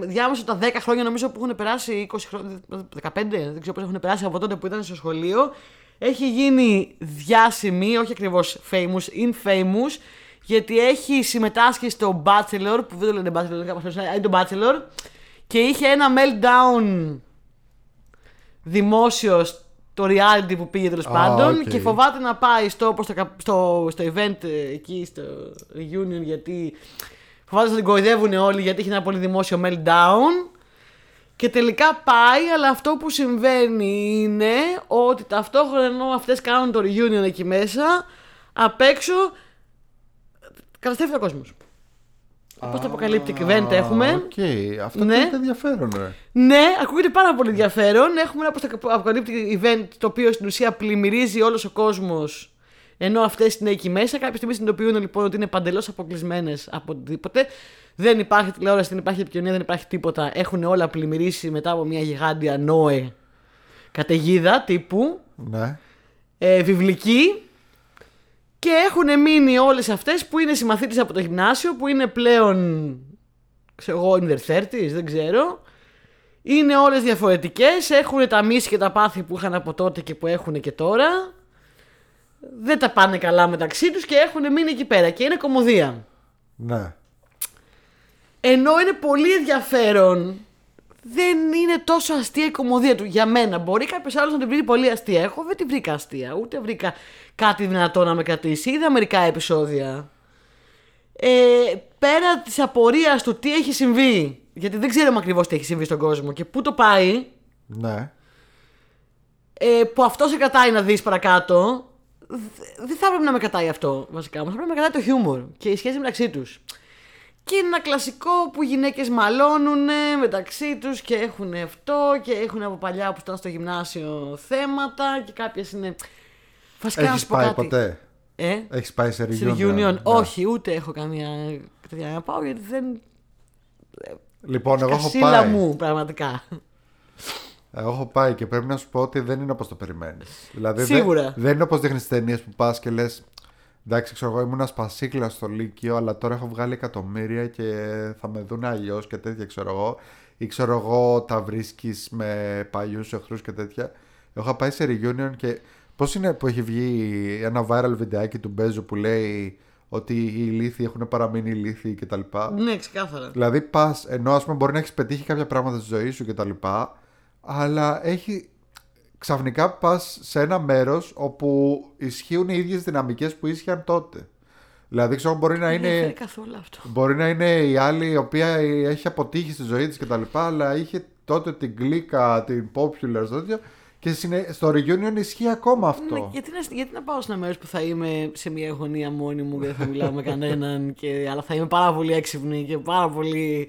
διάμεσα τα 10 χρόνια νομίζω που έχουν περάσει, 20 χρόνια, 15, δεν ξέρω πώς έχουν περάσει από τότε που ήταν στο σχολείο, έχει γίνει διάσημη, όχι ακριβώς famous, infamous, γιατί έχει συμμετάσχει στο Bachelor, που δεν το λένε Bachelor, είναι το Bachelor, και είχε ένα meltdown δημόσιος το reality που πήγε τέλος πάντων και φοβάται να πάει στο, στο, στο, στο event ε, εκεί, στο reunion, γιατί φοβάται να την κοροϊδεύουν όλοι γιατί έχει ένα πολύ δημόσιο meltdown. Και τελικά πάει, αλλά αυτό που συμβαίνει είναι ότι ταυτόχρονα ενώ αυτές κάνουν το reunion εκεί μέσα, απ' έξω καταστρέφεται ο κόσμος. Post-apocalyptic event έχουμε; Οκ, αυτό ναι. είναι ενδιαφέρον, ρε. Ναι, ακούγεται πάρα πολύ ενδιαφέρον. Έχουμε ένα πώ το αποκαλύπτει event το οποίο στην ουσία πλημμυρίζει όλος ο κόσμος ενώ αυτές είναι εκεί μέσα. Κάποια στιγμή συνειδητοποιούν λοιπόν ότι είναι παντελώς αποκλεισμένες από οτιδήποτε. Δεν υπάρχει τηλεόραση, δεν υπάρχει επικοινωνία, δεν υπάρχει τίποτα. Έχουν όλα πλημμυρίσει μετά από μια γιγάντια νόε καταιγίδα τύπου. Ναι. Ε, βιβλική. Και έχουν μείνει όλες αυτές που είναι συμμαθήτες από το γυμνάσιο, που είναι πλέον. ξέρω εγώ, in their 30s, δεν ξέρω. Είναι όλες διαφορετικές. Έχουν τα μίση και τα πάθη που είχαν από τότε και που έχουν και τώρα. Δεν τα πάνε καλά μεταξύ τους και έχουν μείνει εκεί πέρα. Και είναι κομμωδία. Ναι. Ενώ είναι πολύ ενδιαφέρον δεν είναι τόσο αστεία η κομμωδία του για μένα. Μπορεί κάποιος άλλος να την βρει πολύ αστεία. Εγώ δεν την βρήκα αστεία, ούτε βρήκα κάτι δυνατό να με κρατήσει. Είδα μερικά επεισόδια. Ε, πέρα της απορίας του τι έχει συμβεί, γιατί δεν ξέρουμε ακριβώς τι έχει συμβεί στον κόσμο και πού το πάει. Ναι. Ε, που αυτό σε κρατάει να δεις παρακάτω. Δεν θα έπρεπε να με κρατάει αυτό βασικά. Μας θα πρέπει να με κρατάει το χιούμορ και η σχέση μεταξύ τους. Και είναι ένα κλασικό που οι γυναίκες μαλώνουν μεταξύ τους και έχουν αυτό και έχουν από παλιά που ήταν στο γυμνάσιο θέματα και κάποιες είναι. Βασικά Έχεις πάει ποτέ; Ε; Έχεις πάει σε reunion. Σε reunion. Ναι. Όχι, ούτε έχω καμία τέτοια να πάω γιατί δεν. Λοιπόν, εγώ έχω πάει. μου, πραγματικά. Εγώ έχω πάει και πρέπει να σου πω ότι δεν είναι όπως το περιμένεις. Δηλαδή, Σίγουρα. Δεν, δεν είναι όπως δείχνεις ταινίες που πας και λες Εντάξει, ξέρω εγώ ήμουν σπασίκλα στο Λύκειο, αλλά τώρα έχω βγάλει εκατομμύρια και θα με δουν αλλιώς και τέτοια, ξέρω εγώ. Ή ξέρω εγώ τα βρίσκεις με παλιούς εχθρούς και τέτοια. Έχω πάει σε reunion και πώς είναι που έχει βγει ένα viral βιντεάκι του Μπέζου που λέει ότι οι ηλίθιοι έχουν παραμείνει ηλίθιοι κτλ. Ναι, ξεκάθαρα. Δηλαδή πας, ενώ ας πούμε μπορεί να έχεις πετύχει κάποια πράγματα στη ζωή σου κτλ. Αλλά έχει ξαφνικά πας σε ένα μέρος όπου ισχύουν οι ίδιες δυναμικές που ίσχυαν τότε. Δηλαδή, ξέρω, μπορεί να είναι. αυτό. Μπορεί να είναι η άλλη η οποία έχει αποτύχει στη ζωή της κτλ. Αλλά είχε τότε την κλίκα, την popular, στο τέτοιο. Και στο reunion ισχύει ακόμα αυτό. Ναι, γιατί, να, γιατί να πάω σε ένα μέρος που θα είμαι σε μια γωνία μόνη μου και δεν θα μιλάω με κανέναν, και, αλλά θα είμαι πάρα πολύ έξυπνη και πάρα πολύ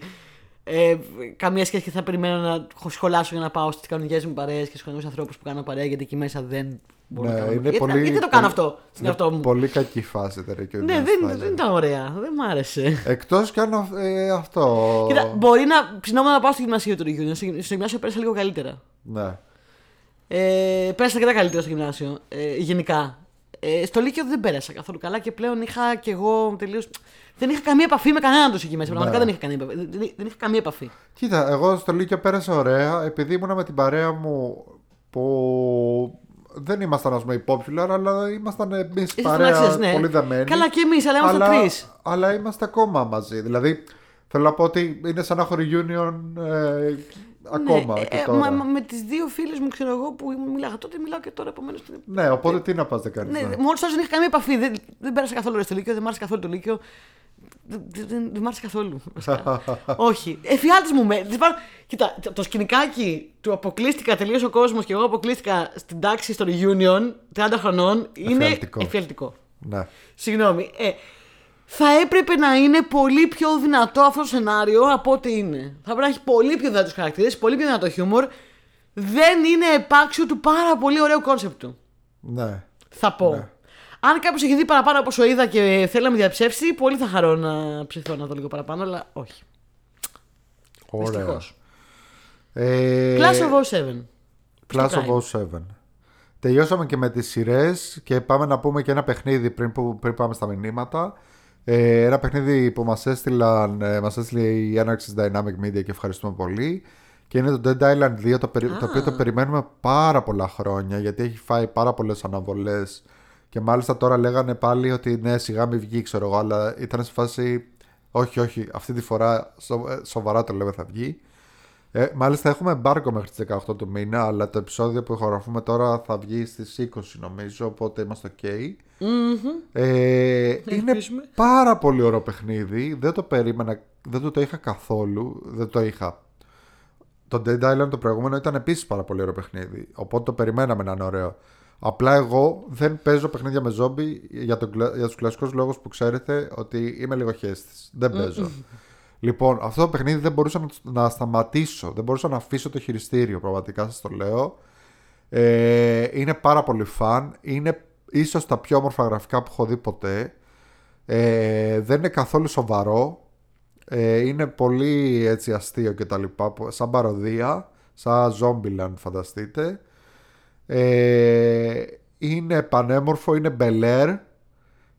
ε, καμία σχέση και θα περιμένω να σχολάσω για να πάω στις κανονικές μου παρέες και στους κανονικούς ανθρώπους που κάνω παρέα γιατί εκεί μέσα δεν μπορώ ναι, να κάνω. Είναι πολύ, γιατί, δεν το κάνω αυτό στην εαυτό μου; Πολύ κακή φάση τώρα και Ναι, δεν, δεν ήταν ωραία. Δεν μ' άρεσε. Εκτός κι αν ε, αυτό. Κοίτα, μπορεί να ψινόμουν να πάω στο γυμνασίο του Ρίγιου. Στο γυμνάσιο πέρασα λίγο καλύτερα. Ναι. Ε, πέρασα αρκετά καλύτερα στο γυμνάσιο. Ε, γενικά. Ε, στο Λύκειο δεν πέρασα καθόλου καλά και πλέον είχα κι εγώ τελείω. Δεν είχα καμία επαφή με κανέναν τους εκεί μέσα. Πραγματικά ναι. δεν είχα καμία επαφή. Δεν, είχα καμία επαφή. Κοίτα, εγώ στο Λύκειο πέρασα ωραία επειδή ήμουνα με την παρέα μου που δεν ήμασταν ας πούμε popular, αλλά ήμασταν εμείς παρέα ναι. πολύ δεμένοι. Καλά και εμείς, αλλά ήμασταν τρεις. Αλλά είμαστε ακόμα μαζί. Δηλαδή θέλω να πω ότι είναι σαν να έχω reunion ε, ακόμα ναι, και ε, τώρα. Μα, με τις δύο φίλες μου, ξέρω εγώ, που μιλάγα τότε, μιλάω και τώρα. Επομένως, ναι, οπότε τι να πας δεν κάνεις. Ναι, ναι. Μόνο δεν είχα καμία επαφή. Δεν, δεν πέρασα καθόλου στο Λύκειο, δεν μ' άρεσε καθόλου το Λύκειο. Δεν, δεν, δεν μ' άρεσε καθόλου. Όχι. Εφιάλτη μου με. Κοίτα, το σκηνικάκι του αποκλείστηκα τελείω ο κόσμος και εγώ αποκλείστηκα στην τάξη στο reunion 30 χρονών είναι εφιαλτικό. Ναι. Συγγνώμη. Ε, θα έπρεπε να είναι πολύ πιο δυνατό αυτό το σενάριο από ό,τι είναι. Θα πρέπει να έχει πολύ πιο δυνατούς χαρακτήρες, πολύ πιο δυνατό χιούμορ. Δεν είναι επάξιο του πάρα πολύ ωραίου κόνσεπτ του. Ναι. Θα πω. Ναι. Αν κάποιος έχει δει παραπάνω από όσο είδα και θέλει να με διαψεύσει, πολύ θα χαρώ να ψηθώ να δω λίγο παραπάνω, αλλά όχι. Ωραία. Ε, Class of 07. Class Στο of 07. Τελειώσαμε και με τις σειρές και πάμε να πούμε και ένα παιχνίδι πριν, που, πριν πάμε στα μηνύματα. Ε, ένα παιχνίδι που μας έστειλαν, ε, μας έστειλε η Anarchist Dynamic Media και ευχαριστούμε πολύ. Και είναι το Dead Island 2, το, περι- το οποίο το περιμένουμε πάρα πολλά χρόνια γιατί έχει φάει πάρα πολλές αναβολές και μάλιστα τώρα λέγανε πάλι ότι ναι σιγά μη βγει ξέρω εγώ αλλά ήταν σε φάση όχι όχι αυτή τη φορά σο- ε, σοβαρά το λέμε θα βγει. Ε, μάλιστα έχουμε εμπάργκο μέχρι τις 18 του μήνα αλλά το επεισόδιο που ηχογραφούμε τώρα θα βγει στις 20 νομίζω οπότε είμαστε ok. Ε, είναι Ελπίζουμε. πάρα πολύ ωραίο παιχνίδι. Δεν το περίμενα, δεν το, το είχα καθόλου. Δεν το είχα. Το Dead Island το προηγούμενο ήταν επίσης πάρα πολύ ωραίο παιχνίδι. Οπότε το περιμέναμε να είναι ωραίο. Απλά εγώ δεν παίζω παιχνίδια με ζόμπι για, τον, κλα- για τους κλασικούς λόγους που ξέρετε ότι είμαι λίγο χέστης. Δεν παίζω. λοιπόν, αυτό το παιχνίδι δεν μπορούσα να, να σταματήσω. Δεν μπορούσα να αφήσω το χειριστήριο, πραγματικά σας το λέω. Ε, είναι πάρα πολύ φαν. Είναι ίσως τα πιο όμορφα γραφικά που έχω δει ποτέ. Ε, δεν είναι καθόλου σοβαρό. Ε, είναι πολύ έτσι αστείο και τα λοιπά. Σαν παροδία. Σαν Zombieland φανταστείτε. Ε, είναι πανέμορφο. Είναι μπελέρ.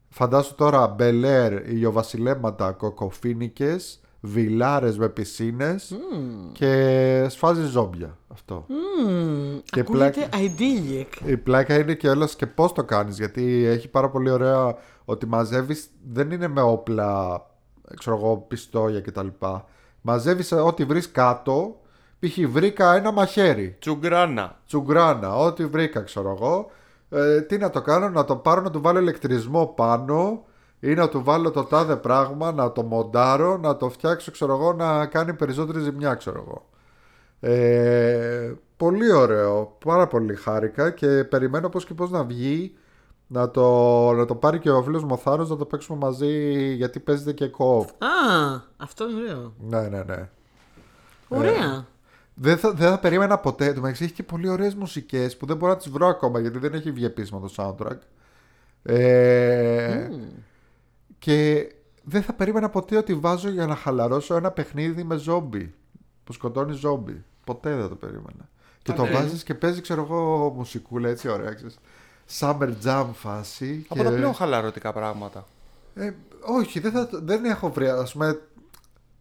Φαντάσου τώρα μπελέρ, ηλιοβασιλέματα, κοκοφίνικες, βιλάρες με πισίνες και σφάζει ζόμπια αυτό. Μμμ, Και Ακούγεται idyllic. Η πλάκα είναι και όλας και πώς το κάνεις. Γιατί έχει πάρα πολύ ωραία ότι μαζεύεις. Δεν είναι με όπλα, ξέρω εγώ, πιστόλια κτλ. Μαζεύεις ό,τι βρεις κάτω. Π.χ. βρήκα ένα μαχαίρι. Τσουγκράνα. Τσουγκράνα, ό,τι βρήκα, ξέρω εγώ. Ε, τι να το κάνω, να το πάρω να του βάλω ηλεκτρισμό πάνω ή να του βάλω το τάδε πράγμα, να το μοντάρω, να το φτιάξω, ξέρω εγώ, να κάνει περισσότερη ζημιά, ξέρω εγώ. Ε, πολύ ωραίο, πάρα πολύ χάρηκα και περιμένω πώς και πώς να βγει να το, να το πάρει και ο φίλος μου ο Θάρρος να το παίξουμε μαζί γιατί παίζεται και co Α, αυτό είναι ωραίο. Ναι, ναι, ναι. Ωραία. Δεν θα, δεν θα περίμενα ποτέ. Το μεταξύ έχει και πολύ ωραίες μουσικές που δεν μπορώ να τις βρω ακόμα γιατί δεν έχει βγει επίσημα το soundtrack. Ε, Και δεν θα περίμενα ποτέ ότι βάζω για να χαλαρώσω ένα παιχνίδι με ζόμπι. Που σκοτώνει ζόμπι. Ποτέ δεν το περίμενα. Και το ναι. βάζεις και παίζει, ξέρω εγώ, μουσικούλα έτσι ωραία. Ξέρεις. Summer Jam φάση. Από και... τα πιο χαλαρωτικά πράγματα. Ε, όχι, δεν, θα, δεν έχω βρει. Ας πούμε,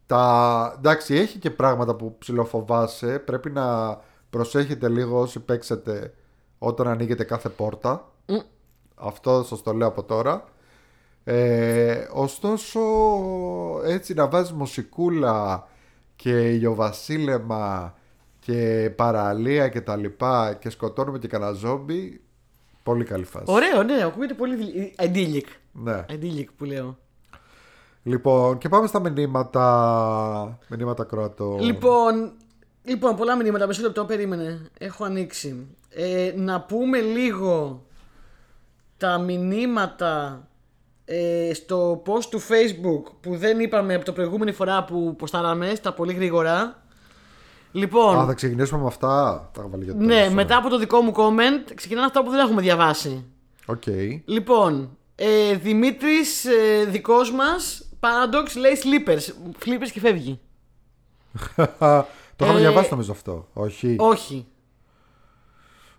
τα... εντάξει, έχει και πράγματα που ψηλοφοβάσαι. Πρέπει να προσέχετε λίγο όσοι παίξετε όταν ανοίγετε κάθε πόρτα. Αυτό σας το λέω από τώρα. Ε, ωστόσο, έτσι να βάζεις μουσικούλα και ηλιοβασίλεμα και παραλία και τα λοιπά και σκοτώνουμε και κανένα ζόμπι, πολύ καλή φάση. Ωραίο, ναι, ακούγεται πολύ δηλ- idyllic. Ναι. Idyllic που λέω. Λοιπόν, και πάμε στα μηνύματα. Μηνύματα Κροατών. Λοιπόν, λοιπόν, πολλά μηνύματα. Μισό λεπτό, περίμενε. Έχω ανοίξει. Ε, να πούμε λίγο τα μηνύματα ε, στο post του Facebook που δεν είπαμε από το προηγούμενη φορά που ποστάραμε, στα πολύ γρήγορα. Λοιπόν, Α, θα ξεκινήσουμε με αυτά. Τα έχω βάλει για το ναι, τέλος, μετά από το δικό μου comment, ξεκινάνε αυτά που δεν έχουμε διαβάσει. Οκ. Λοιπόν, ε, Δημήτρης, ε, δικός μας, Paradox λέει Slippers. Flippers και φεύγει. το είχαμε Ε, διαβάσει νομίζω αυτό. Όχι; Όχι.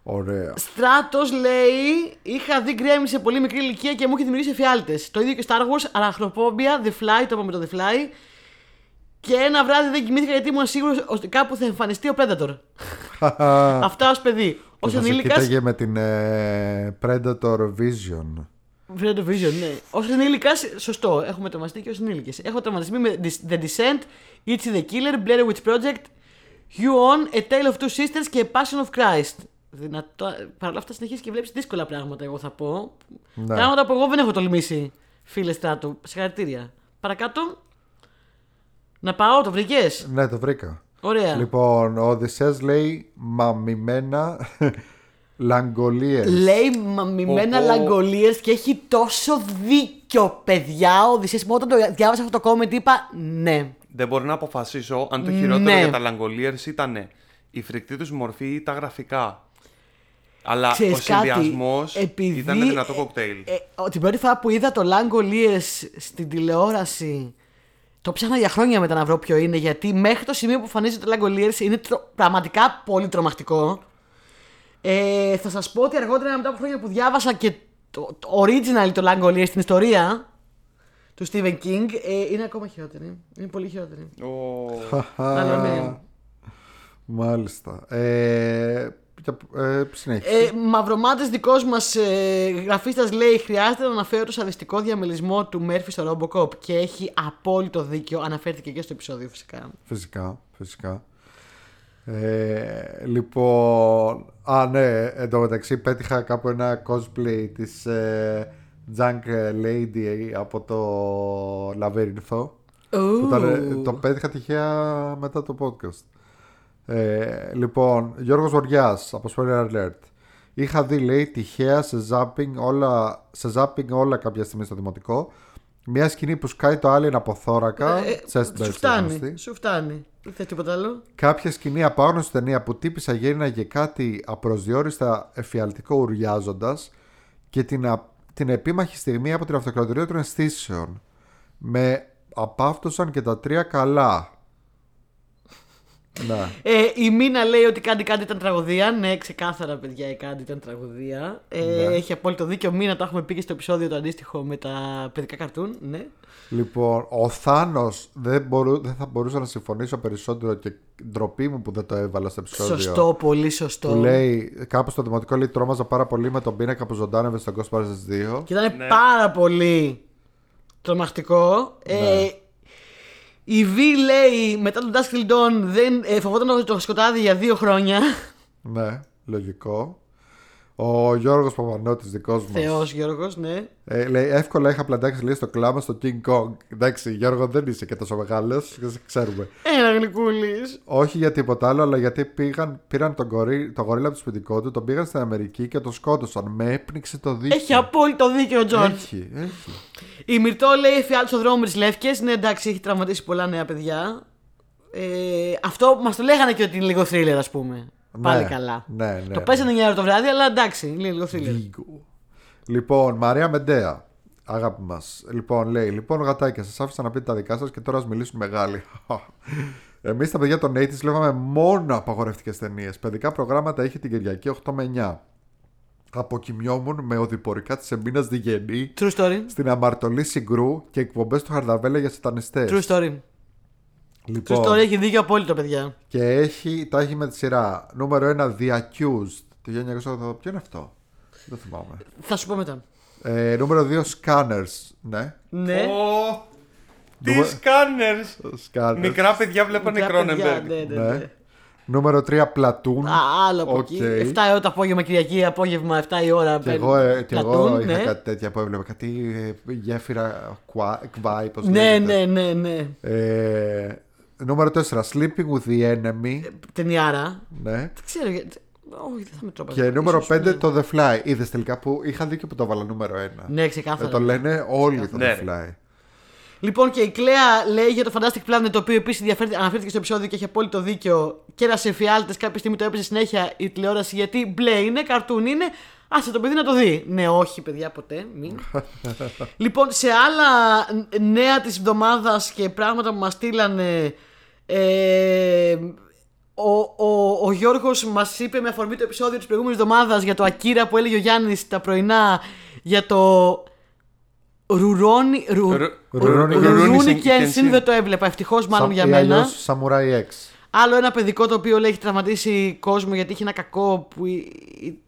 Ωραία. Στράτος λέει: Είχα δει γκρέμι σε πολύ μικρή ηλικία και μου είχε δημιουργήσει εφιάλτες. Το ίδιο και Star Wars, Αραχνοπόμπια, The Fly, το είπαμε το The Fly. Και ένα βράδυ δεν κοιμήθηκα γιατί ήμουν σίγουρος ότι κάπου θα εμφανιστεί ο Predator. Αυτά ως παιδί. Ω Όσο ενήλικα. κοίταγε με την ε, Predator Vision. Predator Vision, ναι. Ω ενήλικα, σωστό, έχουμε τραυματιστεί και ω ενήλικε. Έχω τραυματιστεί με The Descent, Itchy the Killer, Blair Witch Project, You On, A Tale of Two Sisters και Passion of Christ. Δυνατό... Παρ' όλα αυτά συνεχίζεις και βλέπεις δύσκολα πράγματα, εγώ θα πω. Ναι. Πράγματα που εγώ δεν έχω τολμήσει, φίλε Στράτο. Συγχαρητήρια. Παρακάτω. Να πάω, το βρήκες; Ναι, το βρήκα. Ωραία. Λοιπόν, ο Οδυσσέας λέει μαμημένα λαγκολίες. Λέει μαμημένα Πω, πω. λαγκολίε και έχει τόσο δίκιο, παιδιά. Ο Οδυσσέας μου όταν το διάβασα αυτό το comment είπα ναι. Δεν μπορώ να αποφασίσω αν το χειρότερο Ναι. για τα Langoliers ήταν η φρικτή τους μορφή ή τα γραφικά. Αλλά Ξέρεις ο συνδυασμός κάτι, επειδή, ήταν δυνατό κοκτέιλ. Ε, ε, την πρώτη φορά που είδα το Langoliers στην τηλεόραση Το ψάχνα για χρόνια μετά να βρω ποιο είναι, γιατί μέχρι το σημείο που εμφανίζεται το Langoliers είναι τρο- πραγματικά πολύ τρομακτικό. Ε, θα σας πω ότι αργότερα μετά από χρόνια που διάβασα και το, το original το Langoliers στην ιστορία του Stephen King, ε, είναι ακόμα χειρότερη. Είναι πολύ χειρότερη. Ο... Αλλά ναι. Μάλιστα. Ε, για- ε, συνέχισε. Ε, Μαυρομάτες δικός μας ε, γραφίστας λέει: Χρειάζεται να αναφέρω το σαδιστικό διαμελισμό του Μέρφυ στο Robocop. Και έχει απόλυτο δίκιο. Αναφέρθηκε και στο επεισόδιο φυσικά. Φυσικά, φυσικά. Ε, λοιπόν, α ναι, εντωμεταξύ πέτυχα κάπου ένα cosplay της ε, Junk Lady από το Λαβύρινθο. Που ήταν, ε, το πέτυχα τυχαία μετά το podcast. Ε, λοιπόν, Γιώργος Βοριάς από Spoiler Alert. Είχα δει, λέει, τυχαία σε zapping όλα, σε zapping όλα κάποια στιγμή στο δημοτικό. Μια σκηνή που σκάει το alien από θώρακα. Ε, chest σου burst φτάνει. γνωστή. Σου φτάνει. Δεν θες τίποτα άλλο; Κάποια σκηνή απάγνωστη ταινία που τύπησα γέρναγε κάτι απροσδιόριστα εφιαλτικό ουριάζοντας και την, α- την επίμαχη στιγμή από την αυτοκρατορία των αισθήσεων. Με απάφτωσαν και τα τρία καλά. Ναι. Ε, η Μίνα λέει ότι κάτι κάτι ήταν τραγωδία. Ναι, ξεκάθαρα, παιδιά, η κάτι ήταν τραγωδία. Ε, Ναι. Έχει απόλυτο δίκιο. Μίνα το έχουμε πει και στο επεισόδιο το αντίστοιχο με τα παιδικά καρτούν. Ναι. Λοιπόν, ο Θάνος δεν, μπορού, δεν θα μπορούσα να συμφωνήσω περισσότερο και ντροπή μου που δεν το έβαλα στο επεισόδιο. Σωστό, πολύ σωστό. Που λέει, κάπου στο δημοτικό λέει τρόμαζα πάρα πολύ με τον πίνακα που ζωντάνευε στο Ghostbusters 2. Και ήταν Ναι. πάρα πολύ τρομακτικό. Ε, η Β λέει μετά τον Dusk Till Dawn δεν ε, φοβόταν το σκοτάδι για δύο χρόνια. Ναι, λογικό. Ο Γιώργος Παπανώτης δικός μας Θεός Γιώργος, ναι. ε, λέει εύκολα είχα πλαντάξει λέει στο κλάμα στο King Kong. Εντάξει Γιώργο δεν είσαι και τόσο μεγάλος, ξέρουμε. Ένα γλυκούλης. Όχι για τίποτα άλλο, αλλά γιατί πήγαν, πήραν τον, κορί, τον γορίλα από το σπιτικό του, τον πήγαν στην Αμερική και τον σκότωσαν. Με έπνιξε το δίκιο. Έχει απόλυτο δίκιο ο Τζον. Έχει, έχει. Η Μυρτώ λέει εφιάλτης ο δρόμος με τις λεύκες. Ναι, εντάξει, έχει τραυματίσει πολλά νέα παιδιά. Ε, αυτό μας το λέγανε και ότι είναι λίγο thriller, ας πούμε. Πάλι Ναι, καλά. ναι, ναι, το ναι. πέσανε 9 ώρα το βράδυ, αλλά εντάξει, είναι λίγο thriller. Vigo. Λοιπόν, Μαρία Μεντέα. Αγάπη μας. Λοιπόν, λέει: Λοιπόν, γατάκια, σας άφησα να πείτε τα δικά σας και τώρα ας μιλήσουν μεγάλοι. Εμείς τα παιδιά των 80 βλέπαμε μόνο απαγορευτικές ταινίες. Παιδικά προγράμματα είχε την Κυριακή 8 με 9. Αποκοιμιόμουν με οδηπορικά της Εμίνα Διγενή True story. στην αμαρτωλή Συγκρού και εκπομπές του Χαρδαβέλα για σατανιστές. True story. True Λοιπόν, story έχει δίκιο απόλυτο, παιδιά. και έχει, τα έχει με τη σειρά. Νούμερο 1, The Accused. Το 1980. Ποιο είναι αυτό; Δεν θυμάμαι. Θα σου πω μετά. Ε, νούμερο 2, Scanners. Ναι. Ναι. Ω, Τι Νούμε- σκάνερς Scanners. Μικρά παιδιά βλέπανε Μικρά παιδιά, Κρόνεμπεργκ. ναι, ναι, Ναι. ναι. Νούμερο 3, Platoon. Α, άλλο από Οκ. εκεί. 7 ώρα το απόγευμα, Κυριακή, απόγευμα, 7 η ώρα. Και εγώ, ε, και εγώ Platoon, είχα ναι. κάτι τέτοια που έβλεπα. Κάτι ε, γέφυρα κουά- κβάι, πώς Ναι, λέγεται. ναι, ναι, ναι. Ε, νούμερο 4, Sleeping with the Enemy. Ταινιάρα. Ναι. Δεν ξέρω γιατί. Όχι, δεν θα με τρόπα. Και νούμερο 5, το The Fly. Είδες τελικά που είχα δίκιο που το έβαλα νούμερο 1. Ναι, ξεκάθαρα. Ε, το λένε όλοι το Ναι, The Fly. Λοιπόν, και η Κλέα λέει για το Fantastic Planet, το οποίο επίσης αναφέρθηκε στο επεισόδιο και έχει απόλυτο δίκιο. Και ένα εφιάλτη κάποια στιγμή το έπαιζε συνέχεια η τηλεόραση γιατί μπλε είναι, καρτούν είναι. Άσε το παιδί να το δει. Ναι, όχι, παιδιά, ποτέ. Μην. λοιπόν, σε άλλα νέα της εβδομάδας και πράγματα που μας στείλανε. Ε, ο, ο, ο Γιώργος μας είπε με αφορμή το επεισόδιο της προηγούμενης εβδομάδας για το Ακύρα που έλεγε ο Γιάννης τα πρωινά για το Ρουρόνι, ρου, Ρου- Ρουρόνι Ρουρούνι Κένσιν. Κένσιν δεν το έβλεπα. Ευτυχώς μάλλον για μένα. Samurai X. Άλλο ένα παιδικό το οποίο λέει έχει τραυματίσει κόσμο γιατί είχε ένα κακό που ή- ή-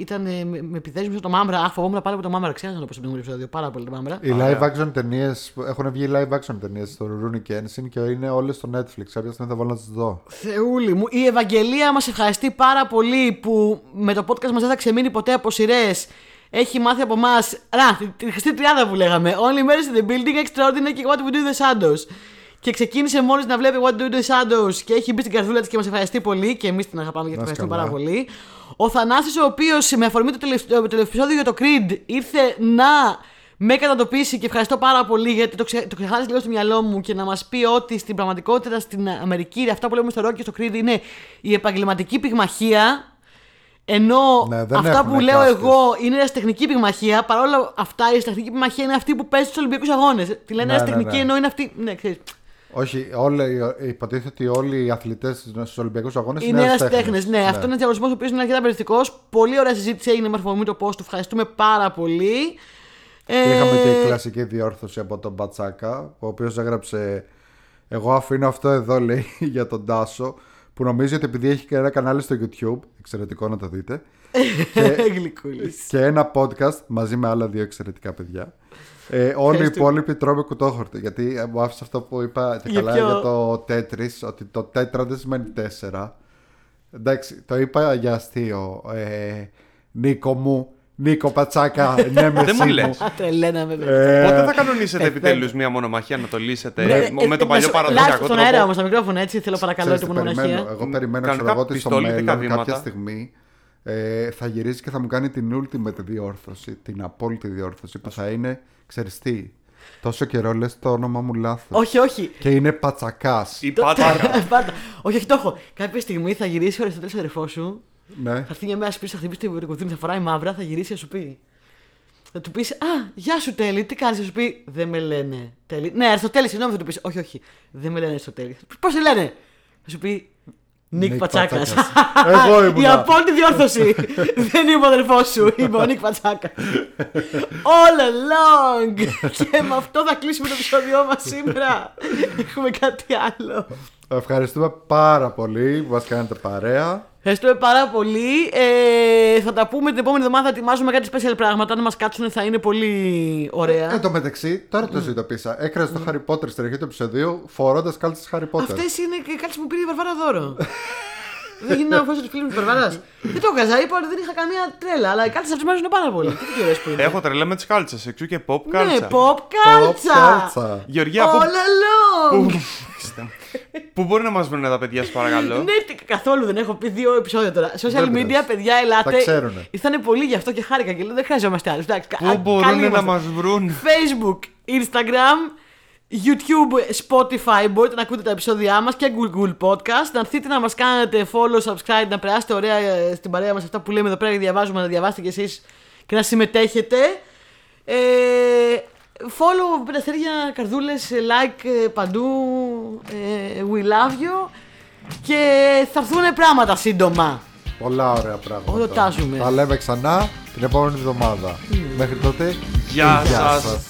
ήταν ε, με, με επιθέσει με το μάμρα. Αχ, φοβόμουν πάρα πολύ το μάμρα. Ξέρω να το πω στο προηγούμενο επεισόδιο. Πάρα πολύ το μάμρα. Οι live action ταινίες έχουν βγει live action ταινίες στο Rurouni Kenshin και είναι όλες στο Netflix. Κάποια στιγμή θα βάλω να τις δω. Θεούλη μου. Η Ευαγγελία μας ευχαριστεί πάρα πολύ που με το podcast μας δεν θα ξεμείνει ποτέ από σειρές. Έχει μάθει από εμά. Ρα, τη- τη χρηστή τριάδα που λέγαμε. Only Mercy in the Building, Extraordinary και What We Do in the Shadows. Και ξεκίνησε μόλις να βλέπει What We Do in the Shadows και έχει μπει στην καρδούλα της και μας ευχαριστεί πολύ. Και εμείς την αγαπάμε και την Να είσαι ευχαριστούμε πάρα καλά. πολύ. Ο Θανάσης ο οποίος με αφορμή το τελευταίο, το τελευταίο επεισόδιο για το Creed ήρθε να με κατατοπίσει και ευχαριστώ πάρα πολύ γιατί το, ξε, το ξεχάσει λίγο στο μυαλό μου και να μας πει ότι στην πραγματικότητα στην Αμερική αυτά που λέμε στο Rock και στο Creed είναι η επαγγελματική πυγμαχία. Ενώ Ναι, δεν αυτά έχουν που λέω κάστες. εγώ είναι ερασιτεχνική πυγμαχία, παρόλα αυτά η ερασιτεχνική πυγμαχία είναι αυτή που παίζει στους Ολυμπιακούς Αγώνες. Τη λένε Ναι, ερασιτεχνική ναι, ναι. ενώ είναι αυτή. Ναι, ξέρεις. Όχι, όλοι, υποτίθεται ότι όλοι οι αθλητές στους Ολυμπιακούς Αγώνες Είναι ένα τέχνη. Ναι, αυτό είναι ένας διαγωνισμός ο οποίος είναι αρκετά περιεριστικό. Πολύ ωραία συζήτηση έγινε με αφορμή το πώ του ευχαριστούμε πάρα πολύ. Ε... Είχαμε και η κλασική διόρθωση από τον Μπατσάκα, ο οποίος έγραψε. Εγώ αφήνω αυτό εδώ, λέει, για τον Τάσο, που νομίζει ότι επειδή έχει και ένα κανάλι στο YouTube, εξαιρετικό να το δείτε. και, και ένα podcast μαζί με άλλα δύο εξαιρετικά παιδιά. Ε, όλοι οι υπόλοιποι τρώμε κουτόχορτη. Γιατί ε, μου άφησε αυτό που είπα και καλά για, για το τέτρι, ότι το τέτρα δεν σημαίνει τέσσερα. Εντάξει, το είπα για αστείο. Ε, Νίκο μου, Νίκο Πατσάκα, ναι με Δεν μου λες. Ε, Πότε θα κανονίσετε επιτέλους μία μονομαχία να το λύσετε ναι, με το παλιό παραδοσιακό τρόπο. Στον αέρα όμως, τα μικρόφωνα έτσι, θέλω παρακαλώ την μονομαχία. Εγώ περιμένω, ξέρω εγώ, ότι στο μέλλον κάποια στιγμή ε, θα γυρίσει και θα μου κάνει την ultimate διόρθωση, την απόλυτη διόρθωση που θα είναι, ξέρεις τι, τόσο καιρό λες το όνομα μου λάθος. Όχι, όχι. Και είναι πατσακάς. Η πατσακά. όχι, όχι, το έχω. Κάποια στιγμή θα γυρίσει ο Αριστοτέλης αδερφός σου, ναι. θα έρθει μια μέρα σπίτι, θα χτυπήσει το κουδούνι, θα φοράει μαύρα, θα γυρίσει και θα σου πει. Θα του πεις Α, γεια σου Τέλη, τι κάνεις, θα σου πει Δεν με λένε Τέλη. Ναι, Αριστοτέλη, συγγνώμη, θα του πεις Όχι, όχι, δεν με λένε Αριστοτέλη. Πώς σε λένε, θα σου πει Νίκ Πατσάκας. Εγώ ήμουν. Η απόλυτη διόρθωση. Δεν είμαι ο αδερφός σου, είμαι ο Νίκ Πατσάκας. All along. Και με αυτό θα κλείσουμε το επεισόδιο μας σήμερα. Έχουμε κάτι άλλο. Ευχαριστούμε πάρα πολύ που μας κάνετε παρέα. Ευχαριστούμε πάρα πολύ. Ε, θα τα πούμε την επόμενη εβδομάδα. Θα ετοιμάζουμε κάτι special πράγματα. Αν μας κάτσουν θα είναι πολύ ωραία. Ε, εν τω μεταξύ, τώρα το ζητώπησα. Έκραζε το Harry Potter στην αρχή του επεισοδίου φορώντας κάλτσε Harry Potter. Αυτές είναι και κάλτσε που πήρε η Βαρβάρα δώρο. δεν γίνεται να φώσει του φίλου της Βαρβάρας. δεν το έκαζα. Είπα ότι δεν είχα καμία τρέλα. Αλλά οι κάλτσε αυτές μου πάρα πολύ. Τι ωραίες που είναι. Έχω τρελά με τις κάλτσες. Εξού και pop Ναι, κάλτσα. pop κάλτσα. Γεωργία, πού- All along. Πού μπορεί να μας βρουν τα παιδιά, σας παρακαλώ; Ναι, τι- καθόλου δεν έχω πει δύο επεισόδια τώρα. Social Δεν media, πειράζει. παιδιά, ελάτε. Τα ξέρουνε. Ήρθανε πολύ γι' αυτό και χάρηκα και λέω δεν χρειαζόμαστε άλλους. Εντάξει, κα- Πού καλοί μπορούν να είμαστε. μας βρουν. Facebook, Instagram, YouTube, Spotify. Μπορείτε να ακούτε τα επεισόδια μας και Google Podcast. Να έρθετε να μας κάνετε follow, subscribe, να περάσετε ωραία ε, στην παρέα μας αυτά που λέμε εδώ πέρα και διαβάζουμε, να διαβάσετε κι εσείς και να συμμετέχετε. Ε, follow, πενταστέρια, καρδούλες, like ε, παντού. Ε, we love you. Και θα έρθουν πράγματα σύντομα. Πολλά ωραία πράγματα. Ρωτάζουμε. Τα λέμε ξανά την επόμενη εβδομάδα. Μέχρι τότε. Γεια γεια σας. σας.